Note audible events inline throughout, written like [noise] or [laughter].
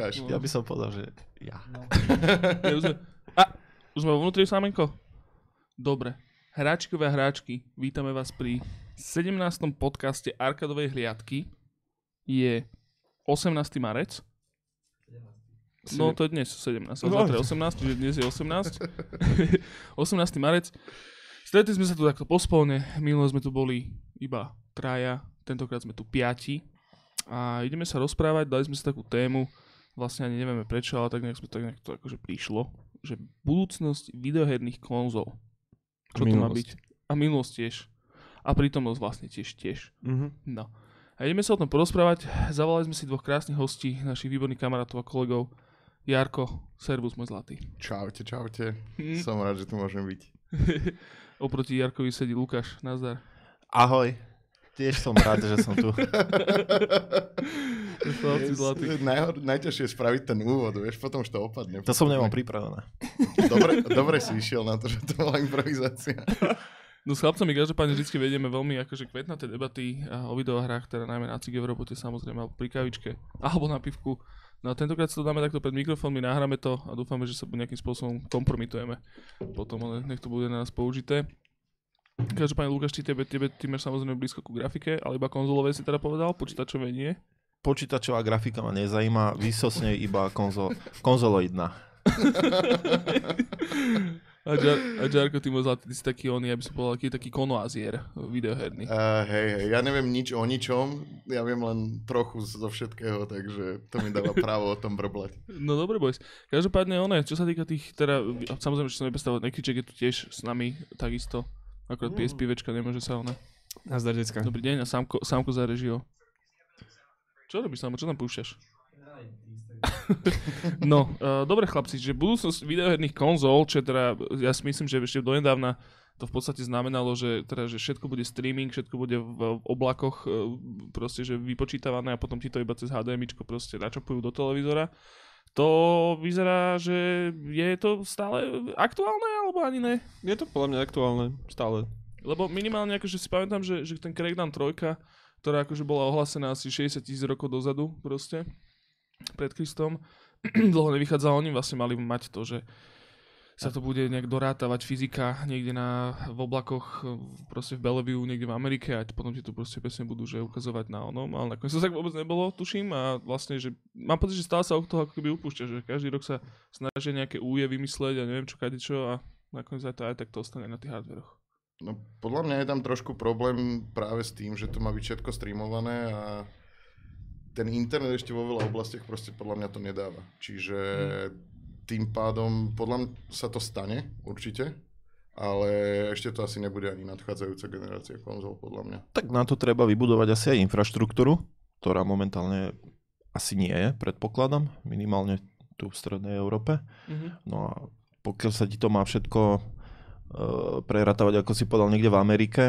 Ukáž. No. Ja by som povedal, že ja. [laughs] Ja už sme... A, už sme vo vnútri Sámenko? Dobre. Hráčkové a hráčky, vítame vás pri 17. podcaste Arkadovej hliadky. Je 18. marec. No to je dnes 17. A No. zajtra je 18, čiže dnes je 18. 18. [laughs] marec. Stretli sme sa tu takto pospolne. Minule sme tu boli iba traja, tentokrát sme tu piati. A ideme sa rozprávať, dali sme si takú tému, vlastne ani nevieme prečo, ale tak nejak sme tak nejak to akože prišlo, že budúcnosť videoherných konzol. Čo to má byť? A minulosť tiež. A prítomnosť vlastne tiež tiež. Mhm. No. A ideme sa o tom porozprávať. Zavolali sme si dvoch krásnych hostí, našich výborných kamarátov a kolegov. Jarko, servus môj zlatý. Čaute, čaute. Hm. Som rád, že tu môžem byť. [laughs] Oproti Jarkovi sedí Lukáš. Nazdar. Ahoj. Tiež som rád, že som tu. [laughs] Chlapci zlatí. Najhor, najťažšie je spraviť ten úvod, vieš, potom už to opadne. To som nemal pripravené. Dobre, dobre si išiel na to, že to bola improvizácia. No s chlapcami každopádne vždy vedieme veľmi akože kvetnaté debaty o videohrách, teda najmä na cige v robote samozrejme, alebo pri kavičke, alebo na pivku. No a tentokrát si to dáme takto pred mikrofónmi, nahráme to a dúfame, že sa nejakým spôsobom kompromitujeme. Potom ale nech to bude na nás použité. Každopádne Lukáš, ty, tebe, tebe, ty máš samozrejme blízko ku grafike, ale iba konzolové si teda povedal, počítačové nie. Počítačová grafika ma nezajíma, vysosne iba konzol, konzoloidná. A, Jar, a Jarko, ty môj zlatý, ty si taký oný, aby som povedal, taký, taký konoazier videoherný. Uh, hej, hej, ja neviem nič o ničom, ja viem len trochu zo všetkého, takže to mi dáva právo o tom brblať. No dobre, boys. Každopádne ono, čo sa týka tých, teda, samozrejme, že som nepredstavil, Nekriček je tu tiež s nami, takisto. Akorát PSPVčka nemôže sa ona. Nazdar, decka. Dobrý deň a Sámko, Sámko za režio. Čo robíš, Sámo, čo tam púšťaš? [laughs] no, uh, dobre chlapci, že budúcnosť videoherných konzol, čo je teda, ja si myslím, že ešte donedávna to v podstate znamenalo, že, teda, že všetko bude streaming, všetko bude v, v oblakoch, uh, proste, že vypočítavané a potom ti to iba cez HDMIčko proste načapujú do televízora. To vyzerá, že je to stále aktuálne, alebo ani ne? Je to podľa mňa aktuálne, stále. Lebo minimálne akože si pamätám, že, že ten Crackdown 3, ktorá akože bola ohlásená asi 60 tisíc rokov dozadu proste, pred Kristom, [clears throat] dlho nevychádzalo, oni vlastne mali mať to, že sa to bude nejak dorátavať fyzika niekde na, v oblakoch, proste v Bellevue, niekde v Amerike a potom ti to proste presne budú že ukazovať na onom, ale nakoniec to tak vôbec nebolo, tuším. A vlastne, že mám pocit, že stále sa od toho ako keby upúšťa, že každý rok sa snažia nejaké úje vymysleť a neviem čo, čo a nakoniec aj, to, aj tak to ostane na tých hardveroch. No podľa mňa je tam trošku problém práve s tým, že to má byť všetko streamované a ten internet ešte vo veľa oblastiach proste podľa mňa to nedáva. Čiže tým pádom podľa mňa sa to stane určite, ale ešte to asi nebude ani nadchádzajúca generácia konzol podľa mňa. Tak na to treba vybudovať asi aj infraštruktúru, ktorá momentálne asi nie je, predpokladám, minimálne tu v strednej Európe. Mhm. No a pokiaľ sa ti to má všetko preratávať, ako si povedal, niekde v Amerike,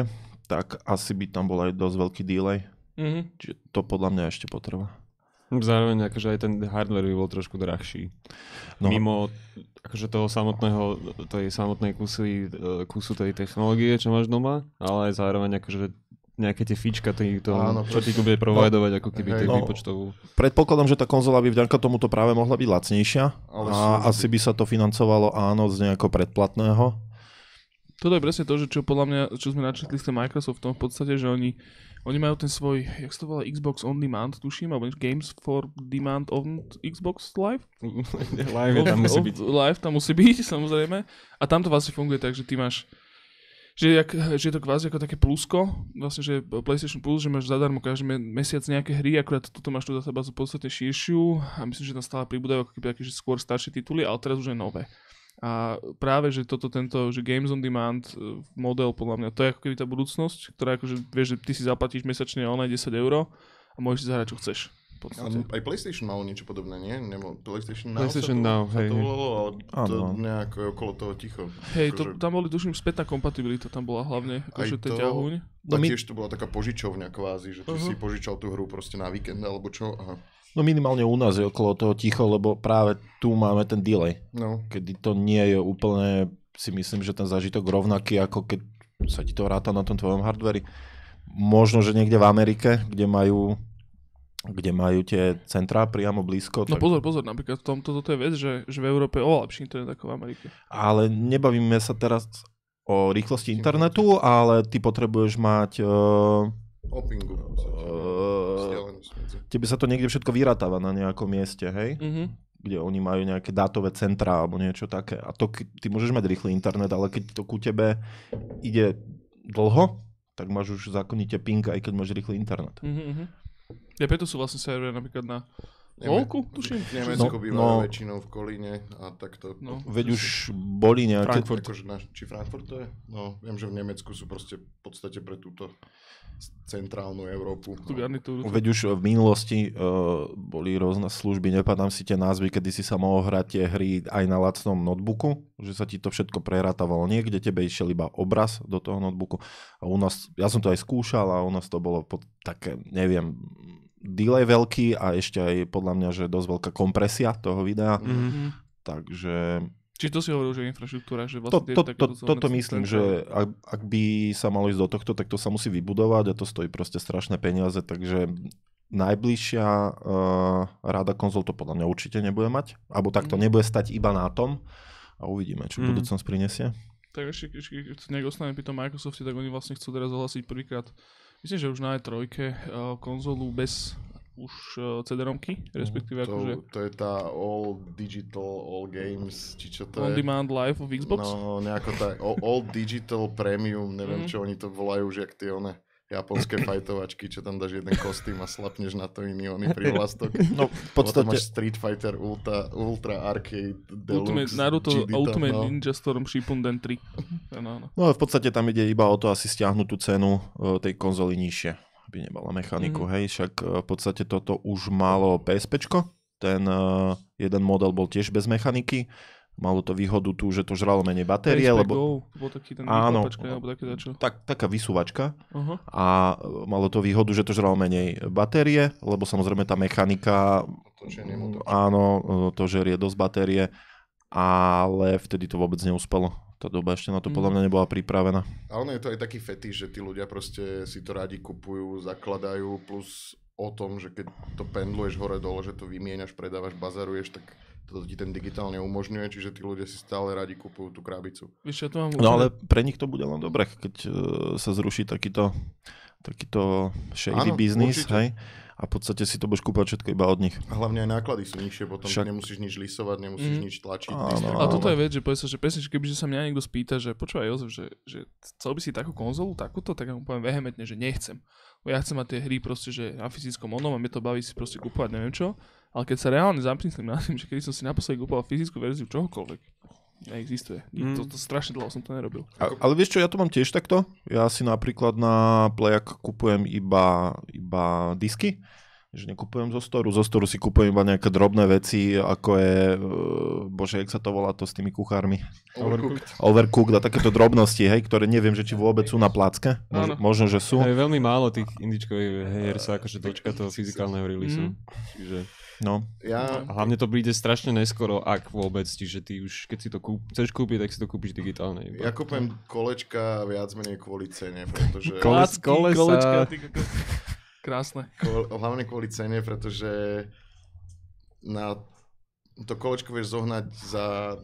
tak asi by tam bol aj dosť veľký delay. Mhm. Čiže to podľa mňa ešte potreba. Zároveň akože aj ten hardware by bol trošku drahší. No. No. Mimo akože toho samotného, tej samotnej kusy, e, kusu tej technológie, čo máš doma, ale aj zároveň akože nejaké tie fíčka, tý, to, Áno, čo ti tu bude providovať, ako keby Hej. No. výpočtovú. Predpokladám, že tá konzola by vďaka tomuto práve mohla byť lacnejšia Ale a asi by sa to financovalo áno z nejakého predplatného. Toto je presne to, že čo podľa mňa, čo sme načetli s tým Microsoftom v podstate, že oni, oni majú ten svoj, jak sa to volá, Xbox On Demand, tuším, alebo Games for Demand on Xbox Live? [laughs] Live je tam musí Of- byť. Live tam musí byť, [laughs] samozrejme. A tam to vlastne funguje tak, že ty máš že, jak, že je to kvázi ako také plusko, vlastne, že PlayStation Plus, že máš zadarmo každý me- mesiac nejaké hry, akurát toto máš tu databázu podstatne širšiu a myslím, že tam stále pribúdajú ako keby také, že skôr staršie tituly, ale teraz už je nové. A práve, že toto tento, že Games on Demand e, model, podľa mňa, to je ako keby tá budúcnosť, ktorá akože, vieš, že ty si zaplatíš mesačne ona 10 eur a môžeš si zahrať, čo chceš. Ale aj PlayStation malo niečo podobné, nie? Nemo, PlayStation Now PlayStation sa to, Now, sa hej, to volalo, ale to Áno. nejak okolo toho ticho. Hej, to, Akože- tam boli, tuším, spätná kompatibilita, tam bola hlavne, akože ten to- ťahuň. No my- tiež to bola taká požičovňa kvázi, že ty Aha. si požičal tú hru proste na víkend alebo čo. Aha. No minimálne u nás je okolo toho ticho, lebo práve tu máme ten delay, No, kedy to nie je úplne, si myslím, že ten zážitok rovnaký, ako keď sa ti to ráta na tom tvojom hardveri. Možno, že niekde v Amerike, kde majú kde majú tie centrá priamo blízko. No tak... pozor, pozor, napríklad v tomto toto je vec, že, že v Európe je oveľa lepší internet ako v Amerike. Ale nebavíme sa teraz o rýchlosti internetu, ale ty potrebuješ mať... Uh, O pingu. v podstate. uh. Tebe sa to niekde všetko vyratáva na nejakom mieste, hej? Mhm. Kde oni majú nejaké dátové centrá alebo niečo také. A to, ty môžeš mať rýchly internet, ale keď to ku tebe ide dlho, tak máš už zákonite ping, aj keď máš rýchly internet. Mhm, mhm. Ja preto sú vlastne servery napríklad na Volku, tuším. V Nemecku No, bývajú no. väčšinou v Kolíne a takto. No. Veď už boli nejaké... Frankfurt. Akože na, či Frankfurt to je? No, viem, že v Nemecku sú proste v podstate pre túto centrálnu Európu. Tú garnitúru. Veď už v minulosti uh, boli rôzne služby, nepadám si tie názvy, kedy si sa mohol hrať tie hry aj na lacnom notebooku, že sa ti to všetko prerátavalo. Niekde tebe išiel iba obraz do toho notebooku. A u nás, ja som to aj skúšal a u nás to bolo pod také, neviem, delay veľký a ešte aj podľa mňa, že dosť veľká kompresia toho videa. Mhm. Mhm. Takže Čiže to si hovoril, že infraštruktúra, že to, vlastne to, to, takéto toto myslím, že ak, ak by sa malo ísť do tohto, tak to sa musí vybudovať a to stojí proste strašné peniaze, takže najbližšia uh, ráda konzol to podľa mňa určite nebude mať, alebo tak to Mhm. nebude stať iba na tom a uvidíme, čo Mhm. budúcnosť prinesie. Tak ešte, keď nejak ostaneme pri tom Microsofte, tak oni vlastne chcú teraz ohlasiť prvýkrát, myslím, že už na E3 uh, konzolu bez už uh, CD-romky, respektíve to, akože to je tá all digital, all games, či čo to on je. demand live of Xbox. No, nejako tak, all, all digital premium, neviem Mhm. čo oni to volajú, že jak tie one japonské [clears throat] fajtovačky, čo tam dáš jeden kostým a slapneš na to iný oný privlastok. No v Potom podstate, máš Street Fighter Ultra, Ultra Arcade Ultimate, Deluxe Naruto GD to, Ultimate no. Ninja Storm Shippuden 3. Áno, áno. no v podstate tam ide iba o to asi stiahnuť tú cenu uh, tej konzoly nižšie, aby nemala mechaniku, Mhm. hej, však uh, v podstate toto už malo PSPčko, ten uh, jeden model bol tiež bez mechaniky, malo to výhodu tu, že to žralo menej batérie, PSP lebo Go, bol taký ten Áno. alebo také dačo. tak, taká vysúvačka Aha. a e, malo to výhodu, že to žralo menej batérie, lebo samozrejme tá mechanika, Otočenie áno, e, to žerie dosť batérie, ale vtedy to vôbec neúspelo. Tá doba ešte na to podľa Mhm. mňa nebola pripravená. A ono je to aj taký fetiš, že tí ľudia proste si to radi kupujú, zakladajú, plus o tom, že keď to pendluješ hore-dole, že to vymieňaš, predávaš, bazaruješ, tak to ti ten digitálne umožňuje, čiže tí ľudia si stále radi kupujú tú krabicu. Vieš, ja to mám No ale pre nich to bude len dobre, keď e, sa zruší takýto, takýto shady Áno, business, určite. hej? A v podstate si to budeš kúpať všetko iba od nich. A hlavne aj náklady sú nižšie, potom Však- nemusíš nič lisovať, nemusíš Mhm. nič tlačiť. Áno. Ale toto je vec, že povie sa, že presne, že kebyže sa mňa niekto spýta, že počúvaj Jozef, že, že chcel by si takú konzolu, takúto, tak ja mu poviem vehementne, že nechcem. Ja chcem mať tie hry proste, že na fyzickom onom a mne to baví si proste kúpovať neviem čo. Ale keď sa reálne zamyslím nad tým, že kedy som si naposledy kúpoval fyzickú verziu čohokoľvek, neexistuje. Mm. To, to strašne dlho som to nerobil. A, ale vieš čo, ja to mám tiež takto. Ja si napríklad na Playak kupujem iba, iba disky, že nekupujem zo storu. Zo storu si kupujem iba nejaké drobné veci, ako je, e, bože, jak sa to volá to s tými kuchármi? Overcooked. Overcooked a takéto drobnosti, hej, ktoré neviem, že či vôbec sú na placke. Mož, možno, že sú. Je veľmi málo tých indičkových hier sa akože dočka toho fyzikálneho releaseu. Mm. Čiže No. Ja, a hlavne to príde strašne neskoro, ak vôbec, čiže ty už, keď si to kúp, chceš kúpiť, tak si to kúpiš digitálne. Iba. ja kúpem kolečka viac menej kvôli cene, pretože... Kole- Placky, kolesa. kolečka, ty. Krásne. Kvôli- hlavne kvôli cene, pretože na to kolečko vieš zohnať za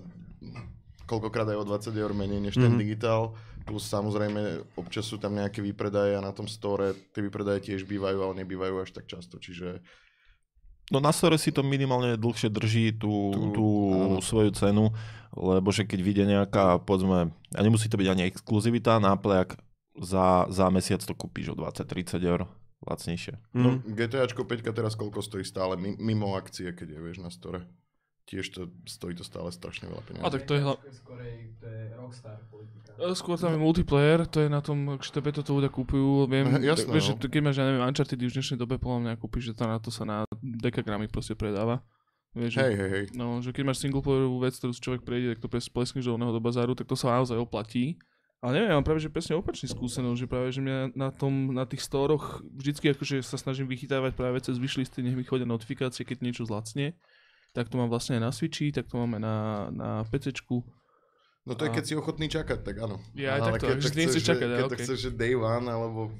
koľkokrát aj o 20 eur menej než ten Mhm. digitál. Plus samozrejme občas sú tam nejaké výpredaje a na tom store tie výpredaje tiež bývajú, ale nebývajú až tak často. Čiže No na store si to minimálne dlhšie drží tú, Tú- tú áno. svoju cenu, lebo že keď vyjde nejaká, povedzme, a nemusí to byť ani exkluzivita, náplejak za, za mesiac to kúpiš o 20-30 eur lacnejšie. no, Mm. GTAčko 5 teraz koľko stojí stále mi- mimo akcie, keď je vieš na store. Tiež to stojí to stále strašne veľa peniazí. A tak to je hla... Skorej, to je Rockstar politika. E, Skôr tam je multiplayer, to je na tom, že to preto to ľudia kúpujú, viem, jasné, vieš, no. keď máš, ja neviem, Uncharted už v dnešnej dobe podľa mňa kúpiš, že to na to sa na dekagramy proste predáva. Vieš, Hej, hej, hej. no, že keď máš singleplayerovú vec, ktorú si človek prejde, tak to pleskneš do oného do bazáru, tak to sa naozaj oplatí. Ale neviem, ja mám práve že presne opačný skúsenosť, že práve že mňa na, tom, na tých storoch vždycky akože sa snažím vychytávať práve cez wishlisty, nech mi chodia notifikácie, keď niečo zlacne. Tak to mám vlastne aj na Switchi, tak to máme na, na PCčku. No to je, A- keď si ochotný čakať, tak áno. Ja aj takto, keď to chceš, čakať, keď to okej. chceš, že day one, alebo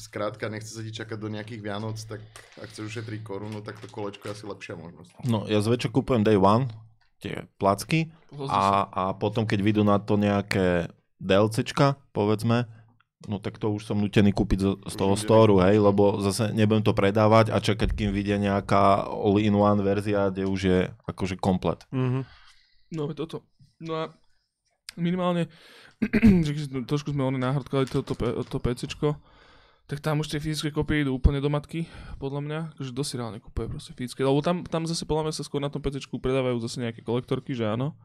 skrátka nechce sa ti čakať do nejakých Vianoc, tak ak chceš ušetriť korunu, tak to kolečko je asi lepšia možnosť. No, ja zväčša kúpujem day one, tie placky, a, a potom keď vyjdú na to nejaké DLCčka, povedzme, no tak to už som nutený kúpiť z toho storu, hej, lebo zase nebudem to predávať a čakať, kým vyjde nejaká all-in-one verzia, kde už je akože komplet. Mhm. No toto. No a minimálne, [clears throat] že trošku sme oni náhradkovali to, to, PCčko, tak tam už tie fyzické kopie idú úplne do matky, podľa mňa, že dosť reálne kúpuje proste fyzické, lebo tam, tam zase podľa mňa sa skôr na tom PCčku predávajú zase nejaké kolektorky, že áno,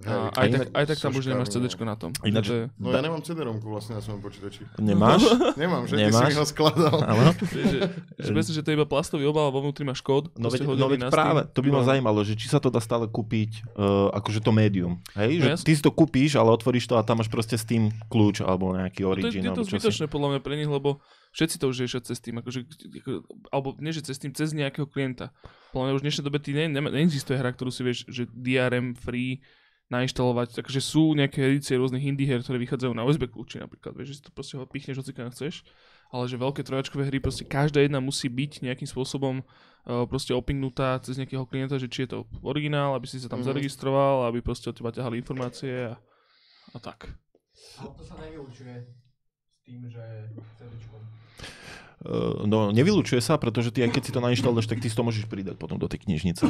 a aj, tak, aj tak tam už nemáš CDčko na tom. Ináč- je, No ja nemám CD-romku vlastne na svojom počítači. Nemáš? [laughs] Nemám, že ty Nemáš? si mi ho skladal. Áno. [laughs] že, že že to je iba plastový obal vo vnútri máš kód. No veď, no veď práve, to by ma No. zajímalo, že či sa to dá stále kúpiť, uh, akože to médium. Hej, No že jasne. ty si to kúpíš, ale otvoríš to a tam máš proste Steam kľúč alebo nejaký No to je, origin. je to zbytočné podľa mňa pre nich, lebo všetci to už riešia cez tým, akože, ako, alebo nie, že cez tým, cez nejakého klienta. Podľa mňa už v dnešnej dobe ty ne, ne, neexistuje hra, ktorú si vieš, že DRM free nainštalovať, takže sú nejaké edície rôznych indie hier, ktoré vychádzajú na USB kľúči napríklad, vieš, že si to proste ho pichneš hoci kam chceš, ale že veľké trojačkové hry, proste každá jedna musí byť nejakým spôsobom uh, proste opingnutá cez nejakého klienta, že či je to originál, aby si sa tam Mhm. zaregistroval, aby proste od teba ťahali informácie a, a tak. Ale to sa nevylučuje s tým, že CDčkom. Uh, no nevylučuje sa, pretože ty aj keď si to nainštaluješ, tak ty si to môžeš pridať potom do tej knižnice.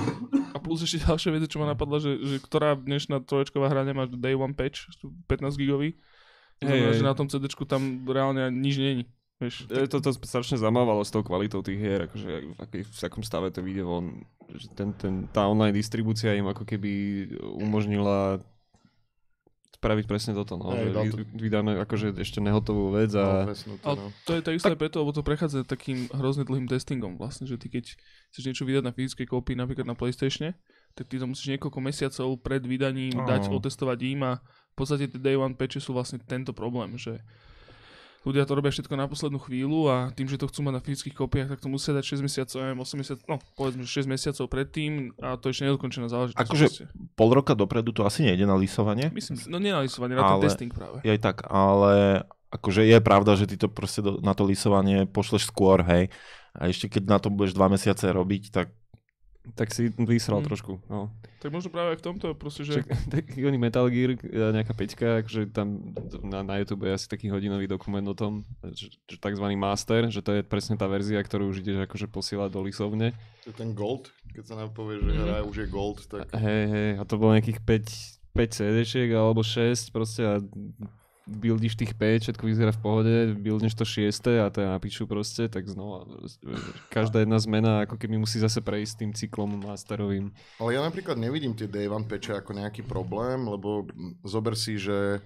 A plus ešte ďalšia vec, čo ma napadla, že, že ktorá dnešná troječková hra nemá day one patch, 15 gigový. Znamená, hej. že na tom CD tam reálne nič není. Vieš, E, To, to strašne zamávalo s tou kvalitou tých hier, akože v, akej, v akom stave to vyjde von. Že ten, ten, tá online distribúcia im ako keby umožnila spraviť presne toto, no. Hej, že vy, to- vydáme akože ešte nehotovú vec a... No, ale no. to je takisto aj preto, lebo to prechádza takým hrozne dlhým testingom vlastne, že ty keď chceš niečo vydať na fyzickej kópii, napríklad na Playstatione, tak ty to musíš niekoľko mesiacov pred vydaním Áno. dať, otestovať im a v podstate tie day one patche sú vlastne tento problém, že ľudia to robia všetko na poslednú chvíľu a tým, že to chcú mať na fyzických kópiách, tak to musia dať 6 mesiacov, neviem, 8 mesiacov, no povedzme, že 6 mesiacov predtým a to ešte nedokončená záležitosť. Akože-. Pol roka dopredu to asi nejde na lisovanie. Myslím, no nie na lisovanie, na ten testing práve. Aj tak, ale akože je pravda, že ty to proste do, na to lisovanie pošleš skôr, hej. A ešte keď na to budeš dva mesiace robiť, tak Tak si vysral Mm. trošku, no. Tak možno práve aj v tomto proste, že... Však, [laughs] taký oný Metal Gear, e, nejaká peťka, akože tam na, na YouTube je asi taký hodinový dokument o tom, že, že tzv. master, že to je presne tá verzia, ktorú už ideš akože posielať do lisovne. To je ten gold, keď sa nám povie, že Mhm. hra už je gold, tak Hej, hej, a to bolo nejakých 5, 5 CD-šiek alebo 6 proste a buildíš tých 5, všetko vyzerá v pohode, buildneš to 6 a to napíšu proste, tak znova, každá jedna zmena ako keby musí zase prejsť tým cyklom masterovým. Ale ja napríklad nevidím tie Day One patche ako nejaký problém, lebo zober si, že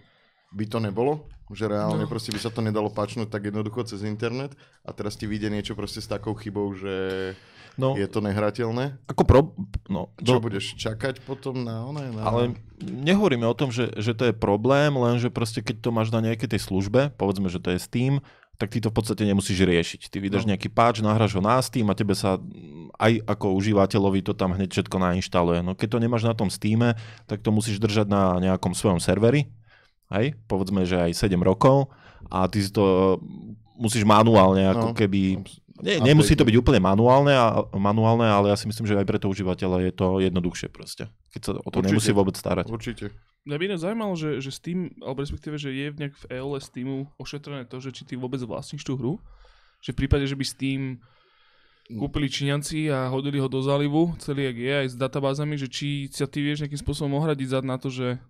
by to nebolo, že reálne No. proste by sa to nedalo pačnúť tak jednoducho cez internet a teraz ti vyjde niečo proste s takou chybou, že no, je to nehrateľné. ako pro... No, Čo do, budeš čakať potom na one? Na... ale nehovoríme o tom, že, že to je problém, lenže proste keď to máš na nejakej tej službe, povedzme, že to je Steam, tak ty to v podstate nemusíš riešiť. Ty vydáš No. nejaký patch, nahráš ho na Steam a tebe sa aj ako užívateľovi to tam hneď všetko nainštaluje. No keď to nemáš na tom Steame, tak to musíš držať na nejakom svojom serveri, hej, povedzme, že aj 7 rokov a ty si to musíš manuálne ako No. keby... Nie, nemusí to byť úplne manuálne, a, manuálne, ale ja si myslím, že aj pre toho užívateľa je to jednoduchšie proste. Keď sa o to Určite. nemusí vôbec starať. Určite. Mňa by ináč zaujímalo, že, že Steam, alebo respektíve, že je nejak v EOL Steamu ošetrené to, že či ty vôbec vlastníš tú hru. Že v prípade, že by Steam kúpili Číňanci a hodili ho do zálivu, celý jak je, aj s databázami, že či sa ty vieš nejakým spôsobom ohradiť zad na to, že...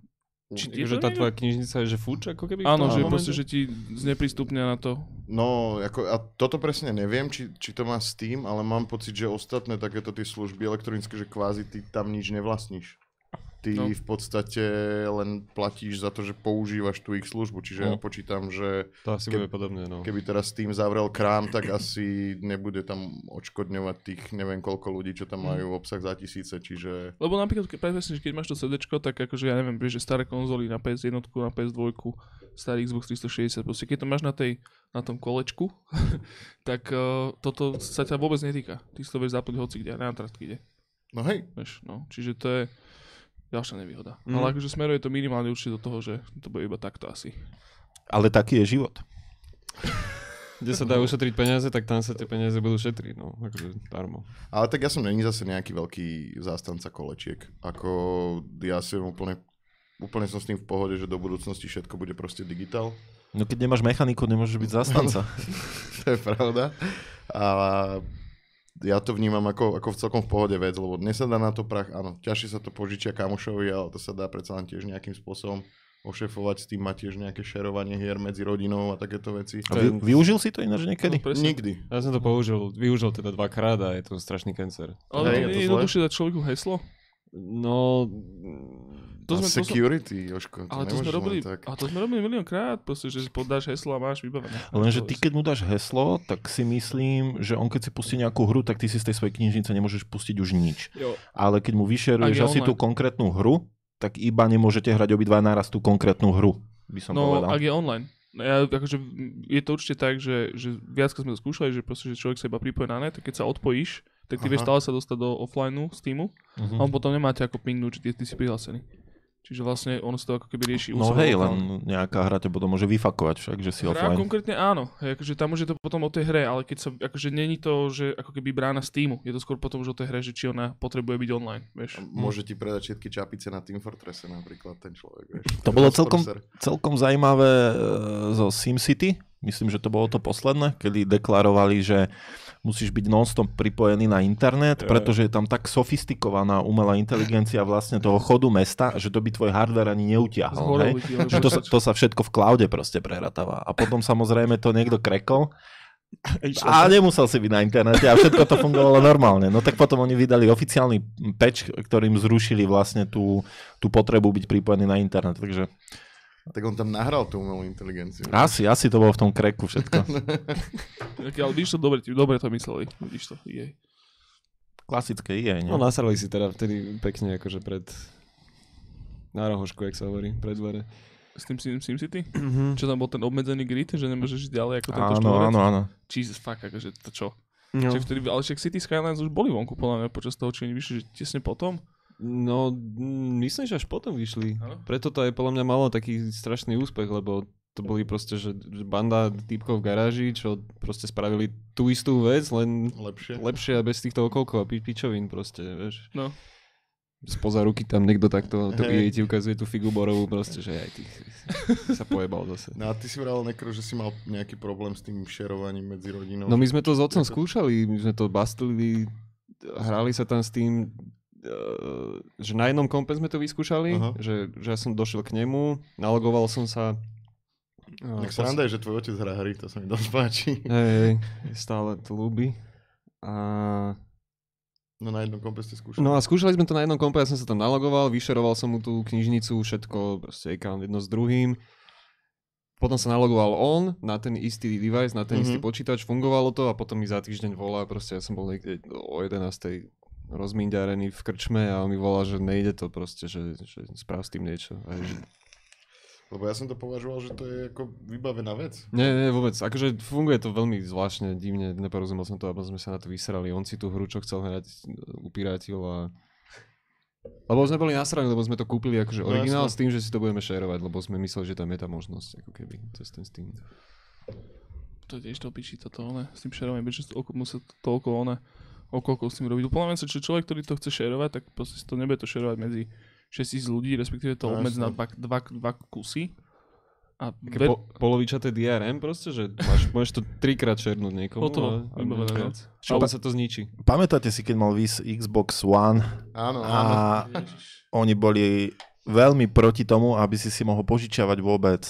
Či je Že to tá tvoja knižnica je že fuč ako keby? Áno, že proste, že ti zneprístupnia na to. No, ako, a toto presne neviem, či, či to má Steam, ale mám pocit, že ostatné takéto tie služby elektronické, že kvázi ty tam nič nevlastníš. Ty No. v podstate len platíš za to, že používaš tú ich službu, čiže No. ja počítam, že To asi Ke- bude podobné, no. keby teraz Steam zavrel krám, tak asi nebude tam odškodňovať tých neviem koľko ľudí, čo tam majú obsah za tisíce, čiže... Lebo napríklad, presne, keď máš to CD, tak akože ja neviem, vieš, že staré konzoly na PS1, na PS2, starý Xbox 360, proste keď to máš na, tej, na tom kolečku, [laughs] tak uh, toto sa ťa vôbec netýka. Ty si to vieš zapnúť hoci kde, na trátky kde. No hej, Vieš, no, čiže to je ďalšia nevýhoda. Mm. Ale akože smeruje to minimálne určite do toho, že to bude iba takto asi. Ale taký je život. [laughs] kde sa dá ušetriť peniaze, tak tam sa tie peniaze budú šetriť, no, akože darmo. Ale tak ja som není zase nejaký veľký zástanca kolečiek. Ako ja som úplne, úplne som s tým v pohode, že do budúcnosti všetko bude proste digitál. No keď nemáš mechaniku, nemôžeš byť [laughs] zastanca. to je pravda. A ja to vnímam ako, ako v celkom v pohode vec, lebo dnes sa dá na to prach, áno, ťažšie sa to požičia kamošovi, ale to sa dá predsa len tiež nejakým spôsobom ošefovať, s tým má tiež nejaké šerovanie hier medzi rodinou a takéto veci. A vy, využil si to ináč niekedy? No, presne. Nikdy. Ja som to použil, využil teda dvakrát a je to strašný cancer. Ale Hej, je to jednoduchšie dať človeku heslo? No, To a sme, to sme, security, Jožko, to ale to sme robili, tak. ale to sme robili miliónkrát, proste, že si podáš heslo a máš vybavené. Lenže To- ty, keď mu dáš heslo, tak si myslím, že on keď si pustí nejakú hru, tak ty si z tej svojej knižnice nemôžeš pustiť už nič. Jo. Ale keď mu vyšeruješ asi tú konkrétnu hru, tak iba nemôžete hrať obidva naraz tú konkrétnu hru, by som No, povedal. ak je online. No Ja, akože, je to určite tak, že, že viac sme to skúšali, že, proste, že človek sa iba pripojí na net, tak keď sa odpojíš, tak ty Aha. vieš stále sa dostať do offlineu z týmu Mhm. a on potom nemáte ako pingnúť, že ty, ty si prihlásený. Čiže vlastne ono sa to ako keby rieši No hej, len nejaká hra ťa potom môže vyfakovať však, že si Hra offline. konkrétne áno, hej, akože tam už je to potom o tej hre, ale keď sa, akože není to, že ako keby brána z týmu, je to skôr potom už o tej hre, že či ona potrebuje byť online, vieš. Môže ti predať všetky čapice na Team Fortresse napríklad ten človek, vieš. To bolo celkom, celkom zaujímavé e, zo SimCity. Myslím, že to bolo to posledné, kedy deklarovali, že musíš byť non-stop pripojený na internet, pretože je tam tak sofistikovaná umelá inteligencia vlastne toho chodu mesta, že to by tvoj hardware ani neutiahol. Zhorel Hej? Že to, sa, to sa všetko v cloude proste preratáva. A potom samozrejme to niekto krekol a nemusel si byť na internete a všetko to fungovalo normálne. No tak potom oni vydali oficiálny patch, ktorým zrušili vlastne tú, tú potrebu byť pripojený na internet. Takže Tak on tam nahral tú umelú inteligenciu. asi, asi to bolo v tom kreku všetko. [laughs] Tak, ale vidíš to, dobre, dobre to mysleli, vidíš to, jej. Klasické je, nie? no nasrali si teda vtedy pekne akože pred na rohošku, jak sa hovorí, pred dvere. S tým Sim, SimCity? Mm-hmm. Čo tam bol ten obmedzený grid, že nemôžeš ísť ďalej ako tento áno, štvorec? áno, áno. Jesus, fuck, akože to čo? No. Však vtedy, ale však City Skylines už boli vonku, podľa mňa, počas toho, či oni vyšli, že tesne potom. No, mm, myslím, že až potom vyšli. Áno. Preto to aj podľa mňa malo taký strašný úspech, lebo to boli proste, že banda typkov v garáži, čo proste spravili tú istú vec, len Lepšie. lepšie a bez týchto okolkov a pi- pičovín proste, vieš. No. Spoza ruky tam niekto takto, to. EA ti ukazuje tú figu borovú proste, že aj ty sa pojebal zase. No a ty si vral, Nekro, že si mal nejaký problém s tým šerovaním medzi rodinou. No my sme to s otcom skúšali, my sme to bastlili, hrali sa tam s tým, že na jednom kompe sme to vyskúšali, Aha. že, že ja som došiel k nemu, nalogoval som sa. eh, Tak pos- sranda je, že tvoj otec hrá hry, to sa mi dosť páči. Hej, hej, stále to ľúbi. A... No na jednom kompe ste skúšali. No a skúšali sme to na jednom kompe, ja som sa tam nalogoval, vyšeroval som mu tú knižnicu, všetko, proste account jedno s druhým. Potom sa nalogoval on na ten istý device, na ten mm-hmm. istý Mhm. počítač, fungovalo to a potom mi za týždeň volá, proste ja som bol niekde o 11. rozminďarený v krčme a on mi volá, že nejde to proste, že, že sprav s tým niečo. A že, Lebo ja som to považoval, že to je ako vybavená vec. nie, nie, vôbec. Akože funguje to veľmi zvláštne, divne, neporozumel som to, aby sme sa na to vysrali. On si tú hru, čo chcel hrať, upíratil a... Lebo sme boli nasraní, lebo sme to kúpili akože No, originál jasné. s tým, že si to budeme šerovať, lebo sme mysleli, že tam je tá možnosť, ako keby, cez ten Steam. To tiež to piči, toto one, s tým šerovaním, to, musí to toľko one, okolkov s tým robiť. Mňa sa, že človek, ktorý to chce šerovať, tak proste si to nebude to šerovať medzi 6000 ľudí, respektíve to No, obmedzi na dva, dva, dva kusy. A Také ver, po, polovičaté DRM proste, že máš, môžeš to trikrát šernúť niekomu Hotovo, a, a vybavené, no. viac. Všetko sa to zničí. Pamätáte si, keď mal vys Xbox One Áno, áno. a oni boli veľmi proti tomu, aby si si mohol požičiavať vôbec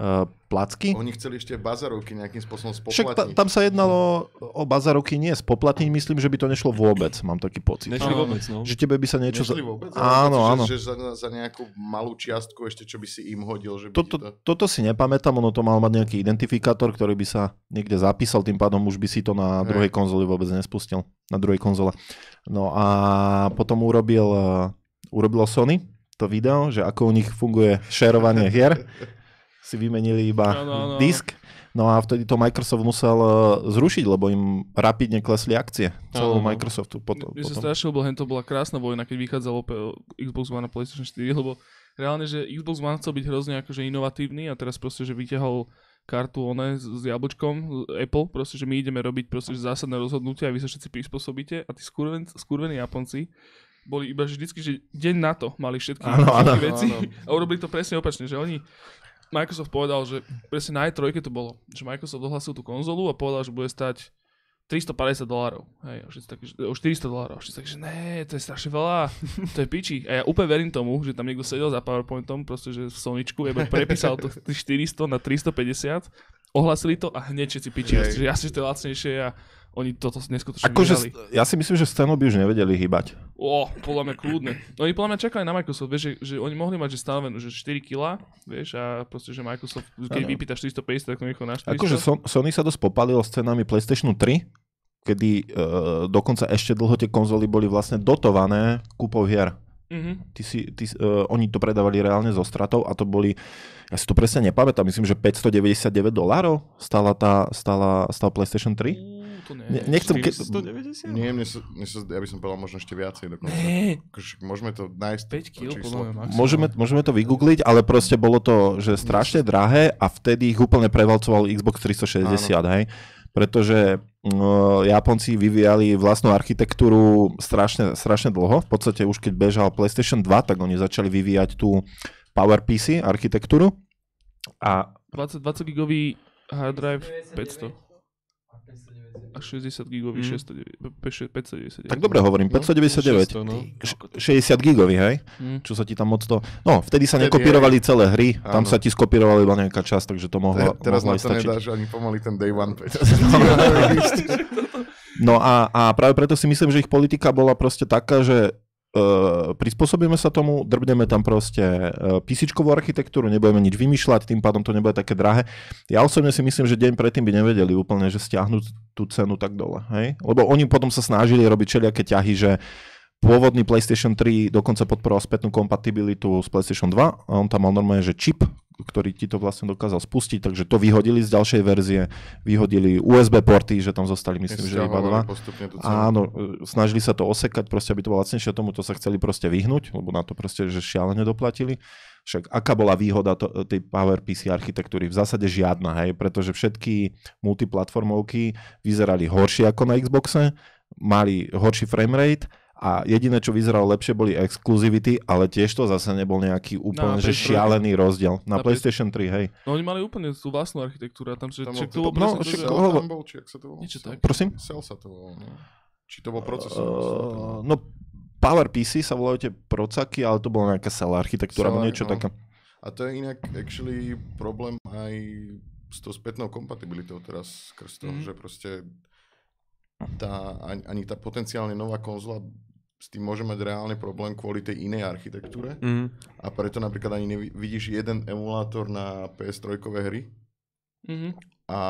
uh, placky? Oni chceli ešte bazarovky nejakým spôsobom Však ta, spoplatniť. tam sa jednalo o bazarovky nie spoplatniť, myslím, že by to nešlo vôbec, mám taký pocit. Nešli vôbec, no. Že tebe by sa niečo... Nešli vôbec? Áno, áno. Že, že za, za nejakú malú čiastku ešte, čo by si im hodil, že by Toto, to... toto si nepamätám, ono to mal mať nejaký identifikátor, ktorý by sa niekde zapísal, tým pádom už by si to na Hej. druhej konzoli vôbec nespustil. Na druhej konzole. No a potom urobil, urobilo Sony to video, že ako u nich funguje šerovanie hier. [laughs] Si vymenili iba áno, áno. disk. No a vtedy to Microsoft musel uh, zrušiť, lebo im rapidne klesli akcie celého Áno. Microsoftu. Potom, sa potom. ľúbil, hen to bola krásna vojna, keď vychádzalo Xbox One a PlayStation 4, lebo reálne, že Xbox One chcel byť hrozne akože inovatívny a teraz proste, že vyťahol kartu one s, s jablčkom, Apple, proste, že my ideme robiť proste že zásadné rozhodnutia a vy sa všetci prispôsobíte a tí skurven, skurvení Japonci boli iba že vždycky, že deň na to mali všetky, áno. všetky veci Áno. [laughs] a urobili to presne opačne, že oni Microsoft povedal, že presne na E3 to bolo, že Microsoft ohlasil tú konzolu a povedal, že bude stať 350 dolárov. Hej, že, o 400 dolárov. Všetci takí, že ne, to je strašne veľa, to je piči. A ja úplne verím tomu, že tam niekto sedel za PowerPointom, proste, že v Soničku, ja prepísal to z tých 400 na 350, ohlasili to a hneď všetci piči. Hej. Že jasne, že to je lacnejšie a oni toto neskutočne vyhrali. st- ja si myslím, že scénu by už nevedeli hýbať. O, podľa mňa kľudne. Oni podľa mňa čakali na Microsoft, vieš, že, že oni mohli mať že stanovenú, že 4 kg, vieš, a proste, že Microsoft, keď Áno. vypýta 450, tak nechá na 400. Akože Son- Sony sa dosť popalilo s cenami PlayStation 3, kedy uh, dokonca ešte dlho tie konzoly boli vlastne dotované kúpou hier. Mhm. Ty si, ty, uh, oni to predávali reálne zo stratou a to boli, ja si to presne nepamätám, myslím, že 599 dolárov stála tá, stála, stál PlayStation 3. To ne. Ne, nechcem, ke, 490? Nie, mne sa, mne sa, ja by som povedal možno ešte viacej dokonca. Ne, Akože môžeme to nájsť. 5 to kg môžeme, môžeme to vygoogliť, ale proste bolo to, že strašne drahé a vtedy ich úplne prevalcoval Xbox 360, hej. Pretože uh, Japonci vyvíjali vlastnú architektúru strašne, strašne dlho. V podstate už keď bežal PlayStation 2, tak oni začali vyvíjať tú PowerPC architektúru. A 20, 20 gigový hard drive 500 A 590. a 60 gigový Mhm. 609, 599. tak dobre hovorím, 599. 600, no. Š- 60 gigový, hej? Hm. Čo sa ti tam moc to... No, vtedy sa Vtedy, nekopírovali celé hry, tam Áno. sa ti skopírovala iba nejaká časť, takže to mohlo, Te- Teraz mohlo na to stačiť. nedáš ani pomaly ten day one patch. [laughs] [laughs] No a, a práve preto si myslím, že ich politika bola proste taká, že uh, prispôsobíme sa tomu, drbneme tam proste uh, písičkovú architektúru, nebudeme nič vymýšľať, tým pádom to nebude také drahé. Ja osobne si myslím, že deň predtým by nevedeli úplne, že stiahnuť tú cenu tak dole. Hej? Lebo oni potom sa snažili robiť všelijaké ťahy, že pôvodný PlayStation 3 dokonca podporoval spätnú kompatibilitu s PlayStation 2 a on tam mal normálne, že čip, ktorý ti to vlastne dokázal spustiť, takže to vyhodili z ďalšej verzie, vyhodili USB porty, že tam zostali myslím, že iba dva. Áno, e, snažili sa to osekať, proste aby to bolo lacnejšie, tomu to sa chceli proste vyhnúť, lebo na to proste, že šialene doplatili. Však aká bola výhoda to, tej PowerPC architektúry? V zásade žiadna, hej, pretože všetky multiplatformovky vyzerali horšie ako na Xboxe, mali horší framerate a jediné, čo vyzeralo lepšie, boli exclusivity, ale tiež to zase nebol nejaký úplne že PS3. šialený rozdiel. Na, Na PlayStation 3, hej. No oni mali úplne tú vlastnú architektúru tam, že, Tam však to no, to, však že... to- Cell tam bol, či jak sa to? Niečo tak. Prosím? Cell sa to volá, no. Či to bol procesor? Uh, no, PowerPC sa volajú tie procaky, ale to bola nejaká celá architektúra, alebo niečo no. také. A to je inak actually problém aj s tou spätnou kompatibilitou teraz skrz toho, Mhm. že proste tá, ani, ani tá potenciálne nová konzola s tým môže mať reálne problém kvôli tej inej architektúre Mm. a preto napríklad ani nevidíš jeden emulátor na PS3 hry Mhm. a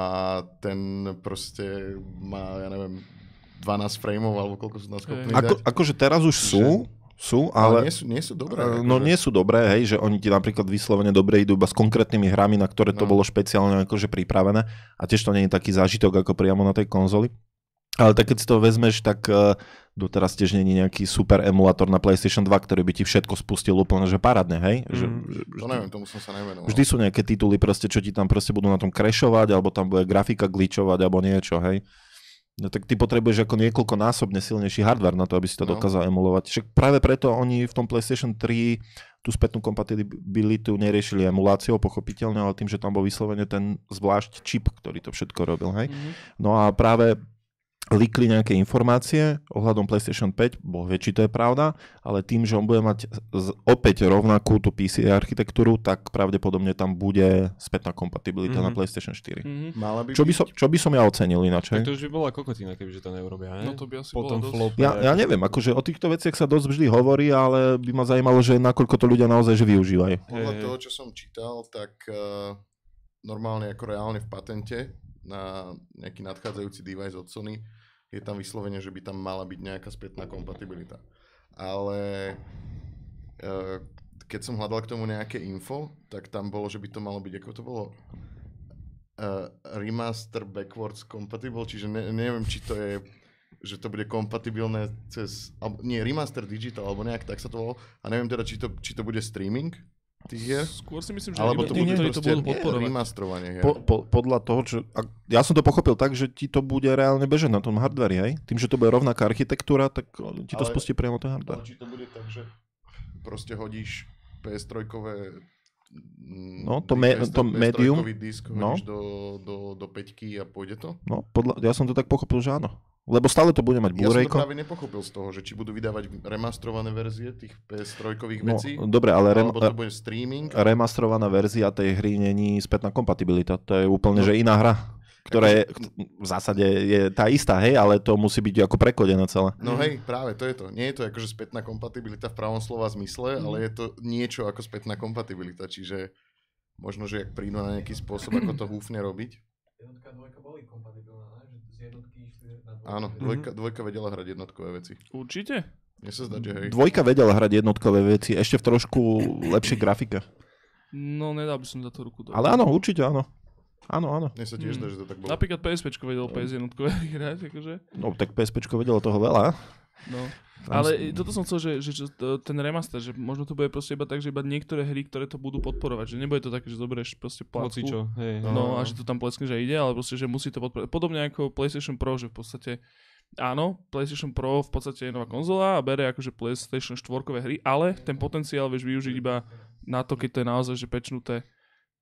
ten proste má, ja neviem, 12 frameov alebo koľko sú tam schopní Ako, dať. akože teraz už sú, sú, ale, ale... nie sú, nie sú dobré. eh, akože. No nie sú dobré, hej, že oni ti napríklad vyslovene dobre idú iba s konkrétnymi hrami, na ktoré to No. bolo špeciálne akože pripravené a tiež to nie je taký zážitok ako priamo na tej konzoli. Ale tak keď si to vezmeš, tak uh, doteraz tiež nie je nejaký super emulátor na PlayStation 2, ktorý by ti všetko spustil úplne, že parádne, hej? Že, Mm. že, To neviem, tomu som sa nevenoval. Vždy sú nejaké tituly, proste, čo ti tam proste budú na tom crashovať, alebo tam bude grafika glitchovať, alebo niečo, hej. No tak ty potrebuješ ako niekoľkonásobne silnejší hardware na to, aby si to No. dokázal emulovať. Však práve preto oni v tom PlayStation 3 tú spätnú kompatibilitu neriešili emuláciou, pochopiteľne, ale tým, že tam bol vyslovene ten zvlášť čip, ktorý to všetko robil, hej. Mhm. No a práve likli nejaké informácie ohľadom PlayStation 5, boh vie, či to je pravda, ale tým, že on bude mať opäť rovnakú tú PC architektúru, tak pravdepodobne tam bude spätná kompatibilita mm-hmm. na Mhm. PlayStation 4. Mhm. Mala by Čo by, som, čo by som ja ocenil ináč, Tak to už by bola kokotina, kebyže to neurobia, ne? No to by asi Po tom bolo dosť. Ja, ja neviem, akože o týchto veciach sa dosť vždy hovorí, ale by ma zajímalo, že nakoľko to ľudia naozaj že využívajú. Podľa toho, čo som čítal, tak uh, normálne ako reálne v patente na nejaký nadchádzajúci device od Sony je tam vyslovene, že by tam mala byť nejaká spätná kompatibilita. Ale uh, keď som hľadal k tomu nejaké info, tak tam bolo, že by to malo byť, ako to bolo, uh, remaster backwards compatible, čiže ne, neviem, či to je že to bude kompatibilné cez, nie, remaster digital, alebo nejak tak sa to volalo. A neviem teda, či to, či to bude streaming, tých hier? Skôr si myslím, že Alebo to bude to budú podporovať. remasterovanie hier. Po, po, podľa toho, čo... A ja som to pochopil tak, že ti to bude reálne bežať na tom hardveri, hej? Tým, že to bude rovnaká architektúra, tak ti to Ale- spustí priamo ten Ale hardware. či to bude tak, že proste hodíš PS3-kové No, to me- to medium. disk No. do, do, do peťky a pôjde to? No, podľa, ja som to tak pochopil, že áno. Lebo stále to bude mať Ja som to práve nepochopil z toho, že či budú vydávať remastrované verzie tých PS3-kových No, vecí, dobre, ale rem, alebo to bude streaming. remastrovaná verzia tej hry není spätná kompatibilita. To je úplne, No. že iná hra, ktorá je, v zásade je tá istá, hej, ale to musí byť ako prekodené celé. No hej, práve to je to. Nie je to akože spätná kompatibilita v pravom slova zmysle, Mhm. ale je to niečo ako spätná kompatibilita, čiže možno, že ak prídu na nejaký spôsob, ako to húfne robiť. Jednotka a dvojka boli kompatibilné, ne? že z jednotky. Áno, dvojka, dvojka vedela hrať jednotkové veci. Určite. Mne sa zdá, že hej. Dvojka vedela hrať jednotkové veci, ešte v trošku lepšej grafike. No, nedal by som za to ruku. do- Ale áno, určite áno. Áno, áno. Mne sa tiež Mm. zdá, že to tak bolo. Napríklad PSP vedel PS jednotkové [laughs] hrať, akože. No tak PSP vedelo toho veľa. No. Tam Ale toto som chcel, že, že, že ten remaster, že možno to bude proste iba tak, že iba niektoré hry, ktoré to budú podporovať, že nebude to také, že zoberieš proste Hoci placku, čo, hej. no No. a že to tam pleskne, že ide, ale proste, že musí to podporovať. Podobne ako PlayStation Pro, že v podstate áno, PlayStation Pro v podstate je nová konzola a bere akože PlayStation 4 hry, ale ten potenciál vieš využiť iba na to, keď to je naozaj že pečnuté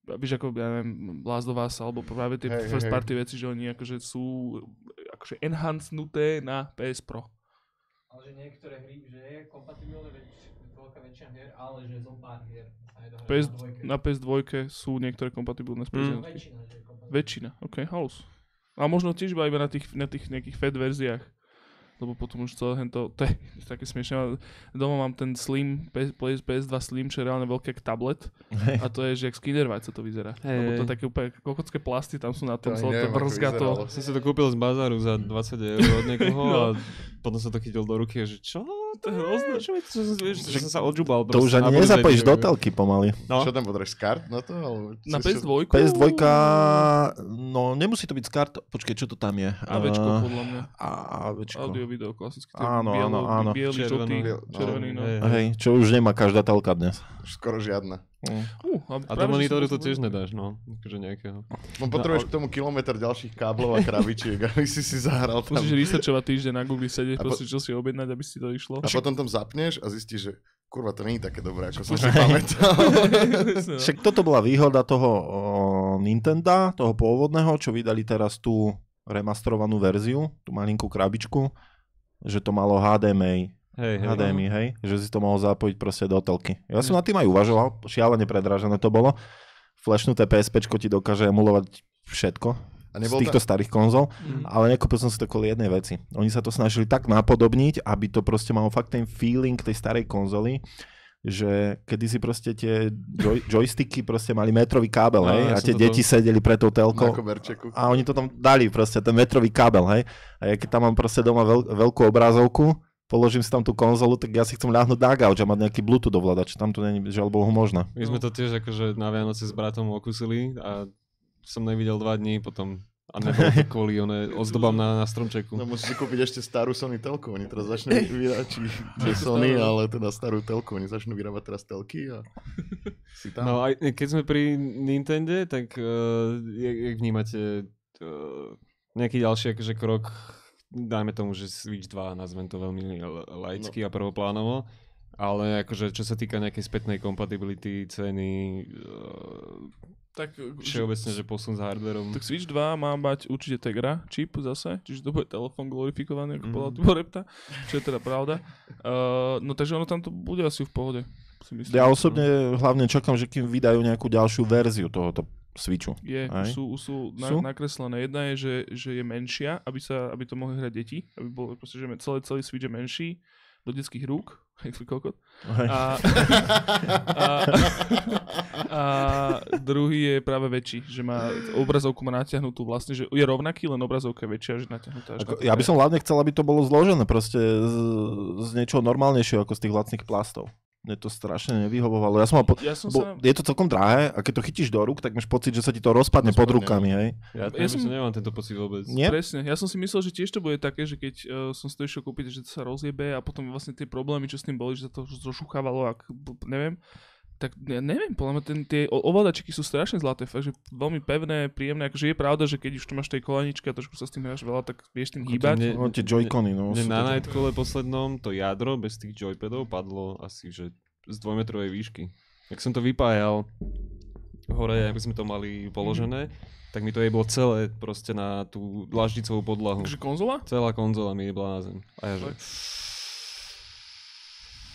Víš, ako, ja neviem, Last of Us, alebo práve tie hej, first party veci, že oni akože sú akože enhancnuté na PS Pro. Ale že niektoré hry, že je kompatibilné väč, veľká väčšina hier, ale že zo pár hier sa nedá hrať PS, na na PS2 sú niektoré kompatibilné s Mm. PS1. Väčšina, že je kompatibilná. Väčšina, ok, halus. A možno tiež iba na tých, na tých nejakých FAT verziách. Lebo potom už celé hento, to je [laughs] také smiešne. Doma mám ten Slim, PS, PS2 Slim, čo je reálne veľké jak tablet. [laughs] A to je, že jak Skinner sa to vyzerá. Hej, Lebo to hej. také úplne kokocké plasty tam sú na tom, celé to brzga to. Som si to kúpil z bazáru za 20 eur od niekoho [laughs] No. a potom som to chytil do ruky a že čo? To je hrozné. Čo, je čo, som- vieš, že som sa odžubal. To už ani nezapojíš do telky pomaly. No. Čo tam z kart na to? Alebo Na cez čo- PS2? PS2, no nemusí to byť z kart, počkej, čo to tam je? AVčko Eh, podľa mňa. A, AVčko. Audio, video, klasicky. Áno, bielo, áno, áno. Bielý, žltý, Červeno. červený, no. Hej, hej. Čo už nemá každá telka dnes. Skoro žiadna. Uh, A práve, do monitoru to tiež nedáš, no. Akože nejakého. No potrebuješ k tomu kilometr ďalších káblov a krabičiek, [laughs] aby si si zahral tam. Musíš researchovať týždeň na Google sedieť, A po- proste čo si objednať, aby si to išlo. A potom tam zapneš a zistíš, že kurva, to nie je také dobré, ako som si [laughs] pamätal. No. Však toto bola výhoda toho o, Nintendo, toho pôvodného, čo vydali teraz tú remasterovanú verziu, tú malinkú krabičku, že to malo HDMI, Hej, hej. HDMI, hej, že si to mohol zapojiť proste do telky. Ja som nad tým aj uvažoval, šialene predražené to bolo. Flashnuté PSP ti dokáže emulovať všetko A z týchto tam, starých konzol, Mhm. ale nekúpil som si to kvôli jednej veci. Oni sa to snažili tak napodobniť, aby to proste malo fakt ten feeling tej starej konzoly, že kedy si proste tie joy, joysticky proste mali metrový kábel, No, hej, ja a tie deti sedeli pre tou telkou a oni to tam dali proste, ten metrový kábel, hej. A ja keď tam mám proste doma veľ, veľkú obrazovku, položím si tam tú konzolu, tak ja si chcem ľahnuť na gauč a mať nejaký Bluetooth ovládač. Tam to není, žiaľ Bohu, možné. My sme to tiež akože na Vianoce s bratom okusili a som nevidel dva dní potom a nebolo to kvôli one ozdobám na, na stromčeku. No musíš si kúpiť ešte starú Sony telku. Oni teraz začnú [laughs] vyrábať, či či Sony, ale teda starú telku. Oni začnú vyrábať teraz telky a [laughs] si tam. No aj keď sme pri Nintende, tak uh, jak, jak vnímate uh, nejaký ďalší akože krok, dajme tomu, že Switch 2, nazvem to veľmi laicky a prvoplánovo, ale akože čo sa týka nejakej spätnej kompatibility, ceny, uh, Tak, všeobecne, že posun s hardverom. tak Switch 2 má mať určite Tegra čip zase, čiže to bude telefón glorifikovaný, ako Mhm. povedal Tibor Repta, čo je teda pravda. Uh, no takže ono tam to bude asi v pohode. Si myslím. Ja osobne hlavne čakám, že kým vydajú nejakú ďalšiu verziu tohoto Switchu. Je, Aj. sú, sú, na, Sú? nakreslené. Jedna je, že, že je menšia, aby, sa, aby to mohli hrať deti, aby bol proste, že celý, celý Switch je menší do detských rúk, [laughs] jak kokot. A, [laughs] a, a druhý je práve väčší, že má obrazovku má natiahnutú vlastne, že je rovnaký, len obrazovka je väčšia, že natiahnutá. až Ako, ja by som hlavne chcel, aby to bolo zložené proste z, z niečoho normálnejšieho ako z tých lacných plastov. Mne to strašne nevyhovovalo. Ja som mal po, Ja som bo, sa... je to celkom drahé a keď to chytíš do rúk, tak máš pocit, že sa ti to rozpadne pod Rozpadne. rukami, hej. Ja, Ja ja som- nemám tento pocit vôbec. Nie? Presne, ja som si myslel, že tiež to bude také, že keď uh, som si to išiel kúpiť, že to sa rozjebe a potom vlastne tie problémy, čo s tým boli, že sa to zošuchávalo, ak, neviem, tak ja neviem, podľa mňa ten, tie o- ovládačiky sú strašne zlaté, fakt, že veľmi pevné, príjemné, akože je pravda, že keď už to máš tej koleničke a trošku sa s tým hráš veľa, tak vieš tým hýbať. mne- No, tie joycony, no. Sú na Nightcole poslednom to jadro bez tých joypadov padlo asi že z dvojmetrovej výšky. Jak som to vypájal hore, aby sme to mali položené, tak mi to jeblo celé proste na tú dlaždicovú podlahu. Takže konzola? Celá konzola mi jebla na zem. A ja že...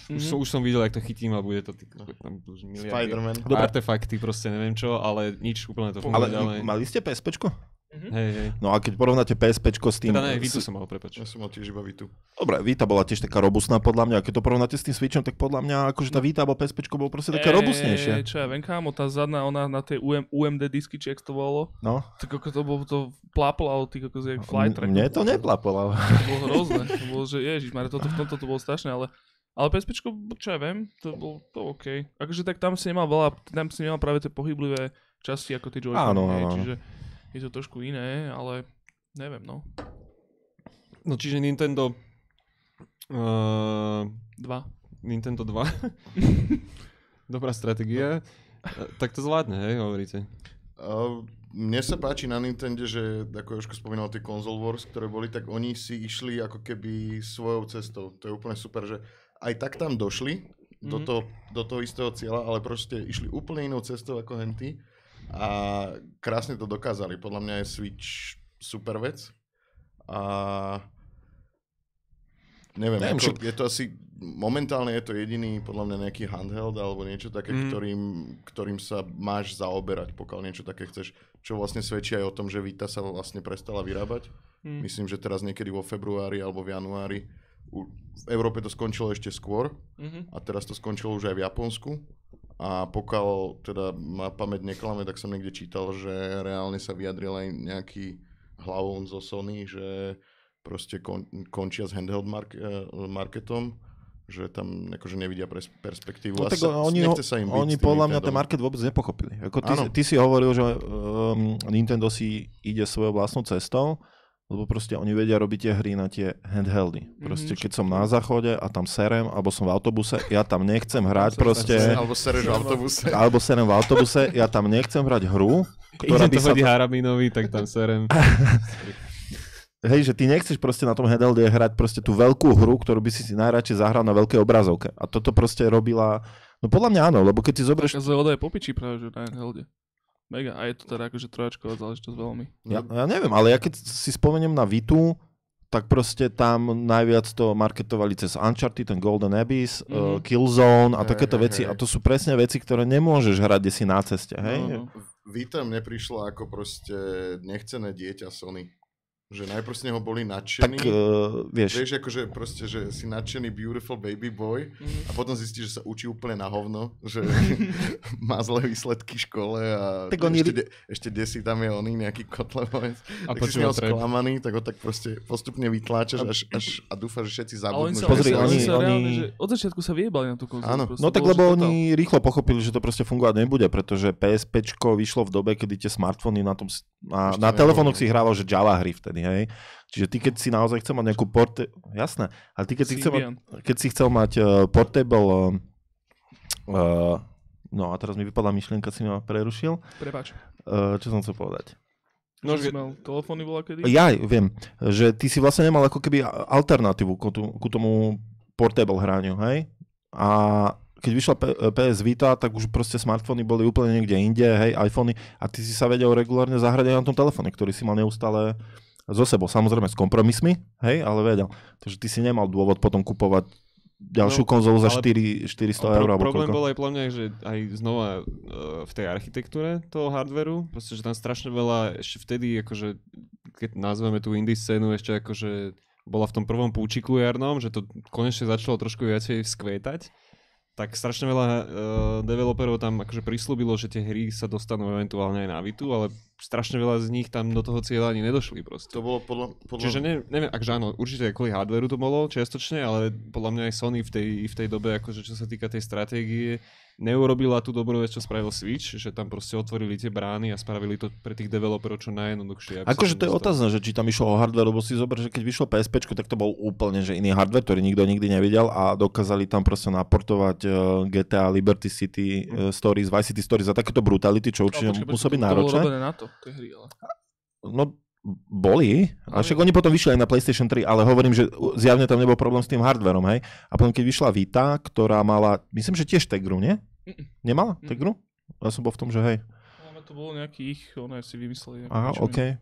Fakt? Už, Mhm. som, už som videl, jak to chytím a bude to ty, tam už miliardy Spider-Man. Dobre. artefakty, proste neviem čo, ale nič úplne to Ale funguje ďalej. mali ste PSPčko? Hej, hej. No a keď porovnáte PSPčko s tým... Teda ne, Vitu som mal, prepač. Ja som mal tiež iba Vitu. Dobre, Vita bola tiež taká robustná podľa mňa, a keď to porovnáte s tým Switchom, tak podľa mňa akože tá Vita alebo PSPčko bolo proste také Ej, robustnejšie. Čo ja viem, kámo, tá zadná, ona na tej UM, UMD disky, či jak to volalo, No, tak ako to bolo, to plápalo, ty ako jak flight track. mne to neplapolo. To bolo hrozné. To bolo, že ježiš, toto v tomto to bolo strašné, ale ale PSPčko, čo ja viem, to bolo to OK. Akože tak tam si nemal veľa, tam si nemal práve tie pohyblivé časti ako tie Joy-Con, Áno, áno, čiže je to trošku iné, ale neviem, no. No čiže Nintendo... Uh, Dva. Nintendo 2. [laughs] Dobrá stratégia. E, Tak to zvládne, hej, hovoríte. Uh, mne sa páči na Nintendo, že ako Jožko spomínal tie Console Wars, ktoré boli, tak oni si išli ako keby svojou cestou. To je úplne super, že aj tak tam došli do, Mhm. toho, do toho istého cieľa, ale proste išli úplne inou cestou ako henty a krásne to dokázali. Podľa mňa je Switch super vec a neviem, Neviem, ako, je to asi momentálne je to jediný podľa mňa nejaký handheld alebo niečo také, Mm. mm. ktorým, ktorým sa máš zaoberať, pokiaľ niečo také chceš, čo vlastne svedčí aj o tom, že Vita sa vlastne prestala vyrábať. Hm. Myslím, že teraz niekedy vo februári alebo v januári. V Európe to skončilo ešte skôr Mhm. a teraz to skončilo už aj v Japonsku. A pokiaľ teda ma pamäť neklame, tak som niekde čítal, že reálne sa vyjadril aj nejaký hlavón zo Sony, že proste kon, končia s handheld mark, eh, marketom, že tam akože nevidia pres, perspektívu. No a tak sa, oni, nechce sa im byť oni podľa mňa ten market vôbec nepochopili. Ako ty, ty si hovoril, že um, Nintendo si ide svojou vlastnou cestou, lebo proste oni vedia robiť tie hry na tie handheldy. Proste Mhm, keď som na záchode a tam serem, alebo som v autobuse, ja tam nechcem hrať proste, Alebo sereš v autobuse. alebo serem v autobuse, ja tam nechcem hrať hru, ktorá by sa... Harabinovi, tak tam serem. [laughs] Hej, že ty nechceš proste na tom handhelde hrať proste tú veľkú hru, ktorú by si si najradšej zahral na veľkej obrazovke. A toto proste robila... No podľa mňa áno, lebo keď si zoberieš Taká Zelda je popičí práve, že na handhelde. Mega, a je to teda akože trojačková záležitosť veľmi. Ja, ja neviem, ale ja keď si spomeniem na Vitu, tak proste tam najviac to marketovali cez Uncharted, ten Golden Abyss, mm-hmm. uh. Killzone a takéto hej, veci. hej. A to sú presne veci, ktoré nemôžeš hrať, si na ceste. Hej? No, no. Vita mne prišla ako proste nechcené dieťa Sony. Že najprv z neho boli nadšení. Tak uh, vieš, Vieš, akože proste, že si nadšený beautiful baby boy Mhm. a potom zistíš, že sa učí úplne na hovno, že [laughs] má zlé výsledky v škole a Tak oni- ešte, de, ešte desí tam je oný nejaký kotlevec. A tak si počúva neho sklamaný, tak ho tak proste postupne vytláčaš až, až a dúfaš, že všetci Ale oni zabudnú. sa, Pozri, si oni, sa oni- reálne, že od začiatku sa vyjebali na tú konzolu. Áno. proste No tak lebo oni rýchlo pochopili, že to proste fungovať nebude, pretože PSPčko vyšlo v dobe, kedy tie smartfóny na tom, s- na, telefónoch si hrával, že Java hry vtedy, hej. Čiže ty keď si naozaj chcel mať nejakú porte... Jasné, ale ty keď si chcel mať, keď si chcel mať uh, portable... Uh, no a teraz mi vypadla myšlienka, si ma prerušil. Prepač. Uh, čo som chcel povedať? No, že mal telefóny bola kedy? Ja viem, že ty si vlastne nemal ako keby alternatívu ku, tu- ku tomu portable hraniu, hej? A keď vyšla P- PS Vita, tak už proste smartfóny boli úplne niekde inde, hej, iPhony, a ty si sa vedel regulárne zahrať aj na tom telefóne, ktorý si mal neustále so sebou, samozrejme s kompromismi, hej, ale vedel. Takže ty si nemal dôvod potom kupovať ďalšiu No, konzolu za ale 4, 400 Pro, eur alebo problém koľko. bol aj podľa mňa, že aj znova uh, v tej architektúre toho hardveru, proste, že tam strašne veľa, ešte vtedy, akože, keď nazveme tú indie scénu, ešte akože bola v tom prvom púčiku jarnom, že to konečne začalo trošku viacej vzkvetať, tak strašne veľa uh, developerov tam akože prislúbilo, že tie hry sa dostanú eventuálne aj na Vitu, ale strašne veľa z nich tam do toho cieľa ani nedošli proste. To bolo podľa... podľa... Čiže ne, neviem, akže áno, určite kvôli hardwareu to bolo čiastočne, ale podľa mňa aj Sony v tej, v tej dobe, akože čo sa týka tej stratégie, neurobila tú dobrú vec, čo spravil Switch, že tam proste otvorili tie brány a spravili to pre tých developerov čo najjednoduchšie. Akože to je otázne, že či tam išlo o hardware, lebo si zober, že keď vyšlo PSP, tak to bol úplne že iný hardware, ktorý nikto nikdy nevidel a dokázali tam proste naportovať e, uh, GTA, Liberty City uh, Stories, Vice City Stories a takéto brutality, čo určite Ale počkaj, musí byť to- To bolo náročné. robené na to, tie hry, ale... No, boli, a však oni potom vyšli aj na PlayStation 3, ale hovorím, že zjavne tam nebol problém s tým hardverom, hej. A potom keď vyšla Vita, ktorá mala, myslím, že tiež Tegru, nie? Nemala. Tegru? Ja som bol v tom, že hej. Ale to bolo nejaký ich, ono si vymysleli. Aha. OK.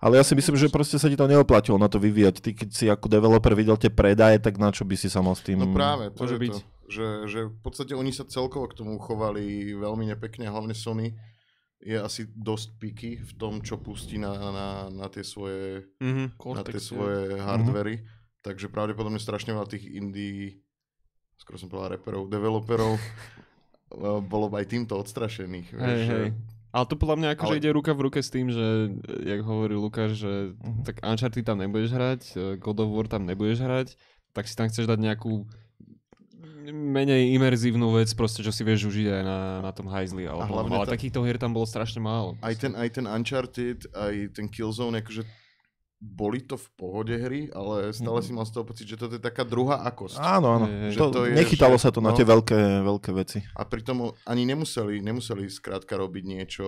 Ale ja si myslím, že proste sa ti to neoplatilo na to vyvíjať. Ty, keď si ako developer videl tie predaje, tak na čo by si sa mal s tým... No práve, to je byť. to. Že, že v podstate oni sa celkovo k tomu chovali veľmi nepekne, hlavne Sony je asi dosť piky v tom, čo pustí na, na, na tie svoje, Mhm. na tie je. svoje hardvery. Takže pravdepodobne strašne veľa tých indie, skoro som povedal reperov, developerov, [laughs] eh, bolo aj týmto odstrašených. Hej, vieš, hej. Ale to podľa mňa akože Ale- ide ruka v ruke s tým, že, jak hovorí Lukáš, že Mhm. tak Uncharted tam nebudeš hrať, eh, God of War tam nebudeš hrať, tak si tam chceš dať nejakú menej imerzívnu vec, proste, čo si vieš užiť aj na, na tom hajzli. Ale, A hlavne ale tá- takýchto hier tam bolo strašne málo. aj ten, aj ten Uncharted, aj ten Killzone, akože boli to v pohode hry, ale stále Mhm. si mal z toho pocit, že toto je taká druhá akosť. Áno, áno. Hej. To, Že to je, nechytalo že- sa to na no. tie veľké, veľké veci. A pritom ani nemuseli, nemuseli skrátka robiť niečo,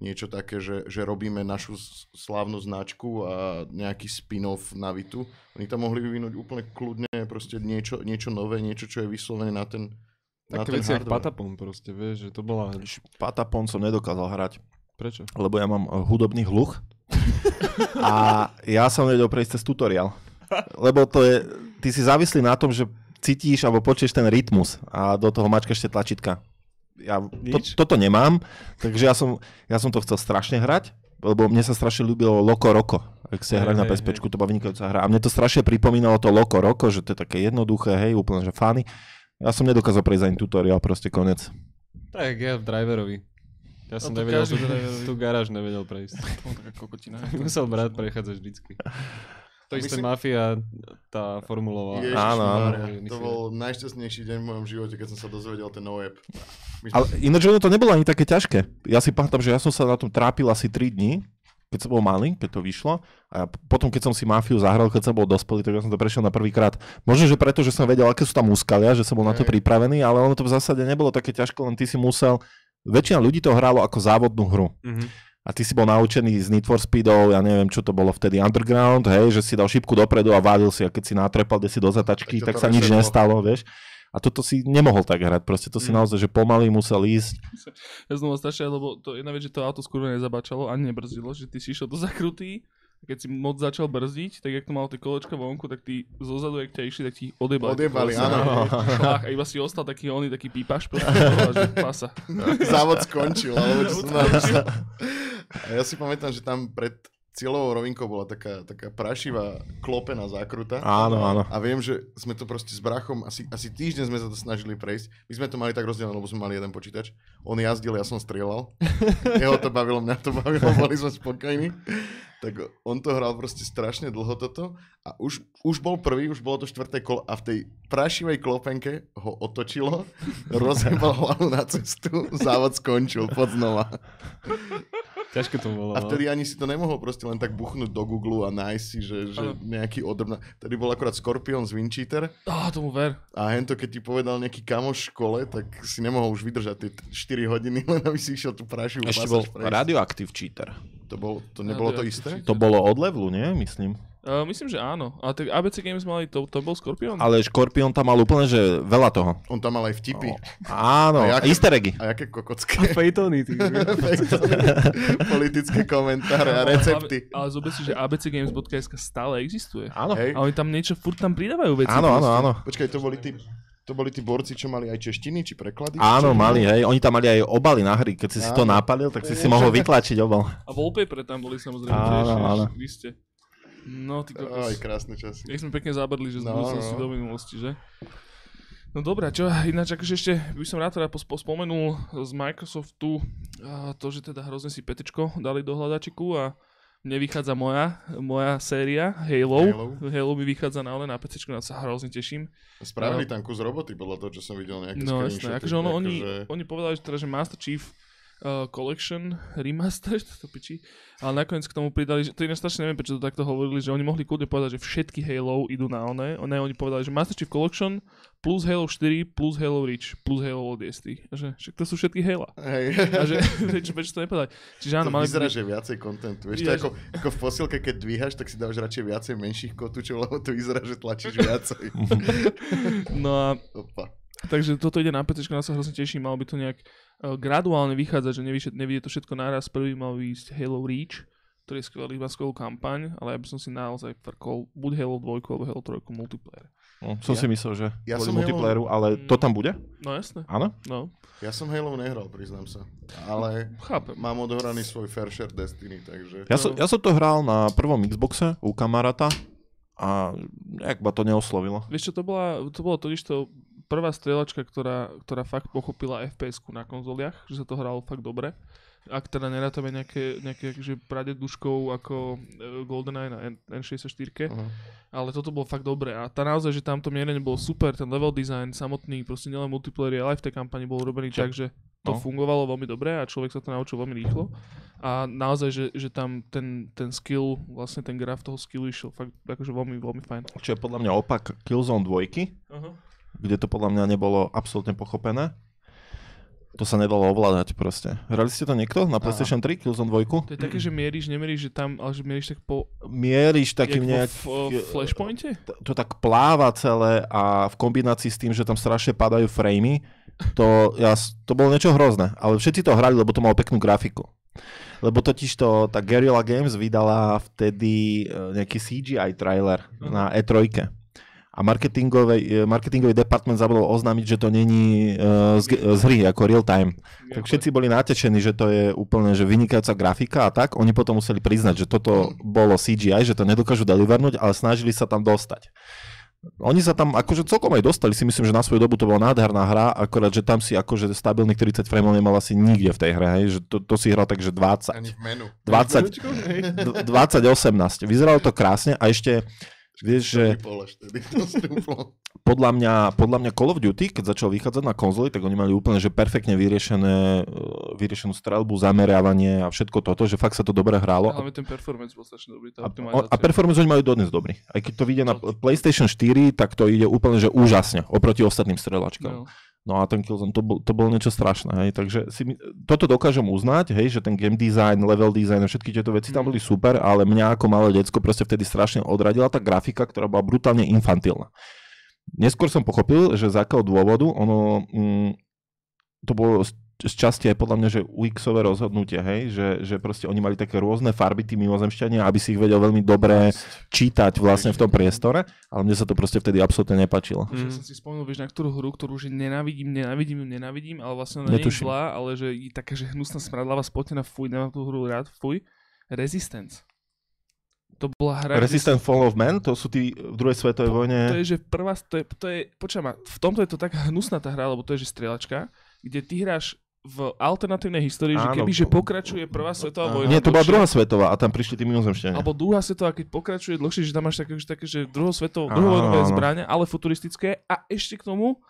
niečo také, že, že robíme našu slávnu značku a nejaký spin-off na Vitu. Oni tam mohli vyvinúť úplne kľudne proste niečo, niečo nové, niečo, čo je vyslovené na ten, na Také ten veci hardware. Patapon proste, vieš, že to bola... Patapon som nedokázal hrať, Prečo? lebo ja mám eh, hudobný hluch [laughs] a ja som vedel prejsť cez tutoriál. Lebo to je, ty si závislý na tom, že cítiš alebo počuješ ten rytmus a do toho mačkaš tie tlačítka. Ja to, toto nemám, takže ja som, ja som to chcel strašne hrať, lebo mne sa strašne ľúbilo Loco Roco. Ak ste Hej, hrali na PSP, to bola vynikajúca hra. A mne to strašne pripomínalo to Loco Roco, že to je také jednoduché, hej, úplne že fany. Ja som nedokázal prejsť ani tutoriál, proste konec. Tak ja v driverovi. Ja som to nevedel, tú, driverovi. tú garáž nevedel prejsť. To taká kokotina. Musel brať prechádzať vždycky. To isté Myslím- mafia, tá formulová. Ježiš, Áno, áno. To bol najšťastnejší deň v mojom živote, keď som sa dozvedel ten no-app. Ale ináč ono to nebolo ani také ťažké. Ja si pamätám, že ja som sa na tom trápil asi 3 dní, keď som bol malý, keď to vyšlo. A potom, keď som si Mafiu zahral, keď som bol dospelý, tak ja som to prešiel na prvýkrát. Možno, že preto, že som vedel, aké sú tam úskalia, že som bol na to pripravený, ale ono to v zásade nebolo také ťažké, len ty si musel... Väčšina ľudí to hralo ako závodnú hru. Mhm. A ty si bol naučený z Need for Speedov, ja neviem, čo to bolo vtedy, Underground, hej, že si dal šipku dopredu a válil si a keď si natrepal, kde si do zatačky, Tak sa nič nestalo, vieš. A toto si nemohol tak hrať, proste to si Mm. naozaj, že pomaly musel ísť. Ja som strašne, lebo to jedna vec, že to auto skôr nezabačalo, ani nebrzdilo, že ty si išiel do zakrutý, a keď si moc začal brzdiť, tak jak to malo tie kolečka vonku, tak ty zozadu, jak ťa išli, tak ti odebali. Kolesa. áno. Šlách, a iba si ostal taký oný, taký pípaš, proste, [laughs] že pasa. Závod skončil, alebo čo [laughs] som ja si pamätám, že tam pred cieľovou rovinkou bola taká, taká prašivá klopená zákruta. Áno, áno. A viem, že sme to proste s brachom, asi, asi týždeň sme sa to snažili prejsť. My sme to mali tak rozdelené, lebo sme mali jeden počítač. On jazdil, ja som strieľal. [laughs] Jeho to bavilo, mňa to bavilo, boli sme spokojní. Tak on to hral proste strašne dlho toto a už, už bol prvý, už bolo to štvrté kolo a v tej prašivej klopenke ho otočilo, [laughs] rozjebal hlavu na cestu, závod skončil, pod znova. Ťažké to bolo. A no. vtedy ani si to nemohol proste len tak buchnúť do Google a nájsť si, že, že Áno. nejaký odrobná... Vtedy bol akorát Scorpion z Wincheater Á, tomu ver. a hento, keď ti povedal nejaký kamoš v škole, tak si nemohol už vydržať tie t- 4 hodiny, [laughs] len aby si išiel tú prašiu Ešte bol. Radioactive Cheater. To, bol, to nebolo to isté? To bolo od levelu, nie? Myslím. Uh, myslím, že áno. A tak ABC Games mali, to, to bol Scorpion? Ale Scorpion tam mal úplne, že veľa toho. On tam mal aj vtipy. Áno, A jaké- easter eggy. A jaké kokocké Fejtony, ty. [laughs] politické komentáre a recepty. Ale, ale zober si, že abcgames.sk stále existuje. Áno, Hej. A oni tam niečo, furt tam pridávajú veci. áno, áno, áno. Počkaj, to boli tí, to boli tí borci, čo mali aj češtiny, či preklady? Áno, mali, hej. Oni tam mali aj obaly na hry. Keď si si to napalil, tak si si mohol vytlačiť obal. A wallpaper tam boli samozrejme Áno, tiež. áno. Vy ste. No, ty Aj, kokos. krásne časy. Jak sme pekne zabrdli, že z No, budúcnosti no. do minulosti, že? No dobré, čo ináč akože ešte by som rád teda spomenul z Microsoftu a to, že teda hrozne si petičko dali do hľadačiku a mne vychádza moja, moja séria Halo. Halo. Halo, mi vychádza na, na PC, na sa hrozne teším. Spravili tam kus roboty, podľa toho, čo som videl nejaké No jasné, akože ono, oni, akože- oni povedali, že, teda, že Master Chief uh, Collection Remastered, [laughs] to piči. Ale nakoniec k tomu pridali, že to ináč strašne neviem, prečo to takto hovorili, že oni mohli kľudne povedať, že všetky Halo idú na one. Ne, oni povedali, že Master Chief Collection plus Halo 4 plus Halo Reach plus Halo ODST. Že však to sú všetky Halo. Hej. A že [laughs] prečo, prečo to nepovedali? Čiže áno, to mali vyzerá, že viacej kontentu. Vieš, to ako, ako v posilke, keď dvíhaš, tak si dávaš radšej viacej menších kotúčov, lebo to vyzerá, že tlačíš viacej. [laughs] No a Opa. Takže toto ide na PC, na sa hrozne teším, malo by to nejak graduálne vychádzať, že nevyšet, nevidie to všetko naraz. Prvý mal výjsť Halo Reach, ktorý je skvelý, má skvelú kampaň, ale ja by som si naozaj frkol buď Halo 2 alebo Halo 3 multiplayer. No, som Ja- si myslel, že ja som multiplayeru, Mm. ale to tam bude? No jasné, Áno? no, Ja som Halo nehral, priznám sa. Ale chápem. mám odohraný svoj fair share Destiny, takže... Ja, som, ja som to hral na prvom Xboxe u kamaráta a nejak ma to neoslovilo. Vieš čo, to, bola, to bolo totiž to prvá strieľačka, ktorá, ktorá fakt pochopila fps na konzoliach, že sa to hralo fakt dobre. Ak teda nerátame nejaké, nejaké že pradeduškou ako e, GoldenEye na N- N64, Aha. ale toto bolo fakt dobré. A tá naozaj, že tamto mierenie bolo super, ten level design samotný, proste nielen multiplayer, ale aj v tej kampani bol urobený tak, že to No. fungovalo veľmi dobre a človek sa to naučil veľmi rýchlo. A naozaj, že, že tam ten, ten skill, vlastne ten graf toho skillu išiel fakt akože veľmi, veľmi fajn. Čo je podľa mňa opak Killzone 2, Uh-huh. Kde to podľa mňa nebolo absolútne pochopené. To sa nedalo ovládať proste. Hrali ste to niekto na PlayStation 3, Killzone 2? To je také, že mieríš, nemieríš, že tam, ale že mieríš tak po... Mieríš takým jak nejak... uh, flashpointe? to tak pláva celé a v kombinácii s tým, že tam strašne padajú framey, to, ja, to bolo niečo hrozné. Ale všetci to hrali, lebo to malo peknú grafiku. Lebo totiž to, tá Guerrilla Games vydala vtedy e, nejaký CGI trailer na E3. A marketingový, marketingový department zabudol oznámiť, že to není uh, z, z hry, ako real time. Tak všetci boli natečení, že to je úplne že vynikajúca grafika a tak. Oni potom museli priznať, že toto bolo CGI, že to nedokážu delivernúť, ale snažili sa tam dostať. Oni sa tam akože celkom aj dostali, si myslím, že na svoju dobu to bola nádherná hra, akorát, že tam si akože stabilný 40 frameov nemal asi nikde v tej hre, hej, že to, to si hral tak, že 20. Ani v menu. 20, d- 20, 18. Vyzeralo to krásne a ešte, vieš, že [laughs] podľa mňa, podľa mňa Call of Duty, keď začal vychádzať na konzoli, tak oni mali úplne že perfektne vyriešené, e, vyriešenú strelbu, zameriavanie a všetko toto, že fakt sa to dobre hrálo. Hlavne ten performance bol strašne dobrý, tá A, a performance oni majú dodnes dobrý. Aj keď to vyjde na PlayStation 4, tak to ide úplne že úžasne oproti ostatným strelačkám. No. No a ten Killzone, to, bol, to bolo niečo strašné, hej, takže si, toto dokážem uznať, hej, že ten game design, level design všetky tieto veci tam Mm. boli super, ale mňa ako malé decko proste vtedy strašne odradila tá grafika, ktorá bola brutálne infantilná. Neskôr som pochopil, že z akého dôvodu ono, mm, to bolo z, časti aj podľa mňa, že UX-ové rozhodnutie, hej, že, že proste oni mali také rôzne farby, tí mimozemšťania, aby si ich vedel veľmi dobre čítať vlastne v tom priestore, ale mne sa to proste vtedy absolútne nepačilo. Už ja Mm. som si spomenul, vieš, na ktorú hru, ktorú už nenávidím, nenávidím, nenávidím, ale vlastne ona nie je Netuším. zlá, ale že je taká, že hnusná smradlava spotená, fuj, nemám tú hru rád, fuj. Resistance. To bola hra, kde Resistant Fall of Man, to sú tí v druhej svetovej vojne. To je, že prvá, to je, to je počujem ma, v tomto je to tak hnusná tá hra, lebo to je, že strieľačka, kde ty hráš v alternatívnej histórii, že keby, že pokračuje prvá svetová vojna. Nie, to bola druhá svetová a tam prišli tí mimozemšťania. Alebo druhá svetová, keď pokračuje dlhšie, že tam máš také, že, také, že áno. zbrane, ale futuristické a ešte k tomu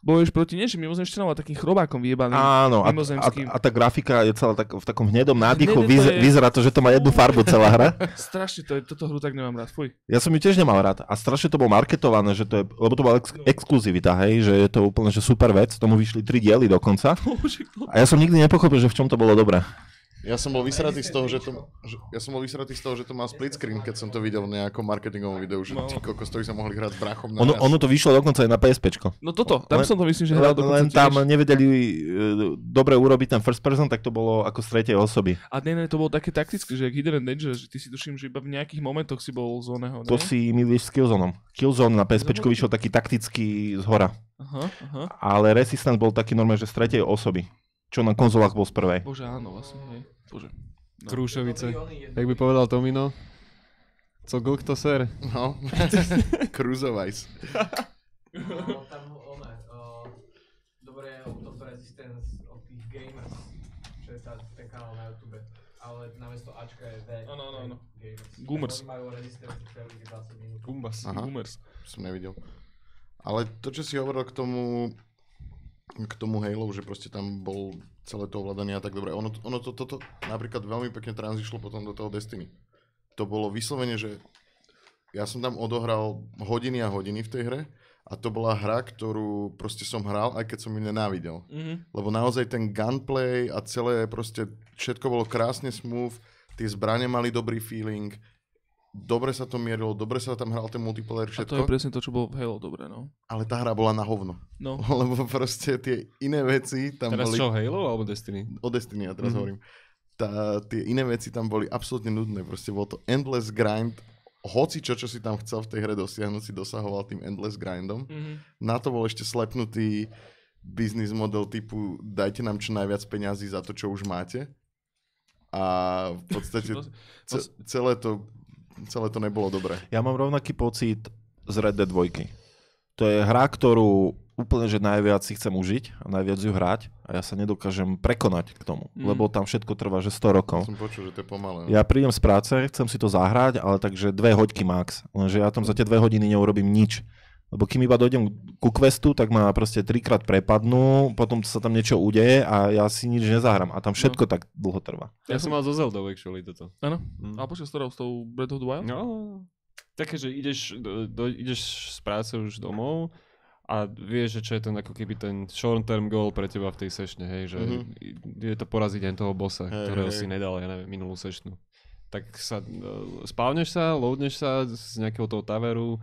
bojuješ proti nie, že mimozemšťanom, ale takým chrobákom vyjebaným. Áno, a, a, a tá grafika je celá tak, v takom hnedom nádychu. Hnedé to Vyze, je- Vyzerá to, že to má jednu farbu celá hra. [laughs] Strašne to je, toto hru tak nemám rád, fuj. Ja som ju tiež nemal rád. A strašne to bolo marketované, že to je, lebo to bola ex, exkluzivita, hej, že je to úplne že super vec. Tomu vyšli tri diely dokonca. [laughs] A ja som nikdy nepochopil, že v čom to bolo dobré. Ja som bol vysratý z toho, že to, že, ja som bol vysratý z toho, že to má split screen, keď som to videl v nejakom marketingovom videu, že No. ty kokos, to by sa mohli hrať s brachom na Ono, ono to vyšlo dokonca aj na PSP. No toto, tam Len- som to myslím, že hral Len, dokonca len tam tiež. nevedeli e, dobre urobiť ten first person, tak to bolo ako z tretej osoby. A nie, nie, to bolo také taktické, že jak Hidden Danger, že ty si tuším, že iba v nejakých momentoch si bol z oného, To ne? si milíš s Killzoneom. Killzone na PSP vyšiel taký taktický z hora. Aha, aha. Ale Resistance bol taký normálne, že z tretej osoby. Čo na konzolách bol z prvej. Bože, áno, vlastne, hej. Bože. No. Krúšovice. Jak by povedal Tomino. Co glk to ser? No, [laughs] Cruisovajs. No, tam one, uh, dobre je o tomto Resistance od tých gamers, čo je tá, ten kanál na YouTube. Ale namiesto Ačka je V. Áno, áno, áno. Gamers. Goomers. Tak Oni majú Resistance celých 20 minút. Gumbas. Aha. Boomers. Som nevidel. Ale to, čo si hovoril k tomu k tomu Halo, že proste tam bol celé to ovládanie a tak dobre. Ono, ono to, toto napríklad veľmi pekne tranzišlo potom do toho Destiny. To bolo vyslovene, že ja som tam odohral hodiny a hodiny v tej hre a to bola hra, ktorú proste som hral, aj keď som ju nenávidel. Mhm. Lebo naozaj ten gunplay a celé proste všetko bolo krásne smooth, tie zbranie mali dobrý feeling, dobre sa to mierilo, dobre sa tam hral ten multiplayer, A to je všetko, presne to, čo bolo v Halo dobre, no. ale tá hra bola na hovno. No, [laughs] Lebo proste tie iné veci tam Teraz boli... čo, Halo alebo Destiny? O Destiny, ja teraz Mhm. hovorím. Tá, tie iné veci tam boli absolútne nudné. Proste bol to endless grind. Hoci čo, čo si tam chcel v tej hre dosiahnuť, si dosahoval tým endless grindom. mhm. Na to bol ešte slepnutý business model typu dajte nám čo najviac peňazí za to, čo už máte. A v podstate ce- celé to, celé to nebolo dobré. Ja mám rovnaký pocit z Red Dead 2. To je hra, ktorú úplne, že najviac si chcem užiť a najviac ju hrať a ja sa nedokážem prekonať k tomu, Mm. lebo tam všetko trvá, že 100 rokov. Som počul, že to je pomalé. Ja prídem z práce, chcem si to zahrať, ale takže dve hoďky max. Lenže ja tam za tie dve hodiny neurobím nič. Lebo kým iba dojdem ku questu, tak ma proste trikrát prepadnú, potom sa tam niečo udeje a ja si nič nezahrám. A tam všetko tak dlho trvá. Ja, som mal zo Zeldou actually toto. Áno. Mm. A počkaj, s ktorou? S tou Breath of the Wild? No, také, že ideš, do, do, ideš z práce už domov a vieš, že čo je ten ako keby ten short term goal pre teba v tej sešne, hej, že Mhm. mm-hmm. je to poraziť aj toho bossa, hey, ktorého hej. si nedal, ja neviem, minulú sešnu. Tak sa, uh, spávneš sa, loadneš sa z nejakého toho taveru,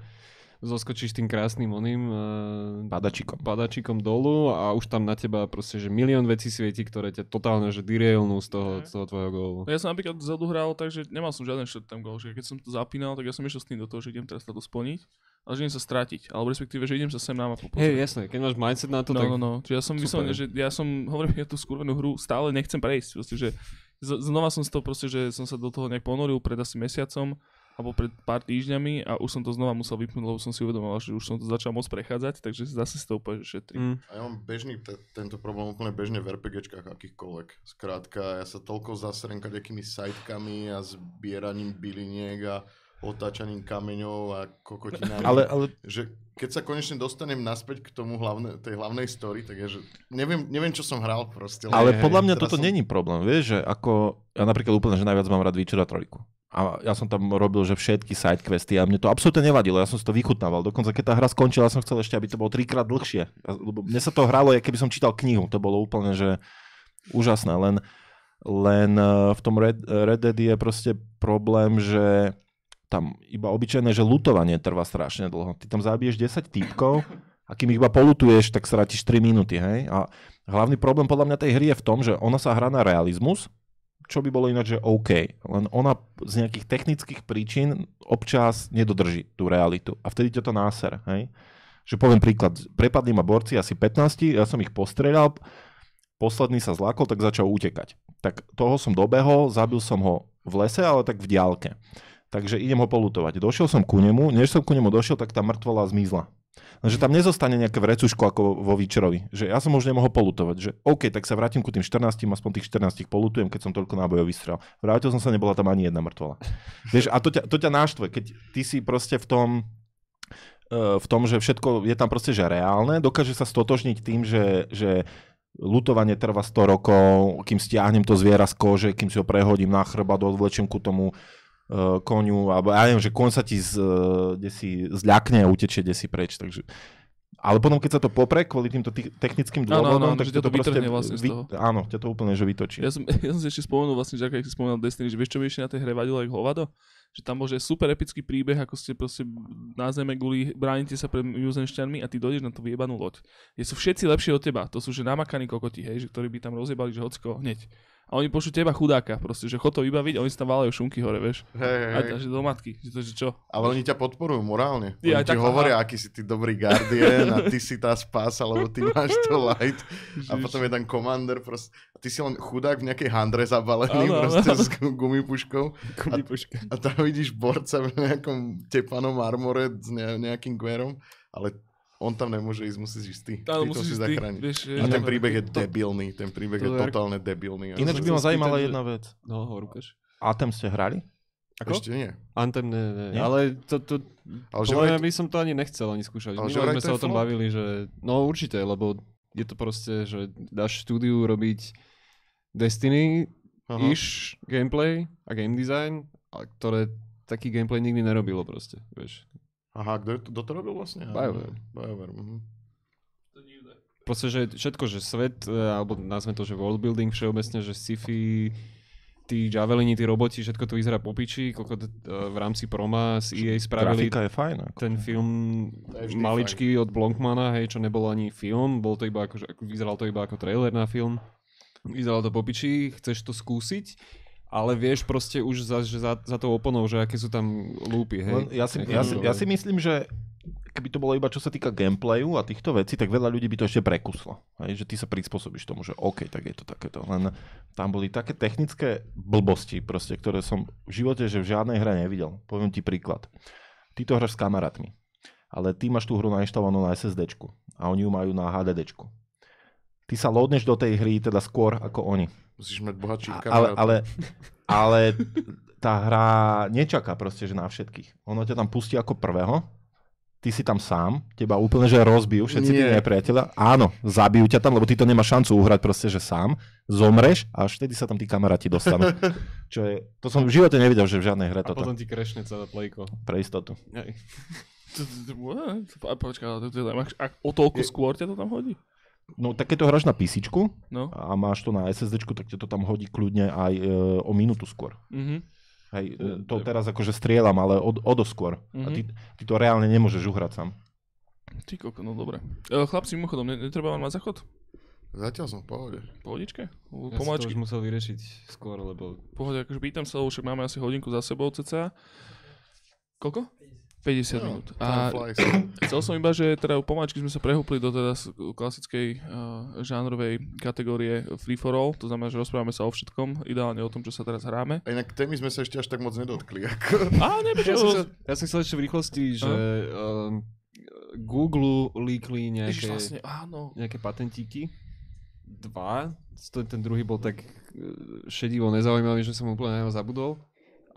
zoskočíš tým krásnym oným uh, Padačikom. padačikom dolu a už tam na teba proste, že milión vecí svieti, ktoré ťa totálne, že derailnú z toho, z toho tvojho gólu. No ja som napríklad Zeldu hral tak, že nemal som žiaden short term goal, že keď som to zapínal, tak ja som išiel s tým do toho, že idem teraz to splniť, ale že idem sa stratiť, alebo respektíve, že idem sa sem na mapu Hej, jasné, keď máš mindset na to, No, tak no, no. Čiže ja som vyslovene, že ja som, hovorím, ja tú skurvenú hru stále nechcem prejsť. Proste, že z- znova som si to proste, že som sa do toho nejak ponoril pred asi mesiacom alebo pred pár týždňami a už som to znova musel vypnúť, lebo som si uvedomoval, že už som to začal môcť prechádzať, takže zase si to úplne šetrím. Mm. A ja mám bežný te- tento problém úplne bežne v RPGčkách akýchkoľvek. Skrátka, ja sa toľko zaserem kadekými sajtkami a zbieraním byliniek a otáčaním kameňov a kokotinami. Ale, ale že keď sa konečne dostanem naspäť k tomu hlavne, tej hlavnej story, tak je, že neviem, neviem čo som hral proste. Ale len- podľa mňa toto som- není problém, vieš, že ako, ja napríklad úplne, že najviac mám rád Witchera 3. A ja som tam robil, že všetky sidequesty a mne to absolútne nevadilo, ja som si to vychutnával. Dokonca keď tá hra skončila, som chcel ešte, aby to bolo trikrát dlhšie. Ja- Lebo mne sa to hralo, keby som čítal knihu, to bolo úplne, že úžasné. Len, len eh, v tom Red, Red Dead je proste problém, že tam iba obyčajné, že lutovanie trvá strašne dlho. Ty tam zabiješ 10 týpkov a kým ich iba polutuješ, tak strátiš 3 minúty, hej? A hlavný problém podľa mňa tej hry je v tom, že ona sa hrá na realizmus, čo by bolo ináč, že OK. Len ona z nejakých technických príčin občas nedodrží tú realitu. A vtedy ťa to náser, hej? Že poviem príklad, prepadli ma borci asi 15, ja som ich postrelal, posledný sa zlákol, tak začal utekať. Tak toho som dobehol, zabil som ho v lese, ale tak v diálke. Takže idem ho polutovať. Došiel som ku nemu, než som ku nemu došiel, tak tá mŕtvola zmizla. Lenže tam nezostane nejaké vrecuško ako vo Výčerovi. Že ja som už nemohol polutovať. Že OK, tak sa vrátim ku tým 14, aspoň tých 14 polutujem, keď som toľko nábojov vystrel. Vrátil som sa, nebola tam ani jedna mŕtvola. [laughs] Vieš, a to ťa, to ťa náštve, keď ty si proste v tom, eh, v tom, že všetko je tam proste že reálne, dokáže sa stotožniť tým, že, že lutovanie trvá 100 rokov, kým stiahnem to zviera z kože, kým si ho prehodím na chrbát, odvlečím ku tomu uh, koniu, alebo ja neviem, že kon sa ti z, uh, si zľakne a utečie si preč, takže ale potom, keď sa to popre kvôli týmto technickým dôvodom, áno, tak že ťa ťa to vytrhne vlastne toho. Áno, ťa to úplne že vytočí. Ja som, [laughs] ja som si ešte spomenul vlastne, že ako si spomenul Destiny, že vieš čo mi ešte na tej hre vadilo ako hovado? Že tam bol že super epický príbeh, ako ste proste na zeme guli, bránite sa pred mimozemšťanmi a ty dojdeš na tú vyjebanú loď. Je sú všetci lepšie od teba, to sú že namakaní kokoti, hej, že ktorí by tam rozjebali, že hocko hneď. A oni pošlú teba chudáka, proste, že chod to vybaviť a oni si tam váľajú šunky hore, vieš. Hej, hej, A, hej. a že do matky, že to, že čo? Ale oni ťa podporujú morálne. Ja, oni ti tak- hovoria, aký si ty dobrý guardian a ty si tá spása, lebo ty máš to light. A potom je tam commander, proste. A ty si len chudák v nejakej handre zabalený, áno, proste áno. s gu- gumipuškou. Kumipuška. A tam vidíš borca v nejakom tepanom armore s ne- nejakým guerom, ale on tam nemôže ísť, musíš ísť ty. Áno, ty to musíš si ísť ty, zachrániť. vieš, A ten príbeh je debilný, ten príbeh To je je- totálne debilný. Ináč by ma zajímala jedna vec. No, ukáž. Atem ste hrali? Ako? Ešte nie. Anthem, ne, ne. Nie? Ale to, to, Ale že podľa vraj by som to ani nechcel ani skúšať. Ale vraj sme to sa o tom bavili, že no určite, lebo je to proste, že dáš štúdiu robiť Destiny, Aha. iš gameplay a game design, a ktoré taký gameplay nikdy nerobilo proste, vieš. Aha, kto, kto to robil vlastne? BioWare. BioWare, mhm. Proste, že všetko, že svet, e, alebo nazvem to, že world building všeobecne, že sci-fi, tí javelini, tí roboti, všetko to vyzerá po piči, koľko t- e, v rámci Proma z EA spravili Grafika je fajn. Ako. ten film maličký od Blankmana, hej, čo nebolo ani film, bol to iba ako, vyzeralo to iba ako trailer na film. Vyzeralo to po piči, chceš to skúsiť, ale vieš proste už za, že za, za tou oponou, že aké sú tam lúpy, hej. Len Ja si, ja, si, ja si myslím, že keby to bolo iba čo sa týka gameplayu a týchto vecí, tak veľa ľudí by to ešte prekuslo. Hej, že ty sa prispôsobíš tomu, že OK, tak je to takéto. Len tam boli také technické blbosti, proste, ktoré som v živote, že v žiadnej hre nevidel. Poviem ti príklad. Ty to hráš s kamarátmi, ale ty máš tú hru nainštalovanú na SSDčku a oni ju majú na HDDčku. Ty sa loadneš do tej hry teda skôr ako oni. Musíš mať bohatších A- ale, ale, ale tá hra nečaká proste, že na všetkých. Ono ťa tam pustí ako prvého, ty si tam sám, teba úplne, že rozbijú všetci tí Nie. nepriateľa. Áno, zabijú ťa tam, lebo ty to nemáš šancu uhrať proste, že sám. Zomreš a až vtedy sa tam tí kamaráti dostanú. Čo je, to som v živote nevidel, že v žiadnej hre a toto. potom ti krešne celé plejko. Pre istotu. A Počkaj, to teda o toľko skôr ťa to tam hodí? No tak keď to hráš na PC No. a máš to na SSD, tak ťa to tam hodí kľudne aj e, o minútu skôr. Mhm. Hej, e, to teraz akože strieľam, ale o, o dosť skôr. A ty, ty to reálne nemôžeš uhrať sám. Ty koko, no dobre. E, chlapci, mimochodom, ne- netreba vám mať záchod? Zatiaľ som v pohode. Pohodičke? Ja si to Pomáčky? už musel vyriešiť skôr, lebo Pohode, akože pýtam sa, lebo však máme asi hodinku za sebou cca. Koľko? 50 No, minút. A [clears throat] chcel som iba, že teda pomáčky sme sa prehúpli do teda klasickej uh, žánrovej kategórie free for all, to znamená, že rozprávame sa o všetkom, ideálne o tom, čo sa teraz hráme. A inak témy sme sa ešte až tak moc nedotkli. Ako. A nebežo, Ja som, chcel, ja som chcel ešte v rýchlosti, že um, Google líkli Ježiš, nejaké, vlastne, áno. nejaké patentíky. Dva. Ten, ten druhý bol tak eh, šedivo nezaujímavý, že som úplne na neho zabudol.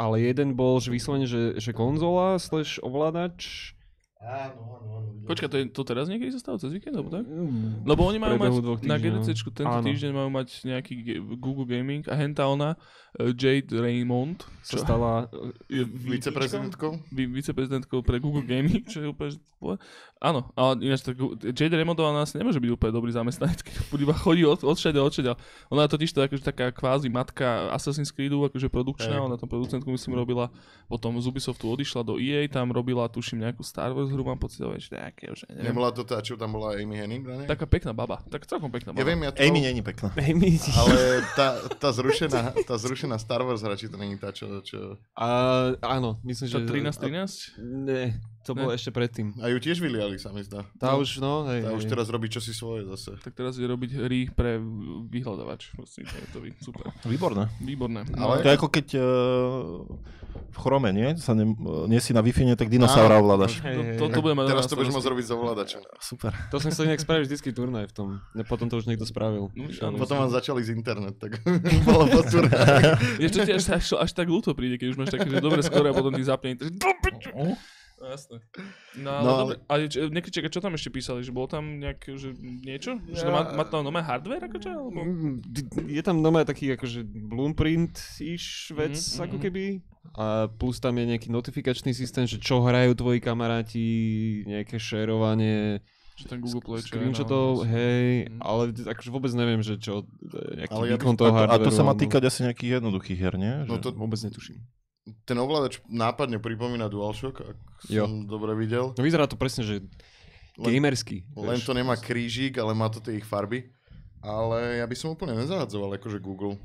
Ale jeden bol, že vyslovene, že, že konzola slash ovládač. Áno, áno, áno. Počkaj, to, je, to teraz niekedy sa stalo cez víkend, alebo tak? Mm, Lebo oni majú mať na. GDC tento Áno. týždeň majú mať nejaký Google Gaming a henta ona, Jade Raymond, sa stala... je Viceprezidentkou? vi- viceprezidentkou pre Google Gaming, čo je úplne... že- Áno, ale ináč tak, Jade Raymondová nás nemôže byť úplne dobrý zamestnanec, keď bude iba chodí od, odšade, odšade. Ona je totiž to akože taká kvázi matka Assassin's Creedu, akože produkčná, Hej. ona tam producentku myslím robila, potom z Ubisoftu odišla do EA, tam robila tuším nejakú Star Wars hru, mám pocit, ešte nejaké, už neviem. Nebola to tá, čo tam bola Amy Henning nej? Taká pekná baba, tak celkom pekná baba. Ja viem, ja to... Amy není pekná. Ale tá, tá, zrušená, tá zrušená Star Wars hra, či to není tá, čo... čo... A, áno, myslím, že... Čo, 13-13? Ne, to bolo ešte predtým. A ju tiež vyliali, sa mi zdá. Tá už, no, hej, Tá hej. už teraz robí čosi svoje zase. Tak teraz je robiť hry pre vyhľadávač. Vlastne to je to vy- super. Výborné. Výborné. Ale- To je ako keď uh, v Chrome, nie? Sa ne, nie si na Wi-Fi, tak dinosaura ovládaš. To, to, to budeme Teraz to budeš môcť robiť s ovládačom. Super. To som chcel inak spraviť vždycky turnaj v tom. No, potom to už niekto spravil. No, áno. Potom vám začali z internet, tak [laughs] bolo potúra. Je to ti až, až, až tak ľúto príde, keď už máš také, že dobre skoro a potom ti zapne internet. No, jasné. No, ale No. Ale čo, niekedy, čakaj, čo tam ešte písali? Že bolo tam nejaké, že niečo? Že to má, má tam nové hardware, ako čo? Alebo... Mm, Je tam doma taký akože blueprint-ish vec, Mhm, mm-hmm. ako mhm. keby. A plus tam je nejaký notifikačný systém, že čo hrajú tvoji kamaráti, nejaké šerovanie, Že ten Google Play, screenshotov, hej, Mhm. ale akože vôbec neviem, že čo, nejaký Ale ja by- výkon A toho to, a to sa má týkať asi nejakých jednoduchých hier, nie? No Že- to, Vôbec netuším. Ten ovládač nápadne pripomína DualShock, ak Jo. som dobre videl. No vyzerá to presne, že Len- gamerský. Len vieš. to nemá krížik, ale má to tie ich farby. Ale ja by som úplne nezahadzoval akože Google.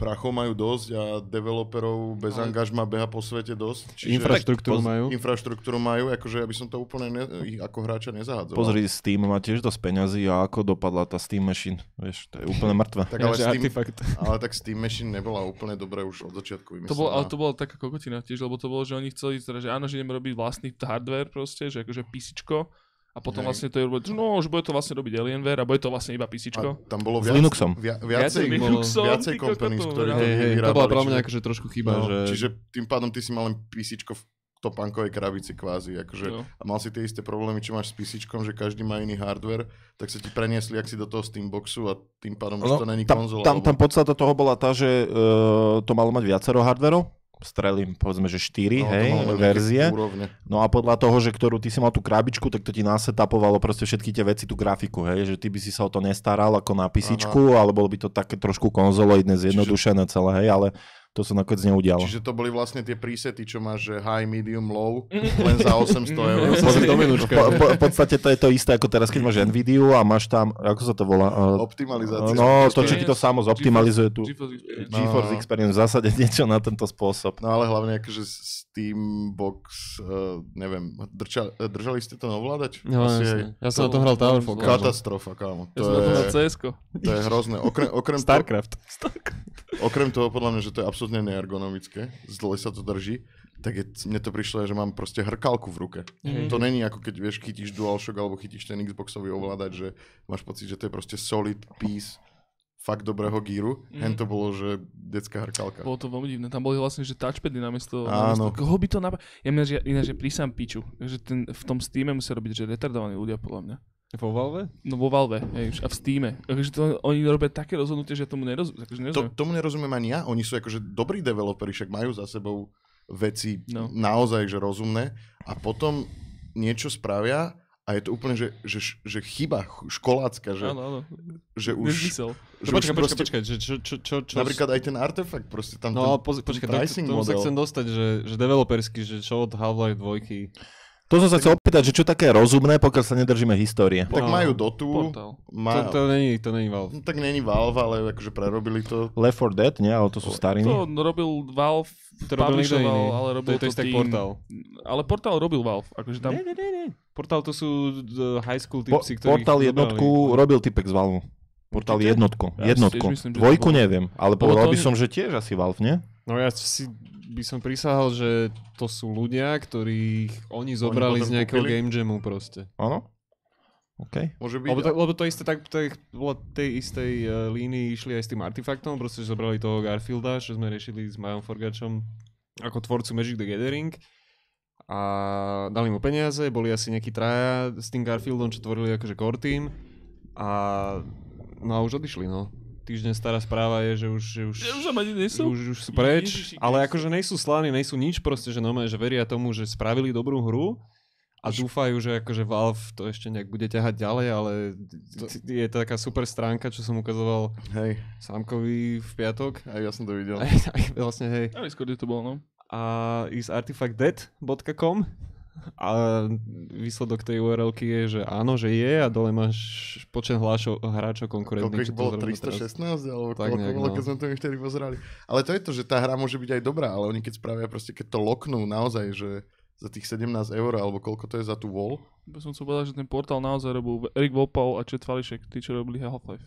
Prachov majú dosť a developerov bez Ale- angažma beha po svete dosť. Infraštruktúru poz- majú. infraštruktúru majú, akože ja by som to úplne ne, ako hráča nezahadzoval. Pozri, Steam má tiež dosť peňazí a ako dopadla tá Steam Machine. Vieš, to je úplne mŕtve. Tak ale, Steam, artefakt. ale tak Steam Machine nebola úplne dobré už od začiatku vymyslená. To bolo, ale to bola taká kokotina tiež, lebo to bolo, že oni chceli, teda, že áno, že ideme robiť vlastný hardware proste, že akože PCčko, a potom Hej. vlastne to je no, že bude to vlastne robiť Alienware a bude to vlastne iba a PCčko. tam bolo S viac, Linuxom. Via, Viacej viacej, bolo- Linuxom, viacej companies, no. to hej, to bola pre mňa akože trošku chyba, no, že... Čiže tým pádom ty si mal len písičko v topánkovej krabici kvázi. Akože, Jo. a mal si tie isté problémy, čo máš s písičkom, že každý má iný hardware, tak sa ti preniesli ak si do toho Steamboxu a tým pádom už to není No, tam, konzola. tam, lebo- tam podstata toho bola tá, že uh, to malo mať viacero hardverov, strelím povedzme, že 4, no, hej, verzie. Úrovne. No a podľa toho, že ktorú ty si mal tú krabičku, tak to ti nasetapovalo proste všetky tie veci, tú grafiku, hej, že ty by si sa o to nestaral ako na písičku, ale bolo by to také trošku konzoloidné, zjednodušené celé, hej, ale to sa nakoniec neudialo. Čiže to boli vlastne tie presety, čo máš, že high, medium, low, [laughs] len za 800 eur. [laughs] Menučka. Po, v podstate to je to isté ako teraz, keď máš Nvidia a máš tam, ako sa to volá? Uh, Optimalizácia. no, to, čo ti to samo zoptimalizuje tu. GeForce Experience. GeForce No. Experience, v zásade niečo na tento spôsob. No ale hlavne akože Steambox, uh, neviem, držali, držali ste to na ovládač? No, Asi hej. Ja som na To- to hral to- Towerfall. to- kámo. Katastrofa, kámo. Ja To som na to na je, cs to je hrozné. Okrem, okrem, to, Starcraft. Okrem toho, podľa mňa, že to je absolútne neergonomické, zle sa to drží, tak je, mne to prišlo, že mám proste hrkalku v ruke. Mhm. To není ako keď vieš, chytíš DualShock alebo chytíš ten Xboxový ovládač, že máš pocit, že to je proste solid piece fakt dobrého gíru. Mhm. Hen to bolo, že detská hrkalka. Bolo to veľmi divné. Tam boli vlastne, že touchpady namiesto... Áno. namiesto koho by to napa- Ja mňa, že, ináč, že prísam piču. že ten, v tom Steame musia robiť, že retardovaní ľudia, podľa mňa. Vo Valve? No vo Valve, hej, už, a v Steame. Takže to, oni robia také rozhodnutie, že tomu nerozumiem. Akože To, nerozumiem. tomu nerozumiem ani ja. Oni sú akože dobrí developeri, však majú za sebou veci No. naozaj že rozumné a potom niečo spravia a je to úplne, že, že, že chyba ch- školácka, že, Áno, áno. že už... Nezmysel. Že počkaj, počkaj, proste- počkaj, že čo, čo, čo, čo, Napríklad aj ten artefakt, proste tam No ten, poz, ten počkaj, to, pricing tomu sa model. chcem dostať, že, že developersky, že čo od Half-Life 2 To som sa chcel opýtať, že čo také rozumné, pokiaľ sa nedržíme histórie. Tak No, majú Dotu, Portál. To, má, to, není, to není Valve. no, tak není Valve, ale akože prerobili to. Left 4 Dead, nie? Ale to sú stariny. To robil Valve, To robil niekto iný. ale To robil je to to, tým... Portal. Ale Portal robil Valve, akože tam... Nie, nie, nie, nie. Portál to sú uh, high school Po, typci, ktorí... portál jednotku robil typek z Valve. Portál Určite? jednotku. Jednotku. to Dvojku neviem, ale povedal to by som, že tiež asi Valve, nie? No ja si by som prisahal, že to sú ľudia, ktorých oni zobrali potom z nejakého kúpili? game jamu proste. Áno? OK. Môže byť. Lebo to, lebo to isté tak, tej, tej istej uh, línii išli aj s tým artefaktom, proste že zobrali toho Garfielda, čo sme riešili s Majom Forgačom ako tvorcu Magic the Gathering a dali mu peniaze, boli asi nejakí traja s tým Garfieldom, čo tvorili akože core team a no a už odišli, no. Týždeň stará správa je, že už, že už, Ja už ani nie sú. už, už sú preč, Ježiši ale akože nejsú sláni, nejsú nič proste, že normálne, že veria tomu, že spravili dobrú hru a dúfajú, že akože Valve to ešte nejak bude ťahať ďalej, ale je to taká super stránka, čo som ukazoval Hej, Sámkovi v piatok. aj ja som to videl. Aj, [laughs] aj vlastne, hej. Na Discorde to bolo, no. A is artifactdead.com a výsledok tej url je, že áno, že je a dole máš počet hlášov, hráčov Koľko konkurentných. to bolo? zrovna teraz- 316? Alebo Tak koľko nejak, bolo, no. keď sme to vtedy pozerali. Ale to je to, že tá hra môže byť aj dobrá, ale oni keď spravia proste, keď to loknú naozaj, že za tých 17 eur, alebo koľko to je za tú wall, By som chcel povedať, že ten portál naozaj robil Erik Vopal a Chet Fališek, tí, čo robili Half-Life.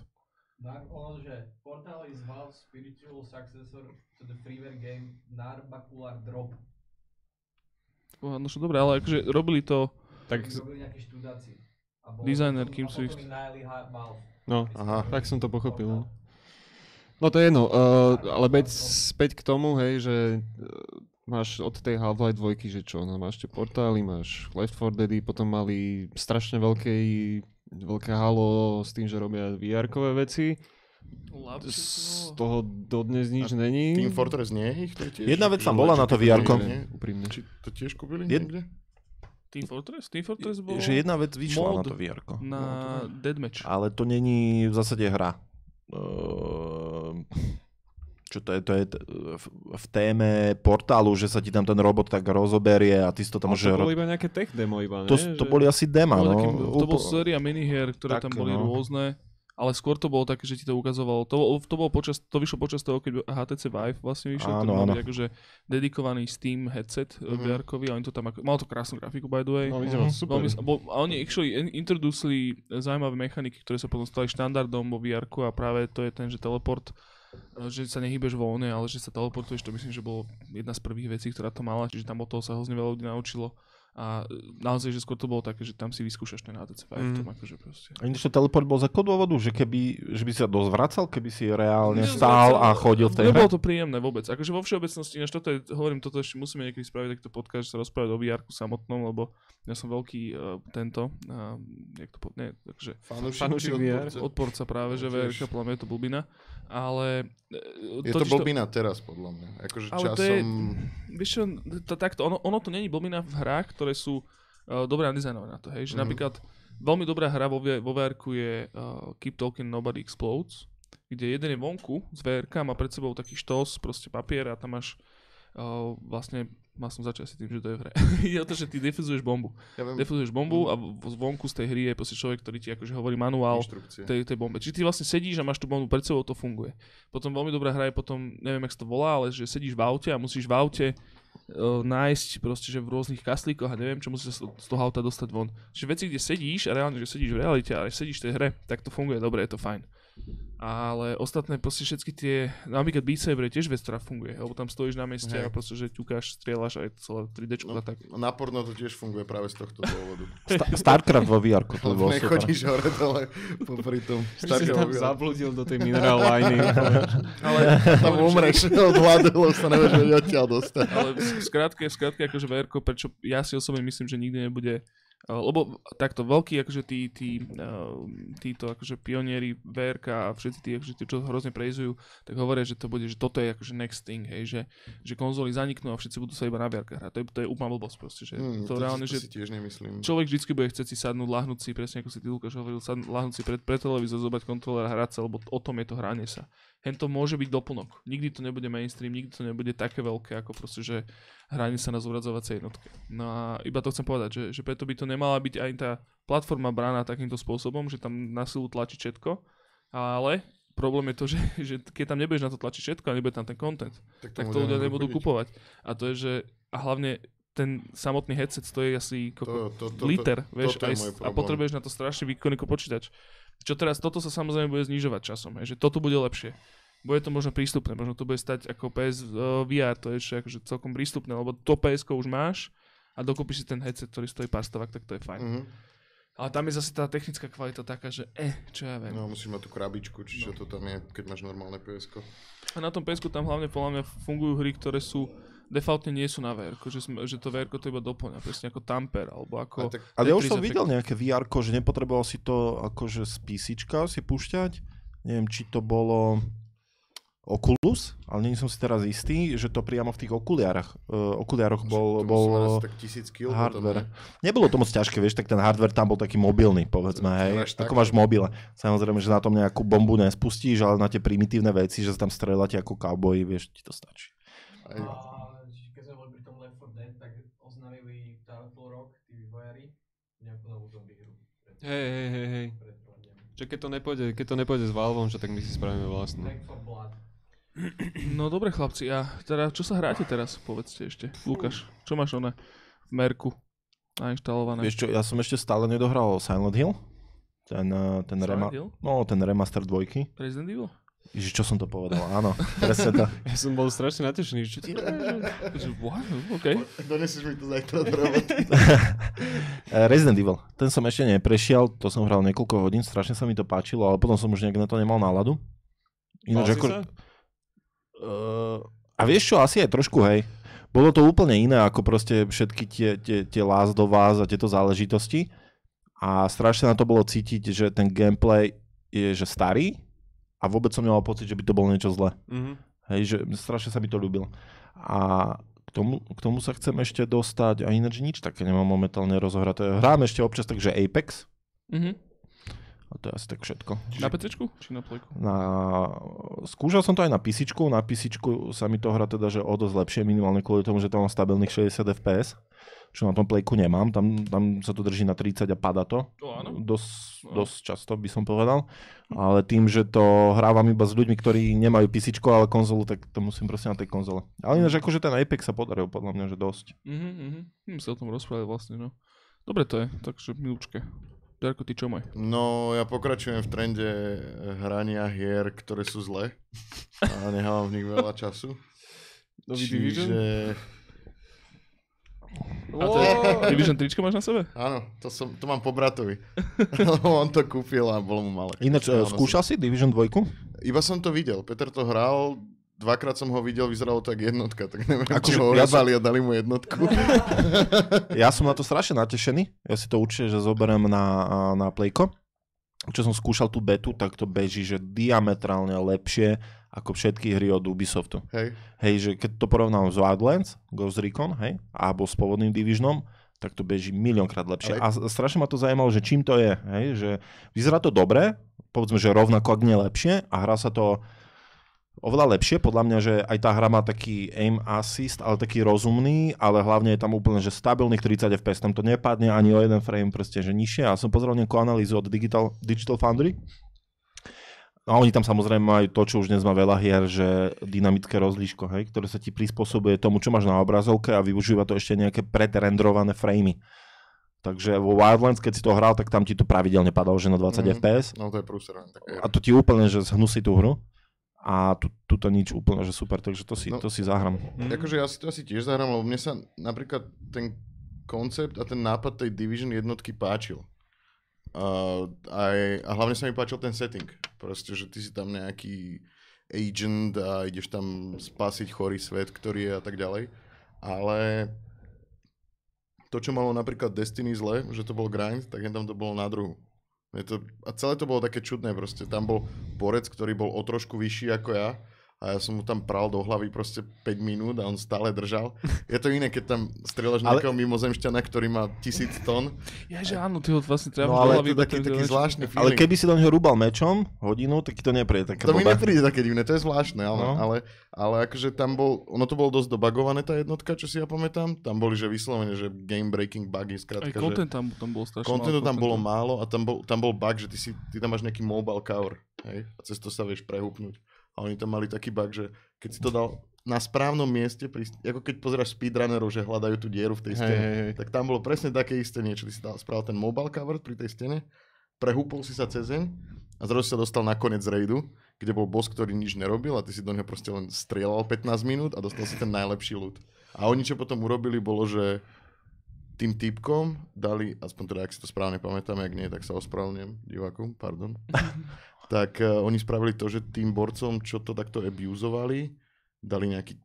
Tak ono, že Portal is Valve's spiritual successor to the freeware game Narbacular Drop. No čo dobre, ale akože robili to, Tak, robili nejakí študáci. Designer Kim Swift. no, Aha. tak som to pochopil. No. No to je jedno, uh, ale beď späť k tomu, hej, že uh, máš od tej Half-Life 2, že čo, no máš tie portály, máš Left 4 Deady, potom mali strašne veľké, veľké halo s tým, že robia VR-kové veci. Z toho dodnes nič není. Team Fortress nie je ich? To je tiež, Jedna vec tam bola na to nie? Úprimne. Či to tiež kúpili Jed- niekde? Team Fortress? Team Fortress bol Že jedna vec vyšla na to vr na Deadmatch. Ale to není v zásade hra. Ehm, čo to je? To je t- v, v téme portálu, že sa ti tam ten robot tak rozoberie a ty si to tam Ale môže... to ro- boli iba nejaké tech demo iba, ne? to, to Že- boli asi dema, no. taký, to bol séria minihier, ktoré Tak, tam boli no. rôzne, ale skôr to bolo také, že ti to ukazovalo. To, to, bolo počas, to vyšlo počas toho, keď HTC Vive vlastne vyšiel, Áno, to áno. akože dedikovaný Steam headset Mhm. mm-hmm. VR-kový a oni to tam, ako, mal to krásnu grafiku by the way. No, vyzeralo Mhm. super. Veľmi, bol, a oni actually in- introducili zaujímavé mechaniky, ktoré sa potom stali štandardom vo vr a práve to je ten, že teleport, e, že sa nehybeš voľne, ale že sa teleportuješ, to myslím, že bolo jedna z prvých vecí, ktorá to mala, čiže tam od toho sa hrozne veľa ľudí naučilo. A e, naozaj, že skôr to bolo také, že tam si vyskúšaš ten HTC Vive v tom akože proste. A ináč to teleport bol z akého dôvodu? Že, keby, že by sa dosť vracal, keby si reálne stál a chodil v tej? Nebolo to príjemné vôbec. Akože vo všeobecnosti, než toto je, hovorím, toto ešte musíme niekedy spraviť takto podcast, že sa rozprávať o VR samotnom, lebo ja som veľký uh, tento, uh, jak to po, nie, takže Fanúšik, VR. odporca? odporca práve, že VR, mňa je to blbina, ale... e, Je to blbina teraz, podľa mňa. Akože Ale časom... to je, vieš čo, to, takto, ono, ono to není blbina v hrách, ktoré sú uh, dobre nadizajnované na to, hej, že Mhm. napríklad veľmi dobrá hra vo, vo vr je uh, Keep Talking Nobody Explodes, kde jeden je vonku z vr má pred sebou taký štos, proste papier a tam máš uh, vlastne, mal som začať si tým, že to je v hre. [laughs] je o to, že ty defuzuješ bombu. ja viem, Defuzuješ bombu a v- zvonku z tej hry je proste človek, ktorý ti akože hovorí manuál inštrukcie. tej, tej bombe. Čiže ty vlastne sedíš a máš tú bombu pred sebou, to funguje. Potom veľmi dobrá hra je potom, neviem, jak sa to volá, ale že sedíš v aute a musíš v aute nájsť proste, že v rôznych kaslíkoch a neviem, čo musíš z toho auta dostať von. Čiže veci, kde sedíš a reálne, že sedíš v realite a sedíš v tej hre, tak to funguje dobre, je to fajn. Ale ostatné proste všetky tie, napríklad Beat Saber je tiež vec, ktorá funguje, lebo tam stojíš na mieste Hej. a proste, že ťukáš, strieľaš a je to celé 3D No, a tak. na porno to tiež funguje práve z tohto dôvodu. [laughs] Sta- Starcraft vo VR, to bolo super. nechodíš hore dole popri tom. [laughs] Si Starého tam VR. zabludil do tej mineral liny. [laughs] Ale Tam umreš od hladu, lebo sa nevieš odtiaľ dostať. Ale v skrátke, v skrátke akože VRko, prečo ja si osobne myslím, že nikdy nebude lebo takto veľkí, akože tí, tí, uh, títo akože pionieri VRK a všetci tí, akože tí, čo hrozne prejzujú, tak hovoria, že to bude, že toto je akože next thing, hej, že, že konzoly zaniknú a všetci budú sa iba na VRK hrať. To je, to je úplná blbosť proste, že Hmm, to, reálne, to že si tiež nemyslím. človek vždycky bude chcieť si sadnúť, lahnúť si, presne ako si ty Lukáš hovoril, sadnúť, lahnúť si pred, pred televízor, zobrať kontroler a hrať sa, lebo o tom je to hranie sa. Hen to môže byť doplnok. Nikdy to nebude mainstream, nikdy to nebude také veľké, ako proste, že hranie sa na zvradzovacej jednotke. No a iba to chcem povedať, že, že preto by to nemala byť ani tá platforma brána takýmto spôsobom, že tam na silu tlačí všetko, ale problém je to, že, [laughs] že keď tam nebudeš na to tlačiť všetko a nebude tam ten content, tak to ľudia nebudú kupovať. A to je, že a hlavne ten samotný headset stojí asi koko, To, to, to, liter, vieš, toto je aj, môj s- a potrebuješ na to strašne výkonný počítač. Čo teraz, toto sa samozrejme bude znižovať časom, hej, že toto bude lepšie. Bude to možno prístupné, možno to bude stať ako PS uh, VR, to je ešte akože celkom prístupné, lebo to ps už máš a dokúpiš si ten headset, ktorý stojí pár stovák, tak to je fajn. Mhm. Ale tam je zase tá technická kvalita taká, že eh, čo ja viem. No, musíš mať tú krabičku, či čo to tam je, keď máš normálne ps A na tom ps tam hlavne podľa mňa fungujú hry, ktoré sú defaultne nie sú na VR, že, sme, že to VR to iba doplňa, presne ako Tamper, alebo ako... tak Ale ja už som videl nejaké VR, že nepotreboval si to akože z PC si púšťať. Neviem, či to bolo Oculus, ale nie som si teraz istý, že to priamo v tých okuliárach, uh, okuliároch bol, to bol tak tisíc kg hardware. potom, ne? Nebolo to moc ťažké, vieš, tak ten hardware tam bol taký mobilný, povedzme, To hej, máš tak, ako máš v mobile. Samozrejme, že na tom nejakú bombu nespustíš, ale na tie primitívne veci, že sa tam strieľate ako cowboy, vieš, ti to stačí. Aj, A keď sme boli pri tom Left 4 Dead, tak oznámili Turtle Rock, tí vývojári, nejakú novú zombie hru. Pred, Hej, hej, hej, hej. Čo keď to nepôjde, keď to nepôjde s Valvom, že tak my si spravíme Blood. [clears throat] No dobre chlapci, a teda čo sa hráte teraz, povedzte ešte. Lukáš, čo máš one v Merku nainštalované? Vieš čo, ja som ešte stále nedohral Silent Hill, ten, eh, ten, Silent rema- Hill? no, ten remaster dvojky. Resident Evil? Ježiš, čo som to povedal, áno, presne to. [laughs] Ja som bol strašne natešený, čo ti Že, what? OK. Donesieš mi to zajtra do roboty. [laughs] Resident Evil, ten som ešte neprešiel, to som hral niekoľko hodín, strašne sa mi to páčilo, ale potom som už nejak na to nemal náladu. Si ako, sa? Uh, a vieš čo, asi aj trošku, hej. Bolo to úplne iné ako proste všetky tie, tie, tie Last of Us a tieto záležitosti. A strašne na to bolo cítiť, že ten gameplay je že starý a vôbec som nemal pocit, že by to bolo niečo zlé. Mhm. Hej, že strašne sa mi to ľúbilo. A k tomu, k tomu sa chcem ešte dostať a ináč nič také nemám momentálne rozohraté. Hrám ešte občas takže Apex Mhm. a to je asi tak všetko. Na PC či na plejku? Na... Skúšal som to aj na PC, na PC sa mi to hra teda, že o dosť lepšie, minimálne kvôli tomu, že tam mám stabilných 60 fps, čo na tom playku nemám, tam, tam sa to drží na 30 a pada to. O, áno. Dosť, No. dosť často by som povedal. Ale tým, že to hrávam iba s ľuďmi, ktorí nemajú PC, ale konzolu, tak to musím proste na tej konzole. Ale ináč akože ten Apex sa podaril podľa mňa, že dosť. Mhm, mhm. Hm, sa o tom rozprávať vlastne, no. Dobre to je, takže milúčke. Darko, ty čo maj? No, ja pokračujem v trende hrania hier, ktoré sú zlé. [laughs] A nechávam v nich veľa času. Nový Division? Čiže... A to je, Division 3 máš na sebe? Áno, to, som, to mám po bratovi. [laughs] Lebo on to kúpil a bolo mu malé. Ináč, Áno, skúšal si Division 2? Iba som to videl. Peter to hral, dvakrát som ho videl, vyzeralo to jak jednotka, tak neviem, Akože či ho ja som- a dali mu jednotku. [laughs] Ja som na to strašne natešený. Ja si to určite, že zoberiem na, na Playko. Čo som skúšal tú betu, tak to beží, že diametrálne lepšie ako všetky hry od Ubisoftu. Hej. Hej, že keď to porovnám s Wildlands, Ghost Recon, hej, alebo s pôvodným Divisionom, tak to beží miliónkrát lepšie. Ale- A strašne ma to zajímalo, že čím to je, hej, že vyzerá to dobre, povedzme, že rovnako, ak nie lepšie a hrá sa to oveľa lepšie, podľa mňa, že aj tá hra má taký aim assist, ale taký rozumný, ale hlavne je tam úplne, že stabilných 30 fps, tam to nepadne ani o jeden frame, proste, že nižšie. A som pozeral nejakú analýzu od Digital, Digital Foundry, a oni tam samozrejme majú to, čo už dnes má veľa hier, že dynamické rozlíško, hej, ktoré sa ti prispôsobuje tomu, čo máš na obrazovke a využíva to ešte nejaké predrendrované framey. Takže vo Wildlands, keď si to hral, tak tam ti to pravidelne padalo, že na 20 Mhm. fps. No to je prúser. A to ti úplne, že zhnusí tú hru. A tu, tuto nič úplne, že super, takže to si, No. to si zahrám. Akože ja si to asi tiež zahrám, lebo mne sa napríklad ten koncept a ten nápad tej Division jednotky páčil. Uh, aj, a hlavne sa mi páčil ten setting. Proste, že ty si tam nejaký agent a ideš tam spasiť chorý svet, ktorý je a tak ďalej. Ale to, čo malo napríklad Destiny zle, že to bol grind, tak tam to bolo na druhu. Je to, a celé to bolo také čudné proste. Tam bol borec, ktorý bol o trošku vyšší ako ja a ja som mu tam pral do hlavy proste 5 minút a on stále držal. Je to iné, keď tam strieľaš Ale- nejakého mimozemšťana, ktorý má tisíc tón. Ja, že áno, ty ho vlastne treba No, ale Ale to je taký, taký zvláštny feeling. Ale keby si do neho rúbal mečom hodinu, tak to nepríde také To mi blbé. nepríde také divné, to je zvláštne, ale, No. ale, ale akože tam bol, ono to bolo dosť dobagované tá jednotka, čo si ja pamätám. Tam boli, že vyslovene, že game breaking bugy, Aj skrátka, že content tam, tam bol strašne kontentu málo tam bolo contentu. málo a tam bol, tam bol bug, že ty, si, ty tam máš nejaký mobile cover, hej, a cez to sa vieš prehúpnúť. A oni tam mali taký bug, že keď si to dal na správnom mieste, pri, ako keď pozeráš speedrunnerov, že hľadajú tú dieru v tej stene, hej, hej. tak tam bolo presne také isté niečo. Ty si dal, spravil ten mobile cover pri tej stene, prehúpol si sa cez deň a zrazu sa dostal na koniec raidu, kde bol boss, ktorý nič nerobil a ty si do neho proste len strieľal 15 minút a dostal si ten najlepší loot. A oni čo potom urobili bolo, že tým typkom dali, aspoň teda, ak si to správne pamätám, ak nie, tak sa ospravedlňujem divákom, pardon. [laughs] tak uh, oni spravili to, že tým borcom, čo to takto abuzovali, dali nejaký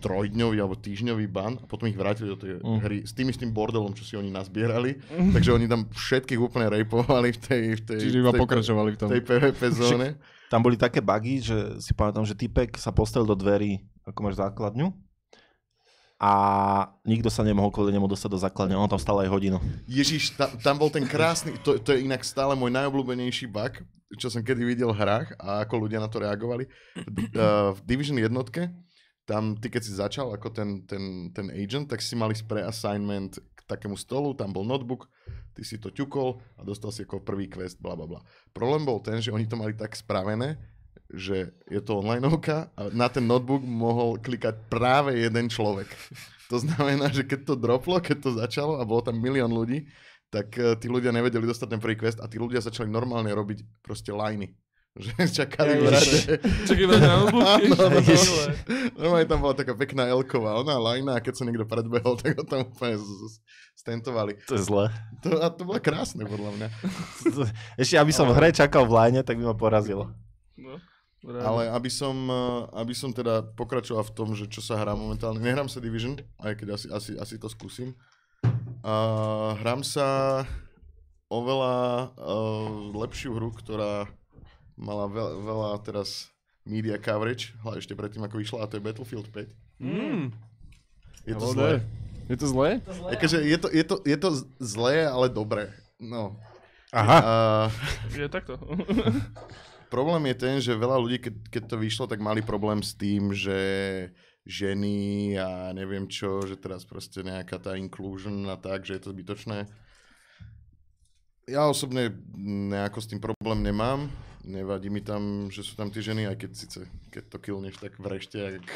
trojdňový alebo týždňový ban a potom ich vrátili do tej Mm. hry s tým istým bordelom, čo si oni nazbierali. Takže oni tam všetkých úplne rejpovali v tej, v tej, Čiže v iba tej, pokračovali v tom. tej PvP zóne. Tam boli také bugy, že si pamätám, že typek sa postavil do dverí, ako máš základňu, a nikto sa nemohol kvôli nemu dostať do základne, on tam stal aj hodinu. Ježiš, tam, tam bol ten krásny, to, to je inak stále môj najobľúbenejší bug, čo som kedy videl v hrách a ako ľudia na to reagovali. Uh, v Division jednotke, tam ty keď si začal ako ten, ten, ten agent, tak si mali pre assignment k takému stolu, tam bol notebook, ty si to ťukol a dostal si ako prvý quest, bla bla bla. Problém bol ten, že oni to mali tak spravené, že je to onlineovka a na ten notebook mohol klikať práve jeden človek. To znamená, že keď to droplo, keď to začalo a bolo tam milión ľudí, tak eh, tí ľudia nevedeli dostať ten quest a tí ľudia začali normálne robiť proste liney. [laughs] Že čakali v rade. Na notebook? Áno, no, Ježiš. no. Normálne tam bola taká pekná elková, ona lajna a keď sa niekto predbehol, tak ho tam úplne z- z- stentovali. To je zle. To, a to bolo krásne podľa mňa. [laughs] Ešte aby som v hre čakal v line, tak by ma porazilo. No. Ale aby som, eh, aby som teda pokračoval v tom, že čo sa hrá momentálne. Nehrám sa Division, aj keď asi, asi, asi to skúsim. Uh, hrám sa oveľa uh, lepšiu hru, ktorá mala veľa, veľa teraz media coverage, hlavne ešte predtým ako vyšla, a to je Battlefield 5. Mm. Je to zlé. there. Je to zlé? Akože je, to, je, to, je to zlé, ale dobré. No. Aha. Uh, Je takto. [laughs] Problém je ten, že veľa ľudí, keď, keď to vyšlo, tak mali problém s tým, že ženy a neviem čo, že teraz proste nejaká tá inclusion a tak, že je to zbytočné. Ja osobne nejako s tým problém nemám. Nevadí mi tam, že sú tam tie ženy, aj keď síce, keď to killneš, tak vrešte. Jak...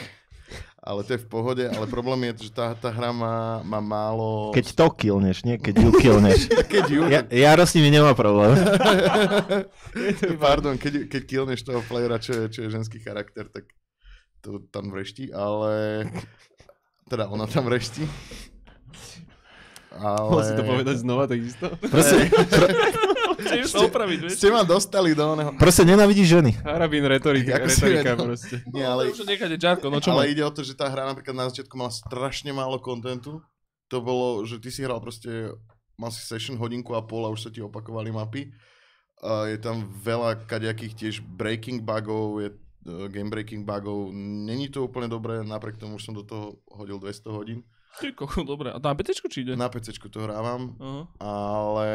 Ale to je v pohode, ale problém je, že tá, tá hra má, má málo... Keď to killneš, nie? Keď ju killneš. [laughs] keď ju, Ja, Jaro s nimi nemá problém. [laughs] Pardon, keď, keď killneš toho playera, čo je, čo je ženský charakter, tak to tam vreští, ale... Teda ona tam vreští. ale... Mohol si to povedať znova, takisto? Proste, [laughs] Chceš sa opraviť, vieš? Ste ma dostali do oného... proste nenávidíš ženy. Harabín retorika, retorika proste. Nie, ale, Už Jarko, no čo ale ide o to, že tá hra napríklad na začiatku mala strašne málo kontentu. To bolo, že ty si hral proste, mal si session hodinku a pol a už sa ti opakovali mapy. A je tam veľa kadejakých tiež breaking bugov, je uh, game breaking bugov. Není to úplne dobré, napriek tomu už som do toho hodil 200 hodín. Ty koko, dobre. A na PC či ide? Na PC to hrávam, Aha. ale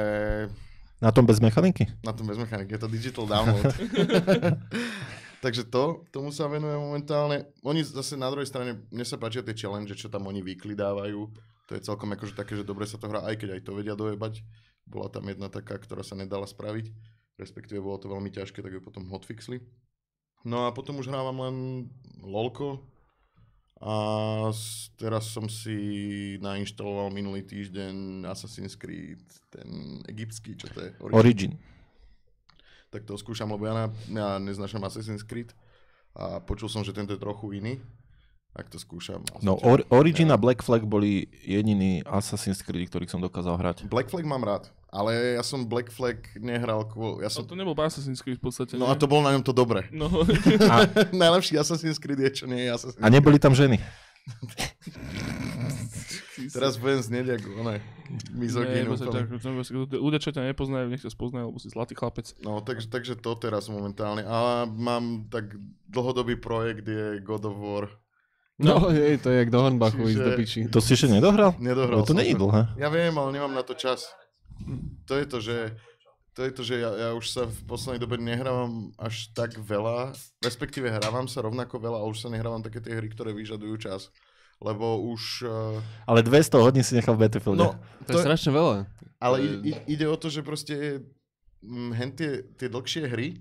Na tom bez mechaniky? na tom bez mechanik, je to digital download. [laughs] Takže to, tomu sa venujem momentálne. Oni zase na druhej strane, mne sa páčia tie challenge, čo tam oni weekly dávajú. To je celkom akože také, že dobre sa to hrá, aj keď aj to vedia dojebať. Bola tam jedna taká, ktorá sa nedala spraviť, respektíve bolo to veľmi ťažké, tak ju potom hotfixli. No a potom už hrávam len LOLko a teraz som si nainštaloval minulý týždeň Assassin's Creed, ten egyptský, čo to je? Origin. tak to skúšam, lebo ja, na, ja neznášam Assassin's Creed a počul som, že tento je trochu iný, tak to skúšam. No, Or- Origin a Black Flag boli jediní Assassin's Creed, ktorých som dokázal hrať. Black Flag mám rád, ale ja som Black Flag nehral kvôli... Ja No som, to nebol Assassin's Creed v podstate. no nie? a to bol na ňom to dobre. No, [laughs] Najlepší Assassin's Creed je, čo nie je Assassin's A neboli tam ženy. Teraz budem znieť ako one, mizogín úplne. ľudia, čo ťa nepoznajú, nech ťa spoznajú, lebo si zlatý chlapec. No, takže, takže to teraz momentálne. A mám tak dlhodobý projekt je God of War. No, hej, to je jak do Hornbachu ísť Čiže- do piči. To si ešte nedohral? Nedohral No, to som nie je to. dlhé. Ja viem, ale nemám na to čas. To je to, že, to je to, že ja, ja už sa v poslednej dobe nehrávam až tak veľa, respektíve hrávam sa rovnako veľa a už sa nehrávam také tie hry, ktoré vyžadujú čas. Lebo už... Uh, Ale 200 hodín si nechal v Battlefielde. no, To je strašne veľa. ale to je- ide, ide- ide o to, že proste mm, hen tie, tie dlhšie hry,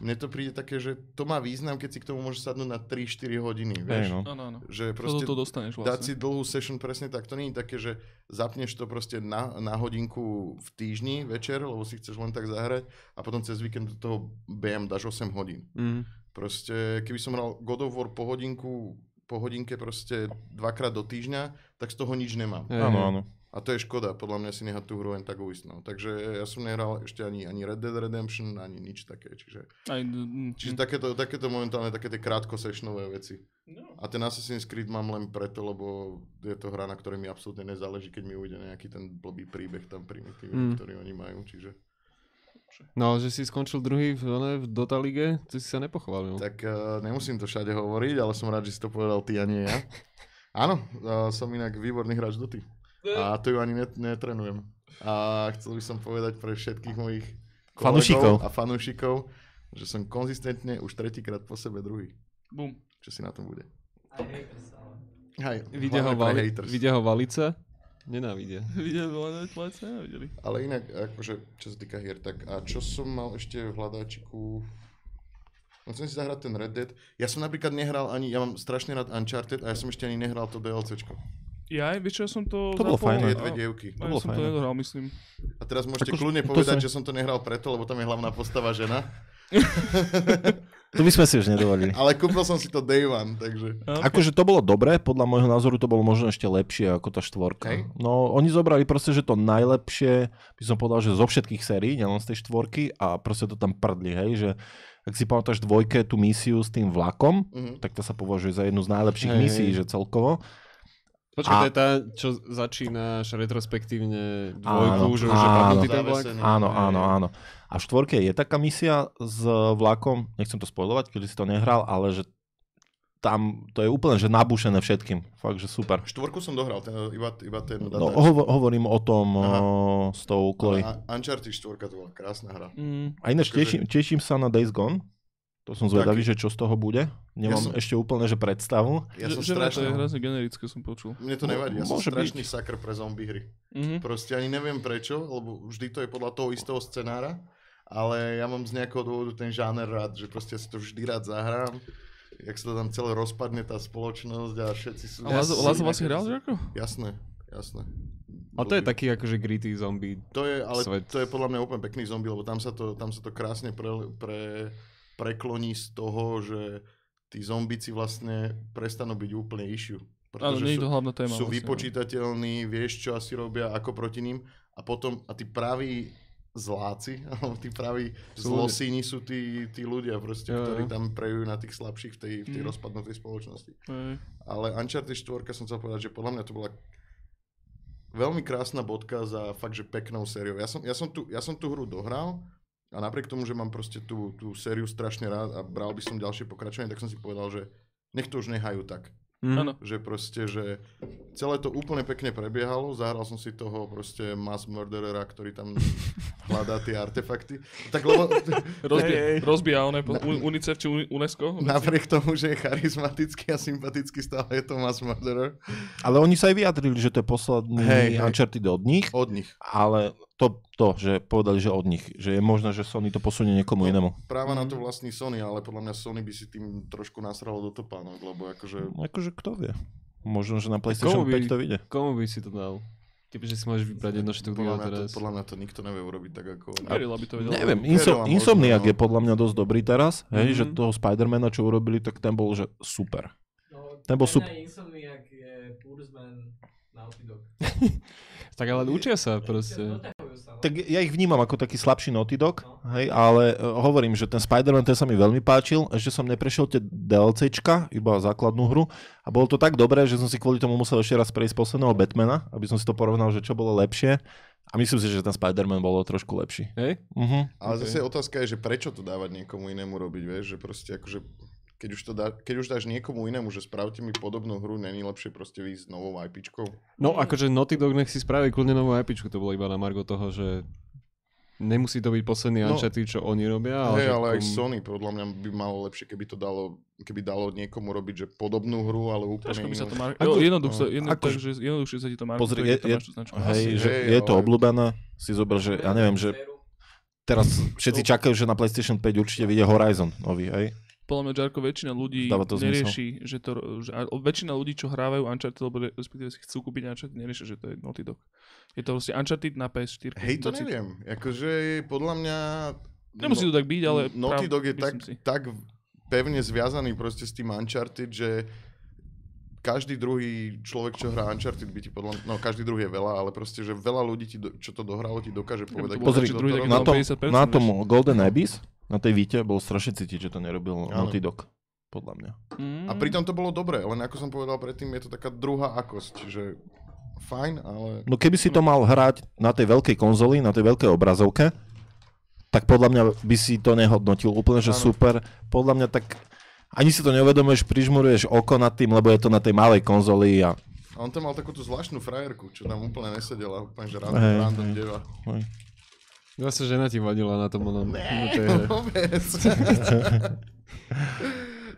mne to príde také, že to má význam, keď si k tomu môžeš sadnúť na 3-4 hodiny, vieš? no. Áno, áno. Že Proste... To, to dostaneš dať si vlastne. dlhú session presne tak. To nie je také, že zapneš to proste na, na hodinku v týždni večer, lebo si chceš len tak zahrať a potom cez víkend do toho BM dáš 8 hodín. Mm. Proste, keby som hral God of War po hodinku, po hodinke proste dvakrát do týždňa, tak z toho nič nemám. Áno, áno. A to je škoda, podľa mňa si nehať tú hru len tak uísť. No. Takže ja som nehral ešte ani, ani Red Dead Redemption, ani nič také. Čiže, Aj, mm, čiže mm. takéto, takéto momentálne také tie krátko-sešnové veci. No. A ten Assassin's Creed mám len preto, lebo je to hra, na ktorej mi absolútne nezáleží, keď mi ujde nejaký ten blbý príbeh tam Mm. primitívny, ktorý oni majú. Čiže No, že si skončil druhý v, one, v Dota lige, to si sa nepochválil. tak uh, nemusím to všade hovoriť, ale som rád, že si to povedal ty a nie ja. [laughs] Áno, uh, som inak výborný hráč Doty. A to ju ani net, netrenujem. A chcel by som povedať pre všetkých mojich Fanúšikov. a fanúšikov, že som konzistentne už tretíkrát po sebe druhý. Bum. Čo si na tom bude? Aj haters. Hej, Vidia ho, vali, haters. vidia ho valica? Nenávidia. [laughs] Videli, ale tvoje nevideli. Ale inak, akože, čo sa týka hier, tak a čo som mal ešte v hľadáčiku? No chcem si zahrať ten Red Dead. Ja som napríklad nehral ani, ja mám strašne rád Uncharted a ja som ešte ani nehral to DLCčko. Ja aj, vieš čo, ja som to To bolo fajn, Tie ne? dve dievky. To ja bolo som to fajn. nedohral, myslím. A teraz môžete Akože kľudne to povedať, sa- že som to nehral preto, lebo tam je hlavná postava žena. [laughs] To by sme si už nedovolili. [laughs] Ale kúpil som si to day one, takže... Akože to bolo dobré, podľa môjho názoru to bolo možno ešte lepšie ako tá štvorka. Hej. No oni zobrali proste, že to najlepšie, by som povedal, že zo všetkých sérií, nielen z tej štvorky a proste to tam prdli, hej, že ak si pamätáš dvojke tú misiu s tým vlakom, Mhm. tak to sa považuje za jednu z najlepších Hej, misií, že celkovo. Počkaj, A- to je tá, čo začínaš retrospektívne Áno, dvojku, že už áno. ten vlak? Áno, áno, áno. A v štvorke je taká misia s vlakom, nechcem to spojovať, keďže si to nehral, ale že tam to je úplne, že nabušené všetkým. Fakt, že super. Štvorku som dohral, ten, iba, iba ten No, hovo- hovorím o tom Aha. s tou Chloe. Uncharted 4 to bola krásna hra. Mm. A ináč Akože- teším, teším sa na Days Gone. To som zvedavý, že čo z toho bude. Nemám Ja som- ešte úplne, že predstavu. Ja že, som že to je hrozne generické, som počul. Mne to nevadí, ja som strašný sakr pre zombie hry. Mhm. Proste ani neviem prečo, lebo vždy to je podľa toho istého scenára, ale ja mám z nejakého dôvodu ten žáner rád, že proste ja si to vždy rád zahrám. Jak sa to tam celé rozpadne tá spoločnosť a všetci sú... A Lazo, Lazo si hral, že ako? Jasné, jasné. A to je taký akože gritty zombie. To je, ale svet. to je podľa mňa úplne pekný zombie, lebo tam sa to, tam sa to krásne pre, pre, prekloní z toho, že tí zombici vlastne prestanú byť úplne issue. Áno, nie je sú, to hlavná téma. sú vlastne, no. vypočítateľní, vieš, čo asi robia, ako proti ním a potom, a tí praví zláci, [laughs] alebo tí praví zlosíni sú tí, tí ľudia proste, Jo, ktorí tam prejujú na tých slabších v tej, v tej Mm. rozpadnutej spoločnosti. Hej. Ale Uncharted 4 som chcel povedať, že podľa mňa to bola veľmi krásna bodka za fakt, že peknou sériou. Ja som, ja som, tú, ja som tú hru dohral a napriek tomu, že mám proste tú, tú sériu strašne rád a bral by som ďalšie pokračovanie, tak som si povedal, že nech to už nehajú tak. Mm. Že proste, že celé to úplne pekne prebiehalo, zahral som si toho proste mass murderera, ktorý tam hľadá tie artefakty. Tak lebo [laughs] hej. rozbíja one, UNICEF či UNESCO. napriek tomu, že je charizmatický a sympatický, stále je to mass murderer Ale oni sa aj vyjadrili, že to je posledný hej. Uncharted od nich, od nich. ale to, to, že povedali, že od nich, že je možné, že Sony to posunie niekomu No. inému. Práva na to vlastní Sony, ale podľa mňa Sony by si tým trošku nasralo do topánok, lebo akože... Akože kto vie. Možno, že na PlayStation Komu by- 5 to vyjde. Komu by si to dal? Kebyže si môžeš vybrať jedno štúdio Podľa mňa, to, teraz. podľa mňa to nikto nevie urobiť tak ako... Verila by to vedela. Neviem, Inso, Insomniac no. je podľa mňa dosť dobrý teraz, hej, Mhm. že toho Spidermana, čo urobili, tak ten bol, že super. No, Ten bol pre mňa sup- Insomniac je Pursman Dog. [laughs] Tak ale učia sa proste. Tak ja ich vnímam ako taký slabší Naughty Dog, No. hej, ale uh, hovorím, že ten Spider-Man, ten sa mi veľmi páčil, ešte som neprešiel tie DLCčka, iba základnú hru a bolo to tak dobré, že som si kvôli tomu musel ešte raz prejsť posledného Batmana, aby som si to porovnal, že čo bolo lepšie a myslím si, že ten Spider-Man bolo trošku lepší. Hej? Uh-huh. Ale Ok. zase otázka je, že prečo to dávať niekomu inému robiť, vieš, že proste akože keď už, to dá, keď už dáš niekomu inému, že spravte mi podobnú hru, není lepšie proste výjsť s novou IPčkou? No akože Naughty Dog nech si spraví kľudne novú IPčku, to bolo iba na margo toho, že nemusí to byť posledný No. Uncharted, čo oni robia, ale, Ale, že ale aj kom- Sony podľa mňa by malo lepšie, keby to dalo, keby dalo niekomu robiť, že podobnú hru, ale úplne Ťažko by sa to mar... Ako- Jo, jednoducho, sa- jedno, ako- takže jednoduchšie sa ti to marketuje, Pozri, je- je-. Hej, že hej, je to ale- obľúbené, si zober, že ja neviem, že teraz všetci čakajú, že na PlayStation 5 určite vyjde Horizon nový, hej? Podľa mňa, Jarko, väčšina ľudí Dáva to zmysel. nerieši, že to, že, väčšina ľudí, čo hrávajú Uncharted, alebo re- respektíve si chcú kúpiť Uncharted, nerieši, že to je Naughty Dog. Je to proste Uncharted na PS4. Hej, to it. neviem. Akože podľa mňa... Nemusí to tak byť, ale... Naughty práv- Dog je tak, si. tak pevne zviazaný proste s tým Uncharted, že každý druhý človek, čo hrá Uncharted, by ti podľa no každý druhý je veľa, ale proste, že veľa ľudí, ti do, čo to dohralo, ti dokáže povedať. to Pozri, taký Na tom, 50%, na vieš. tom Golden Abyss, na tej víte, bol strašne cítiť, že to nerobil Áno. Naughty Dog, podľa mňa. Mm. A pritom to bolo dobré, len ako som povedal predtým, je to taká druhá akosť, že fajn, ale... No keby si to mal hrať na tej veľkej konzoli, na tej veľkej obrazovke, tak podľa mňa by si to nehodnotil úplne, že Áno. super. Podľa mňa tak ani si to neuvedomuješ, prižmuruješ oko nad tým, lebo je to na tej malej konzoli a A on tam mal takú tú zvláštnu frajerku, čo tam úplne nesedela, úplne že random, random hej. deva. Zase žena ti vadila na tom onom. tej hre. [laughs] Vôbec. [laughs]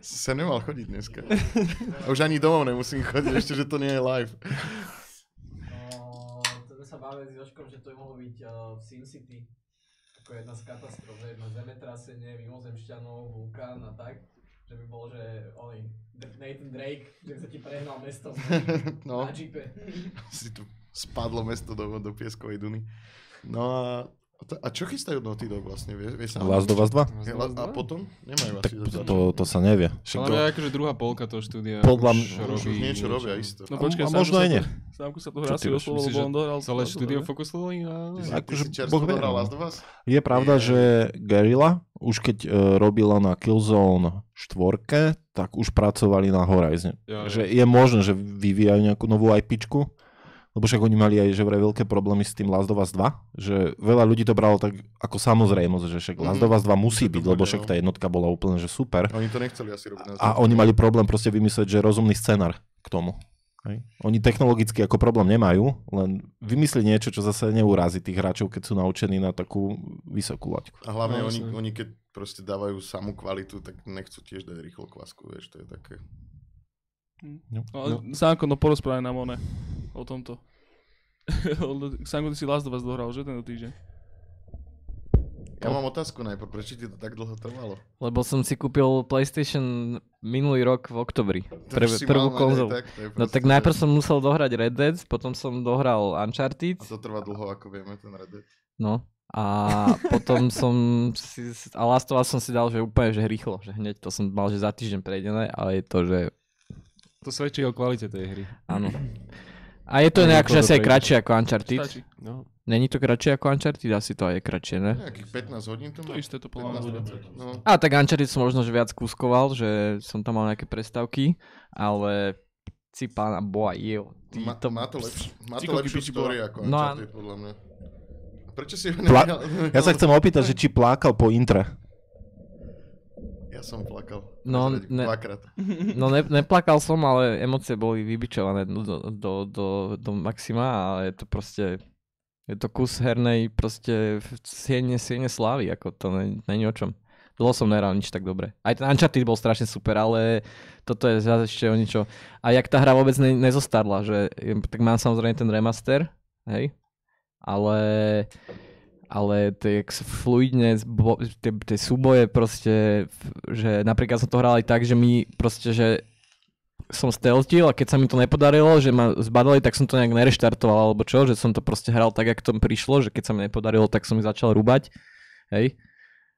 Sa nemal chodiť dneska. A už ani domov nemusím chodiť, ešte, že to nie je live. No, to sme sa bavili s Joškom, že to by mohlo byť uh, v Sin City. Ako jedna z katastrof, že jedno zemetrasenie, mimozemšťanov, vulkán a tak. Že by bolo, že oni, Nathan Drake, že sa ti prehnal mesto [laughs] No, na jeepe. si tu spadlo mesto do, do pieskovej duny. No a, a čo chystajú Naughty Dog vlastne? Vie, vie sa? Last of Us 2? Je la- A potom? Nemajú Tak asi to, to sa nevie. Však Ale to, akože druhá polka toho štúdia Podľa už mňa- Už už niečo robia isto. No A- počkaj, a Sámku možno sa aj to- nie. Sámku sa to hrá si Myslíš, lebo on dohral. Celé štúdio fokusovali na... Ty si, ty akože si čerstvo Boh vie, dohral no. Last of Us? je pravda, že Guerrilla, už keď uh, robila na Killzone 4, tak už pracovali na Horizon. Ja, Že je možné, že vyvíjajú nejakú novú IPčku, lebo však oni mali aj že vraj veľké problémy s tým Last of Us 2, že veľa ľudí to bralo tak ako samozrejmosť, že však Last Mhm. of Us 2 musí Že to byť, lebo však no. tá jednotka bola úplne že super. Oni to nechceli asi robiť A oni mali problém proste vymyslieť, že rozumný scenár k tomu. Hej. Oni technologicky ako problém nemajú, len vymyslieť niečo, čo zase neurazí tých hráčov, keď sú naučení na takú vysokú laťku. A hlavne No, oni, oni keď proste dávajú samú kvalitu, tak nechcú tiež dať rýchlo kvasku, vieš, to je také... No, ale Sánko, no porozprávaj nám one o tomto. [laughs] Sánko, ty si Last of Us dohral, že tento týždeň? Ja mám otázku najprv, prečo ti to tak dlho trvalo? Lebo som si kúpil PlayStation minulý rok v oktobri. Si prvú konzolu. Tak, No tak najprv som musel dohrať Red Dead, potom som dohral Uncharted, A to trvá dlho, ako vieme, ten Red Dead. no. A potom [laughs] som si, a Last of Us som si dal, že úplne, že rýchlo, že hneď to som mal, že za týždeň prejdené, ale je to, že To svedčí o kvalite tej hry. Áno. A je to nejak, že asi aj to kratšie ako Uncharted. Stačí. No. Není to kratšie ako Uncharted? Asi to aj je kratšie, ne? Nejakých 15 hodín to To má? isté to podľa mňa bude. 15-20, no. A tak Uncharted som možno že viac kúskoval, že som tam mal nejaké prestavky, ale si pána boa, jo. ty Má, to- má to, lepš, má to lepšiu story No ako a- Uncharted, podľa mňa. A Prečo si ho Pla-? Ja sa chcem opýtať, že či plakal po intre. Ja som plakal. No, ne- Dvakrát. [laughs] No ne, neplakal som, ale emócie boli vybičované do, do, do, do maxima a je to proste, je to kus hernej proste siene, siene slávy, ako to ne- není o čom. Dlho som nehral nič tak dobre. Aj ten Uncharted bol strašne super, ale toto je zase ešte o niečo. A jak tá hra vôbec ne, nezostarla, že tak mám samozrejme ten remaster, hej, ale ale sa fluidne, tie, tie súboje proste, že napríklad som to hral aj tak, že mi proste, že som stealthil a keď sa mi to nepodarilo, že ma zbadali, tak som to nejak nereštartoval alebo čo, že som to proste hral tak, jak to prišlo, že keď sa mi nepodarilo, tak som mi začal rúbať, hej.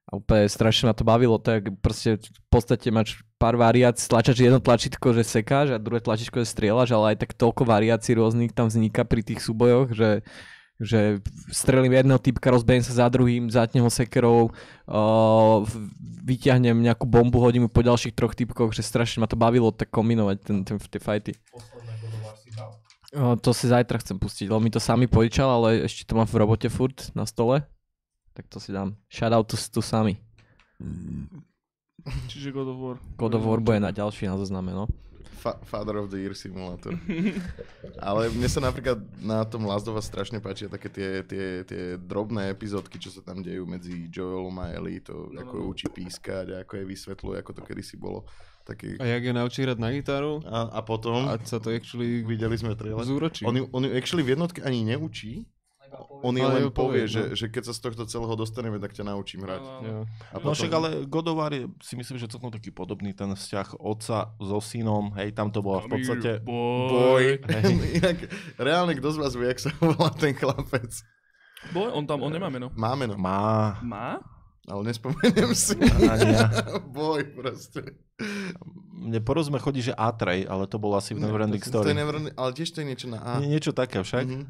A úplne strašne ma to bavilo, tak proste v podstate máš pár variácií, tlačaš jedno tlačítko, že sekáš a druhé tlačítko, že strieľaš, ale aj tak toľko variácií rôznych tam vzniká pri tých súbojoch, že že strelím jedného typka, rozbejem sa za druhým, zatnem ho sekerou, uh, vyťahnem nejakú bombu, hodím ju po ďalších troch typkoch, že strašne ma to bavilo tak kombinovať ten, ten, tie fighty. Uh, to si zajtra chcem pustiť, lebo mi to sami požičal, ale ešte to mám v robote furt na stole. Tak to si dám. Shoutout to, to sami. Čiže God of War. God of War bude na ďalší na zozname, no. Fa- Father of the Year simulator. [laughs] Ale mne sa napríklad na tom Last of Us strašne páčia také tie, tie, tie drobné epizódky, čo sa tam dejú medzi Joelom a Ellie, to No, ako no. ju učí pískať a ako jej vysvetľuje, ako to kedysi bolo. Taký... A jak je naučí hrať na gitaru, A, a potom, a sa to actually videli sme trailer, zúročí. on ju, on ju actually v jednotke ani neučí, on jej Ale len povie, povie, že, no. že keď sa z tohto celého dostaneme, tak ťa naučím hrať. Jo. A No však ale God of War je, si myslím, že celkom taký podobný ten vzťah otca so synom, hej, tam to bolo v podstate... Boj. Hej. Inak, reálne, kto z vás vie, jak sa volá ten chlapec? Boy, on tam, on nemá meno. Má meno, Má, Má? ale nespomeniem si. ani ja. [laughs] Boj proste. Mne porozme chodí, že Atrej, ale to bolo asi v Neverending to, Story. je never, ale tiež to je niečo na A. Nie, niečo také však. Mhm.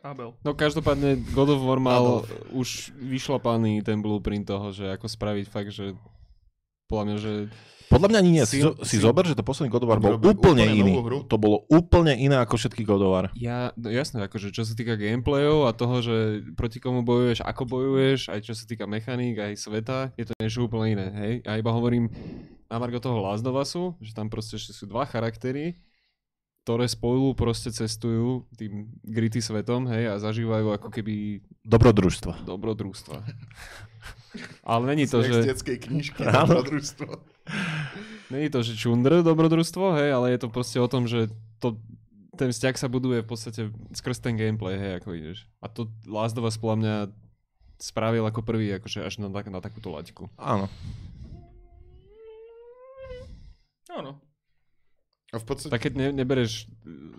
Abel. No každopádne God of War mal už vyšlapaný ten blueprint toho, že ako spraviť fakt, že podľa mňa, že Podľa mňa ani nie. Si, si sil- zober, že to posledný God of War bol úplne, úplne iný. hru. To bolo úplne iné ako všetky God of War. ja, no jasné, akože čo sa týka gameplayov a toho, že proti komu bojuješ, ako bojuješ, aj čo sa týka mechaník, aj sveta, je to niečo úplne iné, hej. A iba hovorím na margo toho Last of Usu, že tam proste sú dva charaktery, ktoré spolu proste cestujú tým gritty svetom, hej, a zažívajú ako keby Dobrodružstva. dobrodružstva. Ale není to, z že... detskej knižky dobrodružstvo. Není to, že čundr dobrodružstvo, hej, ale je to proste o tom, že to, ten vzťah sa buduje v podstate skrz ten gameplay, hej, ako ideš. A to Last of Us podľa mňa spravil ako prvý, akože až na, tak, na takúto laťku. Áno. Áno. A v podstate, Tak keď ne, nebereš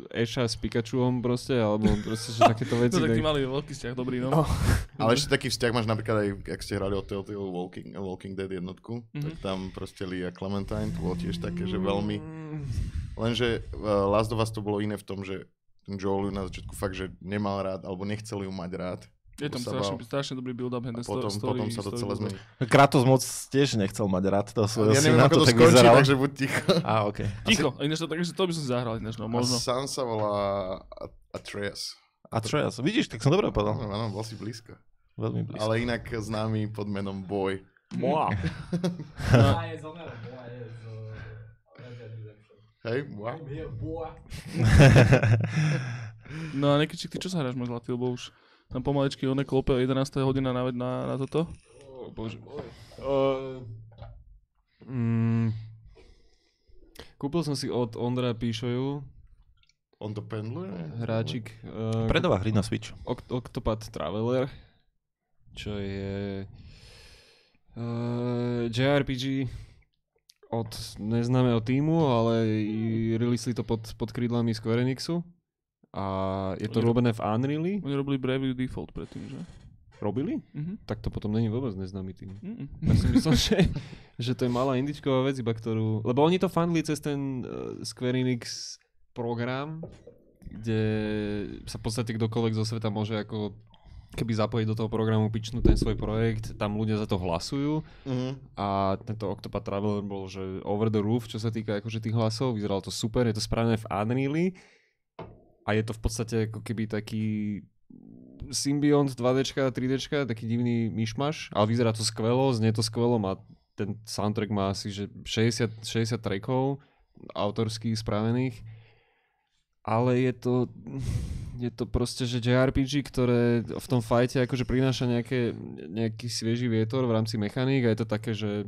eh, Asha s Pikachuom proste, alebo proste, že takéto [laughs] veci. No tak ty mali veľký vzťah, dobrý, no. Oh. [laughs] ale ešte taký vzťah máš napríklad aj, ak ste hrali o Telltale Walking, Walking Dead jednotku, Mhm. tak tam proste Lee a Clementine, to bolo tiež také, že veľmi... Mm, Lenže uh, Last of Us to bolo iné v tom, že ten Joel ju na začiatku fakt, že nemal rád, alebo nechcel ju mať rád. Je tam strašne, strašne dobrý build-up. A ten potom, story, potom sa to celé zmení. Kratos moc tiež nechcel mať rád toho svojho Ja neviem, syna, ako to tak skončí, vyzeralo. takže buď ticho. Á, okay. Ticho, ináč to, takže to by som si zahral ináč, no, možno. A Sam sa volá Atreus. A čo ja? Vidíš, tak som dobre Áno, povedal. áno, bol si blízko. Veľmi blízko. Ale inak známy pod menom Boy. Moa. [laughs] Boa je z Boa je z. Hej, Boa. No a Nekyčík, ty čo sa hráš, môj zlatý, lebo už tam pomaličky one klope 11. hodina na, na, na toto. Oh, bože môj. Uh, mm, kúpil som si od Ondra Píšoju On to pendluje? hráčik uh, Predová hry na Switch. Oct- Octopath Traveler, čo je uh, JRPG od neznámeho týmu, ale i- releasli to pod, pod krídlami Square Enixu. A je to Oni- robené v Unreali. Oni robili Bravely Default predtým, že? Robili? Mhm. Tak to potom není vôbec neznámy tým. Mm-mm. Ja som myslel, že, [laughs] že to je malá indičková vec, iba ktorú... Lebo oni to fundli cez ten uh, Square Enix program, kde sa v podstate kdokoľvek zo sveta môže ako keby zapojiť do toho programu, pičnúť ten svoj projekt, tam ľudia za to hlasujú Mhm. a tento Octopath Traveler bol, že over the roof, čo sa týka akože tých hlasov, vyzeralo to super, je to správne v Unreali a je to v podstate ako keby taký symbiont 2D, 3D, taký divný myšmaš, ale vyzerá to skvelo, znie to skvelo, má ten soundtrack má asi že 60, 60 trackov autorských spravených, ale je to, je to proste, že JRPG, ktoré v tom fajte akože prináša nejaké, nejaký svieži vietor v rámci mechaník a je to také, že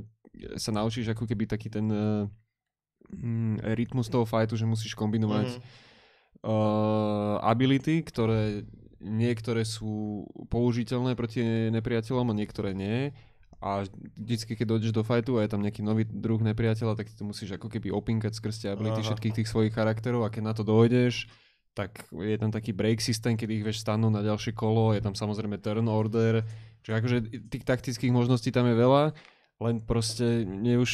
sa naučíš ako keby taký ten uh, rytmus toho fajtu, že musíš kombinovať Mhm. Uh, ability, ktoré niektoré sú použiteľné proti nepriateľom a niektoré nie. A vždycky, keď dojdeš do fajtu a je tam nejaký nový druh nepriateľa, tak ty to musíš ako keby opinkať skrz tie ability Aha. všetkých tých svojich charakterov a keď na to dojdeš, tak je tam taký break systém, kedy ich vieš stanúť na ďalšie kolo, je tam samozrejme turn order, čiže akože tých taktických možností tam je veľa, len proste mne už,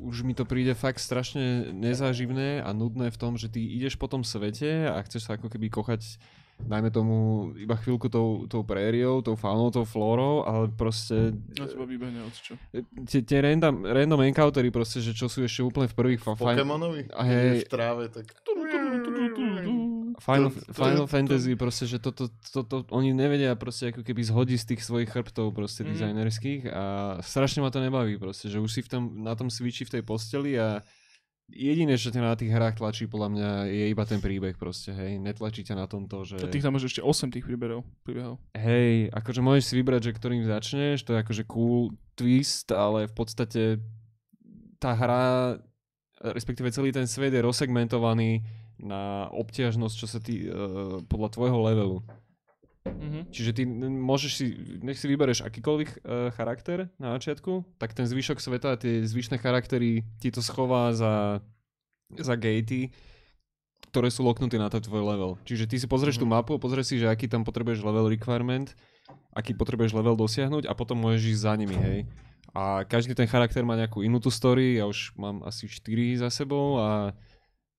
už mi to príde fakt strašne nezáživné a nudné v tom, že ty ideš po tom svete a chceš sa ako keby kochať dajme tomu iba chvíľku tou, tou prériou, tou faunou, tou flórou, ale proste Na teba vybehne od čo. tie, tie random, random encountery proste, že čo sú ešte úplne v prvých fa- Pokémonovi? A hej. V tráve, tak... Final, To- to- Final to- Fantasy, proste, že toto, toto, oni nevedia proste ako keby zhodiť z tých svojich chrbtov proste Mhm. dizajnerských a strašne ma to nebaví proste, že už si v tom, na tom switchi v tej posteli a jediné, čo ťa na tých hrách tlačí podľa mňa je iba ten príbeh proste, hej, netlačí ťa na tomto, že... A tých tam máš ešte 8 tých príberov, príbehov. Hej, akože môžeš si vybrať, že ktorým začneš, to je akože cool twist, ale v podstate tá hra, respektíve celý ten svet je rozsegmentovaný na obťažnosť, čo sa ty, uh, podľa tvojho levelu. Mhm. Čiže ty môžeš si, nech si vybereš akýkoľvek uh, charakter na začiatku, tak ten zvyšok sveta, tie zvyšné charaktery ti to schová za, za gatey, ktoré sú loknuté na ten tvoj level. Čiže ty si pozrieš tú mapu, pozrieš si, že aký tam potrebuješ level requirement, aký potrebuješ level dosiahnuť a potom môžeš ísť za nimi, hej. A každý ten charakter má nejakú inú tú story, ja už mám asi 4 za sebou a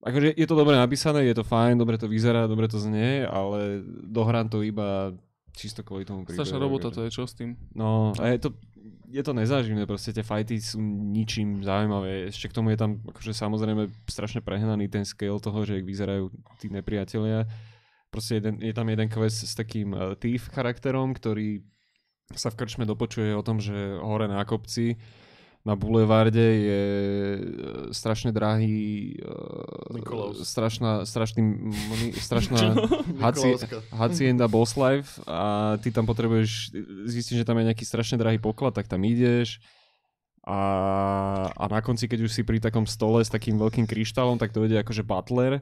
akože je to dobre napísané, je to fajn, dobre to vyzerá, dobre to znie, ale dohrám to iba čisto kvôli tomu príbehu. Strašná robota to je, čo s tým? No a je to, je to nezáživné, proste tie fighty sú ničím zaujímavé. Ešte k tomu je tam akože samozrejme strašne prehnaný ten scale toho, že jak vyzerajú tí nepriatelia. Proste jeden, je tam jeden quest s takým uh, thief charakterom, ktorý sa v krčme dopočuje o tom, že hore na kopci na bulevarde je e, strašne drahý uh, Nikolaus. strašná, strašný, moni- [laughs] strašná. Hacienda Boss Life. A ty tam potrebuješ zistiť, že tam je nejaký strašne drahý poklad, tak tam ideš. A, a na konci, keď už si pri takom stole s takým veľkým kryštálom, tak to ide akože butler,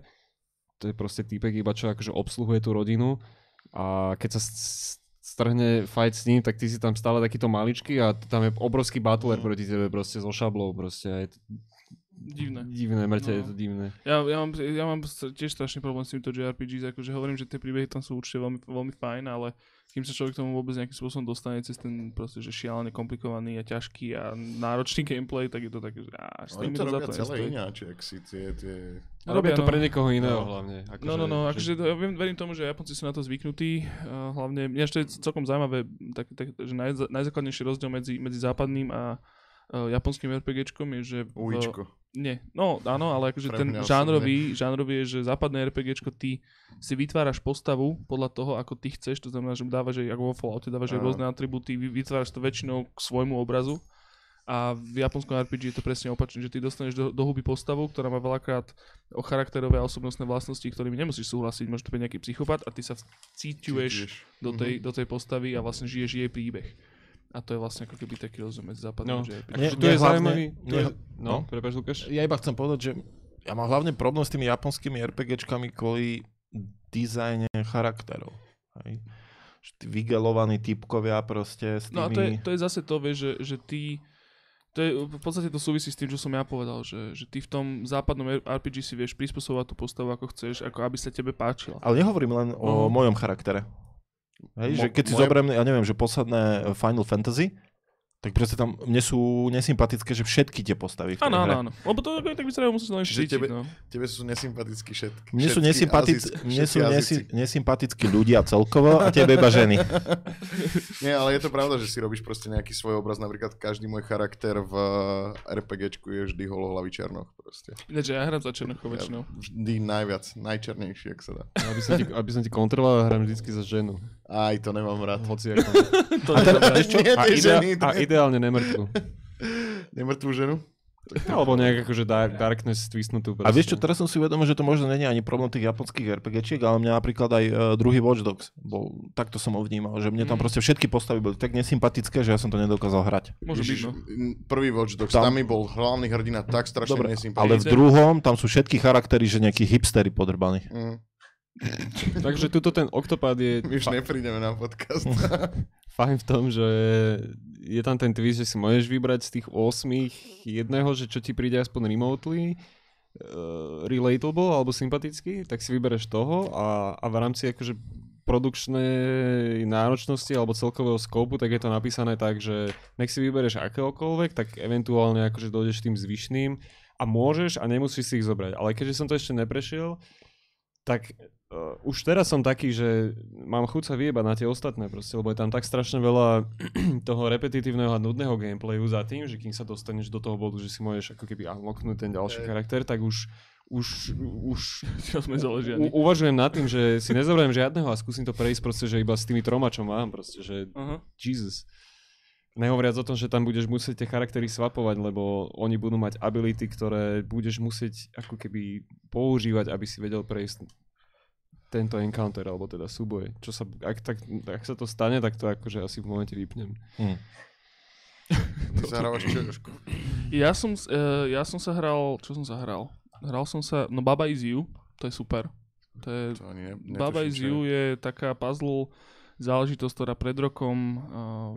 to je proste týpek iba čo akože obsluhuje tú rodinu. A keď sa strhne fight s ním, tak ty si tam stále takýto maličký a tam je obrovský butler Mm. proti tebe proste so šablou proste a je to Divné. divné, mŕte, No. je to divné. Ja, ja, mám, ja mám tiež strašný problém s týmto JRPGs, akože hovorím, že tie príbehy tam sú určite veľmi, veľmi fajn, ale kým sa človek k tomu vôbec nejakým spôsobom dostane cez ten proste, že šialene komplikovaný a ťažký a náročný gameplay, tak je to také, že až Oni to robia celé ináč, ak si tie, tie... A robia to no. pre niekoho iného No. hlavne. No, no, no, akože to, ja verím tomu, že Japonci sú na to zvyknutí, a hlavne, mňa ešte je celkom zaujímavé, tak, tak, že naj, najzákladnejší rozdiel medzi, medzi západným a uh, japonským RPGčkom je, že... v-. Nie, no áno, ale akože ten žánrový, žánrový je, že západné RPGčko ty si vytváraš postavu podľa toho, ako ty chceš, to znamená, že dávaš jej, ako vo Falloute, dávaš jej rôzne atribúty, vy- vytváraš to väčšinou k svojmu obrazu. A v japonskom RPG je to presne opačne, že ty dostaneš do, do huby postavu, ktorá má veľakrát o charakterové a osobnostné vlastnosti, ktorými nemusíš súhlasiť, môže to byť nejaký psychopat a ty sa cítiuješ do tej, do tej postavy a vlastne žiješ jej príbeh. A to je vlastne ako keby taký medzi západným No. Nie, Akože tu nie, je zaujímavý... Tu je, nie- no, no. prepáč Lukáš. Ja iba chcem povedať, že ja mám hlavne problém s tými japonskými RPGčkami kvôli dizajne charakterov. Hej. Že vygelovaní typkovia proste s tými... No a to je, to je zase to, vieš, že, že ty... To je, v podstate to súvisí s tým, čo som ja povedal, že, že ty v tom západnom RPG si vieš prispôsobovať tú postavu, ako chceš, ako aby sa tebe páčila. Ale nehovorím len o No. mojom charaktere. Hej, Mo- že keď si moje- zoberiem, ja neviem, že posledné Final Fantasy, Tak proste tam mne sú nesympatické, že všetky tie postavy Áno, áno, áno. Lebo to tak vyzerajú, musíš len štítiť, tebe- no. Tebe sú nesympatickí všetky. Mne sú, nesympatic, Aziz- mne sú nesi, nesympatickí ľudia celkovo a tebe iba ženy. [laughs] Nie, ale je to pravda, že si robíš proste nejaký svoj obraz. Napríklad každý môj charakter v RPGčku je vždy holohlavý černoch proste. Ináč ja hrám za Černochov Ja, väčšinou. vždy najviac, najčernejší, ak sa dá. Aby som ti, aby som ti kontroloval, hrám vždycky za ženu. Aj to nemám rád. Hoci ako. [laughs] To A teda, čo? Nie, A, idea- ženy, a ideálne nemrtvú. Nemrtvú ženu? Alebo nejak akože dark, darkness twistnutú. A vieš čo, teraz som si uvedomil, že to možno není ani problém tých japonských RPGčiek, ale mňa napríklad aj uh, druhý Watch Dogs bol, takto som ho vnímal, že mne tam Mm. proste všetky postavy boli tak nesympatické, že ja som to nedokázal hrať. Môže byť, no. Prvý Watch Dogs, Tam- tam, mi bol hlavný hrdina tak strašne Dobre, nesympatický. ale v druhom tam sú všetky charaktery, že nejakí hipstery podrbaní. Mm, [laughs] Takže tuto ten Octopad je my už neprídeme na podcast. [laughs] [laughs] Fajn v tom, že je tam ten twist, že si môžeš vybrať z tých 8 jedného, že čo ti príde aspoň remotely uh, relatable alebo sympatický, tak si vybereš toho a, a v rámci akože produkčnej náročnosti alebo celkového skopu, tak je to napísané tak, že nech si vybereš akéhokoľvek, tak eventuálne akože dojdeš tým zvyšným a môžeš a nemusíš si ich zobrať. Ale keďže som to ešte neprešiel, tak uh, už teraz som taký, že mám chuť sa vyjebať na tie ostatné proste, lebo je tam tak strašne veľa [clears throat] toho repetitívneho a nudného gameplayu za tým, že kým sa dostaneš do toho bodu, že si môžeš ako keby unlocknúť ten ďalší charakter, tak už už, už [laughs] sme u, založení. uvažujem nad tým, že si nezoberiem žiadneho a skúsim to prejsť proste, že iba s tými troma, čo mám, proste, že Aha. Jesus. Nehovoriac o tom, že tam budeš musieť tie charaktery swapovať, lebo oni budú mať ability, ktoré budeš musieť ako keby používať, aby si vedel prejsť tento encounter, alebo teda súboj. Čo sa, ak, tak, ak sa to stane, tak to akože asi v momente vypnem. Hm. [laughs] Ty sa hrávaš čo, Jožko? Ja som, e, ja som sa hral, čo som sa hral? Som sa, no Baba is You, to je super. To je, To ani ne, Baba netuším, is čo You je taká puzzle záležitosť, ktorá pred rokom uh,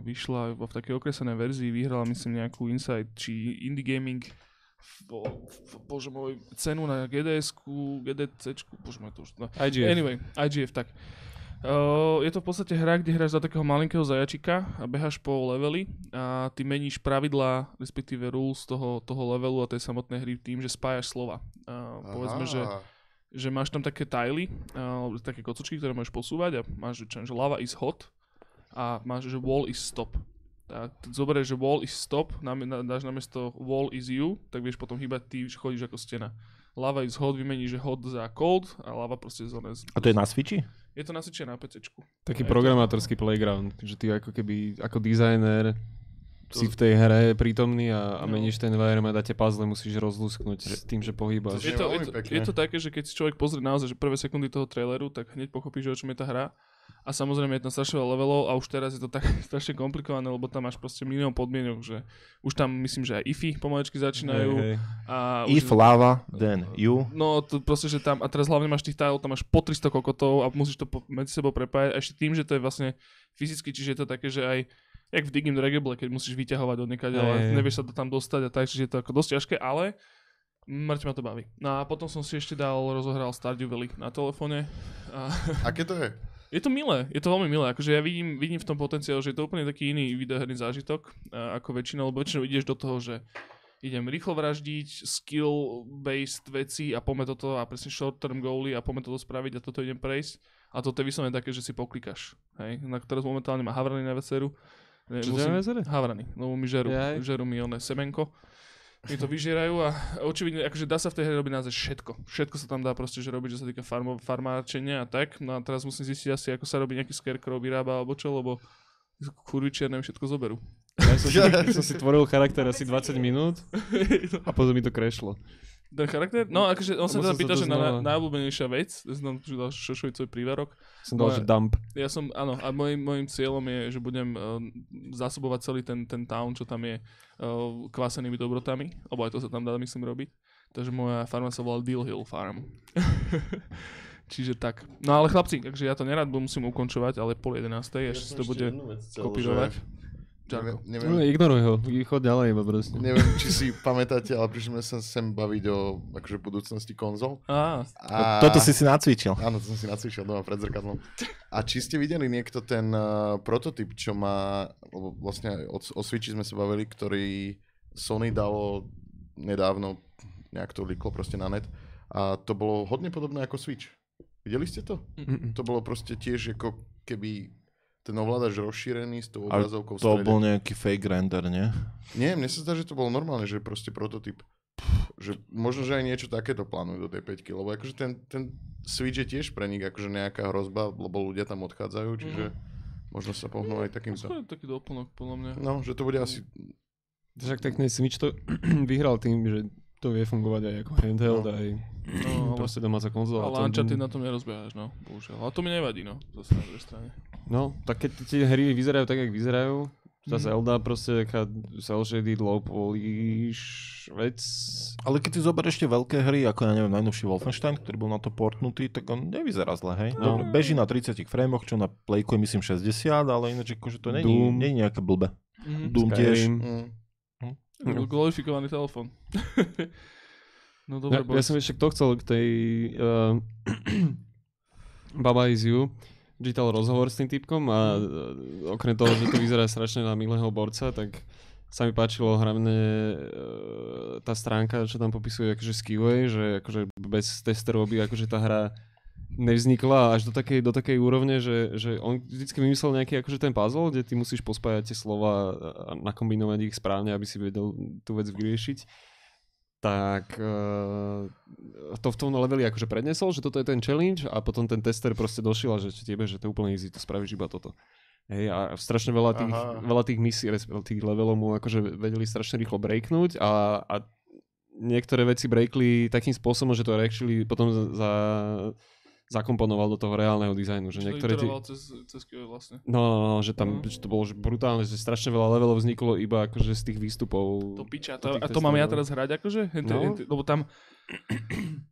vyšla vo v takej okresenej verzii, vyhrala myslím nejakú Insight či Indie Gaming bo, bože môj, cenu na GDS-ku, GDC-čku, bože môj, to už, no. IGF. Anyway, IGF, tak. Uh, je to v podstate hra, kde hráš za takého malinkého zajačika a beháš po leveli a ty meníš pravidlá, respektíve rules toho, toho levelu a tej samotnej hry tým, že spájaš slova. Uh, povedzme, že, Aha. že máš tam také tajly, uh, také kocočky, ktoré môžeš posúvať a máš, že, čo, že lava is hot a máš, že wall is stop. Tak t- zoberieš, že wall is stop, na, na, dáš namiesto wall is you, tak vieš potom hýbať ty, že chodíš ako stena. Lava is hot, vymeníš, že hot za cold a lava proste zóne. A to je na Switchi? Je to nasvičené na PC. Taký programátorský playground, že ty ako keby, ako dizajner si v tej hre prítomný a, a No. meníš ten environment a tie puzzle musíš rozlúsknuť s tým, že pohýbaš. To Je to, je, to, je to také, že keď si človek pozrie naozaj že prvé sekundy toho traileru, tak hneď pochopí, že o čom je tá hra. A samozrejme je tam strašne veľa levelov a už teraz je to tak [laughs] strašne komplikované, lebo tam máš proste milión podmienok, že už tam myslím, že aj ify pomaličky začínajú. Hej, hej. A If už, lava, then you. No, to proste, že tam, a teraz hlavne máš tých tile, tam máš po 300 kokotov a musíš to po, medzi sebou prepájať. A ešte tým, že to je vlastne fyzicky, čiže je to také, že aj jak v Digim Dragable, keď musíš vyťahovať od niekaď, ale Hej. nevieš sa to tam dostať a tak, čiže je to ako dosť ťažké, ale mŕte ma to baví. No a potom som si ešte dal, rozohral Stardew Valley na telefóne. A Aké to je? Je to milé, je to veľmi milé. Akože ja vidím, vidím v tom potenciál, že je to úplne taký iný videoherný zážitok ako väčšinou, lebo väčšinou ideš do toho, že idem rýchlo vraždiť, skill-based veci a poďme toto a presne short-term goaly a poďme toto spraviť a toto idem prejsť. A toto je vyslovene také, že si poklikaš. Hej? Na teraz momentálne má havrany na veceru. Čo vecere? Havrany, lebo mi žerú, Jaj. žerú mi oné semenko. Mi to vyžierajú a očividne, akože dá sa v tej hre robiť naozaj všetko. Všetko sa tam dá proste, že robiť, čo sa týka farmo, farmáčenia a tak. No a teraz musím zistiť asi, ako sa robí nejaký scarecrow, vyrába alebo čo, lebo kurvičiarne mi všetko zoberú. Ja som si, som si tvoril charakter asi 20 minút a potom mi to krešlo. Ten charakter? No, akože on sa teda som sa pýta, že na, najobľúbenejšia vec, ja som že dal šošovicový prívarok. Som dal, že dump. Ja som, áno, a môjim, môjim cieľom je, že budem uh, zásobovať celý ten, ten town, čo tam je, uh, kvásenými dobrotami, lebo aj to sa tam dá, myslím, robiť. Takže moja farma sa volá Deal Hill Farm. [laughs] Čiže tak. No ale chlapci, takže ja to nerad musím ukončovať, ale pol jedenástej, ešte si to bude kopírovať. Čarko. Neviem, No, neviem, ignoruj ho, chod ďalej iba proste. neviem, či si pamätáte, ale prišli sme sa sem baviť o akože, budúcnosti konzol. Á, A... Toto si si nacvičil. Áno, to som si nacvičil doma pred zrkadlom. A či ste videli niekto ten uh, prototyp, čo má, lebo vlastne o, o Switchi sme sa bavili, ktorý Sony dalo nedávno, nejak to líklo proste na net. A to bolo hodne podobné ako Switch. Videli ste to? Mm-mm. To bolo proste tiež ako keby ten ovládač rozšírený s tou Ale obrazovkou To strede. bol nejaký fake render, nie? Nie, mne sa zdá, že to bolo normálne, že proste prototyp. Že možno, že aj niečo takéto plánujú do tej 5 lebo akože ten, ten Switch je tiež pre nich akože nejaká hrozba, lebo ľudia tam odchádzajú, čiže možno sa pohnú aj takýmto. to je taký doplnok, podľa mňa. No, že to bude asi... Však tak ten Switch to [clears throat] vyhral tým, že to vie fungovať aj ako handheld, No. aj No, [clears throat] ale, proste domáca konzola. ale Uncharted na tom nerozbiehaš, no, bohužiaľ. Ale to mi nevadí, no, zase na druhej strane. No, tak keď tie hry vyzerajú tak, jak vyzerajú, tá Mhm. Zelda proste taká cel shaded low polish vec. Ale keď si zoberieš tie veľké hry, ako ja neviem, najnovší Wolfenstein, ktorý bol na to portnutý, tak on nevyzerá zle, hej? No. No. Beží na 30 frameoch, čo na Playku je myslím 60, ale ináč akože to není, není nejaké blbe. Mhm. Doom tiež. Skyrim. Mm, Gl- Glorifikovaný telefón. [laughs] no dobre, Ja, ja som ešte kto chcel k tej uh, [clears throat] Baba is you čítal rozhovor s tým typkom a uh, okrem toho, že to vyzerá strašne na milého borca, tak sa mi páčilo hlavne uh, tá stránka, čo tam popisuje akože skillway, že akože bez testerov by akože tá hra nevznikla až do takej, do takej úrovne, že, že on vždycky vymyslel nejaký akože ten puzzle, kde ty musíš pospájať tie slova a nakombinovať ich správne, aby si vedel tú vec vyriešiť tak uh, to v tom leveli akože prednesol, že toto je ten challenge a potom ten tester proste došiel a že tebe, že to je úplne easy, to spravíš iba toto. Hej, a strašne veľa tých, Aha. Veľa tých misí, respektíve tých levelov mu akože vedeli strašne rýchlo breaknúť a, a niektoré veci breakli takým spôsobom, že to actually potom za, zakomponoval do toho reálneho dizajnu. Že Čo niektoré iteroval cez, cez QA vlastne. No, no, no, že tam Mhm. že to bolo že brutálne, že strašne veľa levelov vzniklo iba akože z tých výstupov. To piča, To a to mám ja testerov. teraz hrať akože? Hente, No. hente, lebo tam... [clears throat]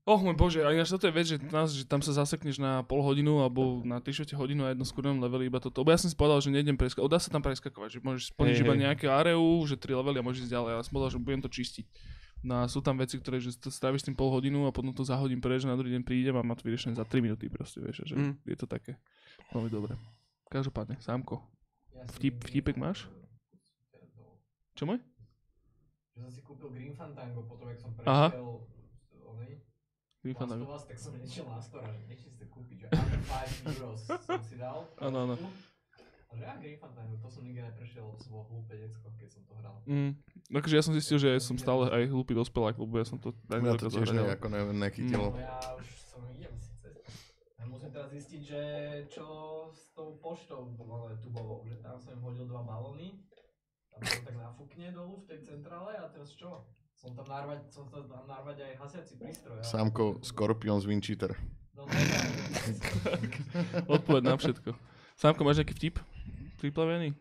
Oh môj bože, a ináč toto je vec, že, nás, že tam sa zasekneš na pol hodinu alebo na 3 hodinu a jedno skúrenom leveli iba toto. Lebo ja som si povedal, že nejdem preskakovať. Dá sa tam preskakovať, že môžeš splniť Hej, iba hej. nejaké areu, že 3 levely a môžeš ísť ďalej. Ale ja som povedal, že budem to čistiť. No a sú tam veci, ktoré že to stráviš tým pol hodinu a potom to zahodím preč, na druhý deň prídem a má to vyriešené za 3 minúty proste, vieš, že Mm. je to také veľmi dobré. Každopádne, Sámko, Vtip- vtipek máš? Čo môj? Že som si kúpil Green Fantango, potom jak som Aha. prešiel onej, Green Last Fandango. of Us, tak som nešiel na store, že nechci si kúpiť, že under 5 euros som si dal. Áno, áno. Že ja Green Fandango, to som nikdy neprešiel, to som bol hlúpe decko, keď som to hral. Mm. Takže ja som zistil, že som stále aj hlúpy dospelák, lebo ja som to aj Mňa to tiež nejako ne, nechytilo. No ja už som idem síce. A musím teraz zistiť, že čo s tou poštou ale tubovou, že tam som im hodil dva balóny, tam to tak nafúkne dolu v tej centrále a teraz čo? Som tam narvať, som tam narvať aj hasiaci prístroj. ale- Sámko, Scorpion z Wincheater. No. [laughs] [laughs] Odpoveď na všetko. Sámko, máš nejaký vtip? Priplavený?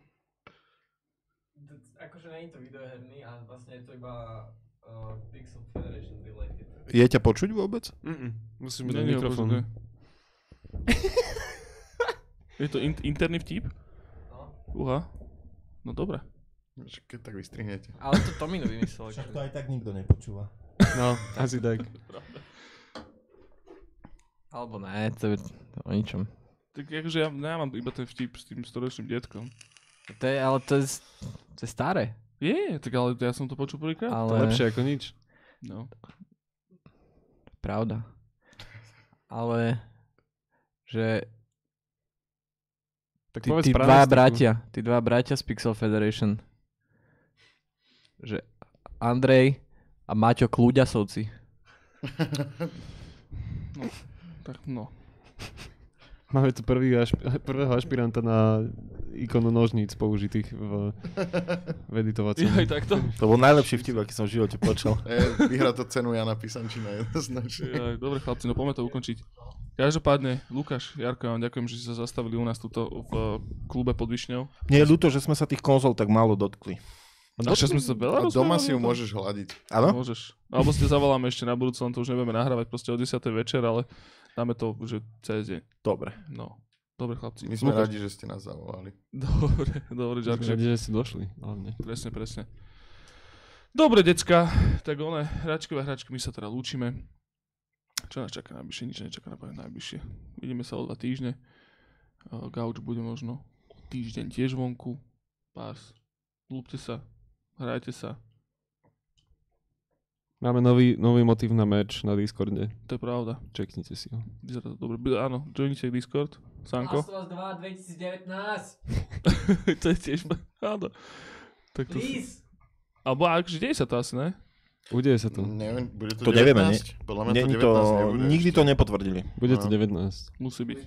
Akože nie je to videoherný a vlastne je to iba uh, Pixel Federation related. Je ťa počuť vôbec? Mm-mm. Musíš mi dať Není ho mikrofón. [laughs] Je to in- interný vtip? No, Uha. No dobre. Keď tak vystrihnete. Ale to Tomino vymyslel. Však to aj tak nikto nepočúva. [laughs] No, asi tak. Alebo ne, to je o ničom. Tak akože ja, ja mám iba ten vtip s tým storočným detkom. To je, ale to je, to je staré. Je, tak ale ja som to počul prvýkrát. To Ale... lepšie ako nič. No. Pravda. Ale že Tak tí, tí dva bratia, tí dva bratia z Pixel Federation, že Andrej a Maťo Kľúďasovci. [laughs] Tak no. Máme tu prvý ašp- [laughs] prvého ašpiranta na ikonu nožníc použitých v, v editovacom. Aj takto. To bol najlepší vtip, aký som v živote počul. [laughs] E, vyhrá to cenu Jana Pisančina [laughs] jednoznačne. Ja, dobre chlapci, no poďme to ukončiť. Každopádne, Lukáš, Jarko, ja vám ďakujem, že ste sa zastavili u nás tuto v klube pod Višňou. Mne je ľúto, že sme sa tých konzol tak málo dotkli. A čo sme sa veľa A doma si ju môžeš hľadiť. Áno? Môžeš. Alebo ste zavoláme ešte na budúce, len to už nebudeme nahrávať proste o 10. večer, ale dáme to, že cez deň. Dobre. No. Dobre, chlapci. My sme Lukáš. radi, že ste nás zavolali. Dobre, dobre, Radi, Žarče. že ste došli, hlavne. Presne, presne. Dobre, decka, tak one, hračkové hračky, my sa teda lúčime. Čo nás čaká najbližšie? Nič nečaká napríklad najbližšie. Vidíme sa o dva týždne. Uh, Gauč bude možno týždeň tiež vonku. Pás. Lúbte sa. Hrajte sa. Máme nový, nový motiv na match na Discorde. To je pravda. Čeknite si ho. Vyzerá to dobre. Áno, joinite Discord. Sanko. Last of Us 2 2019. [laughs] to je tiež... Áno. Tak to si... Please. Alebo akože deje sa to asi, ne? Udeje sa to. Neviem, bude to, To nevieme, 19? Podľa mňa Není to 19 to, nebude nikdy ešte. to nepotvrdili. Bude to No. 19. Musí byť.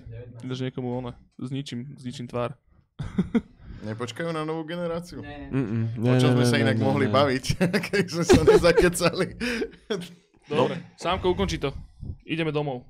19. Ináč niekomu ona. Zničím, zničím tvár. [laughs] Nepočkajú na novú generáciu? Ne, ne. Mm-mm. O čom sme sa inak mohli baviť, [laughs] keď sme sa nezakecali. Dobre, Sámko, ukonči to. Ideme domov.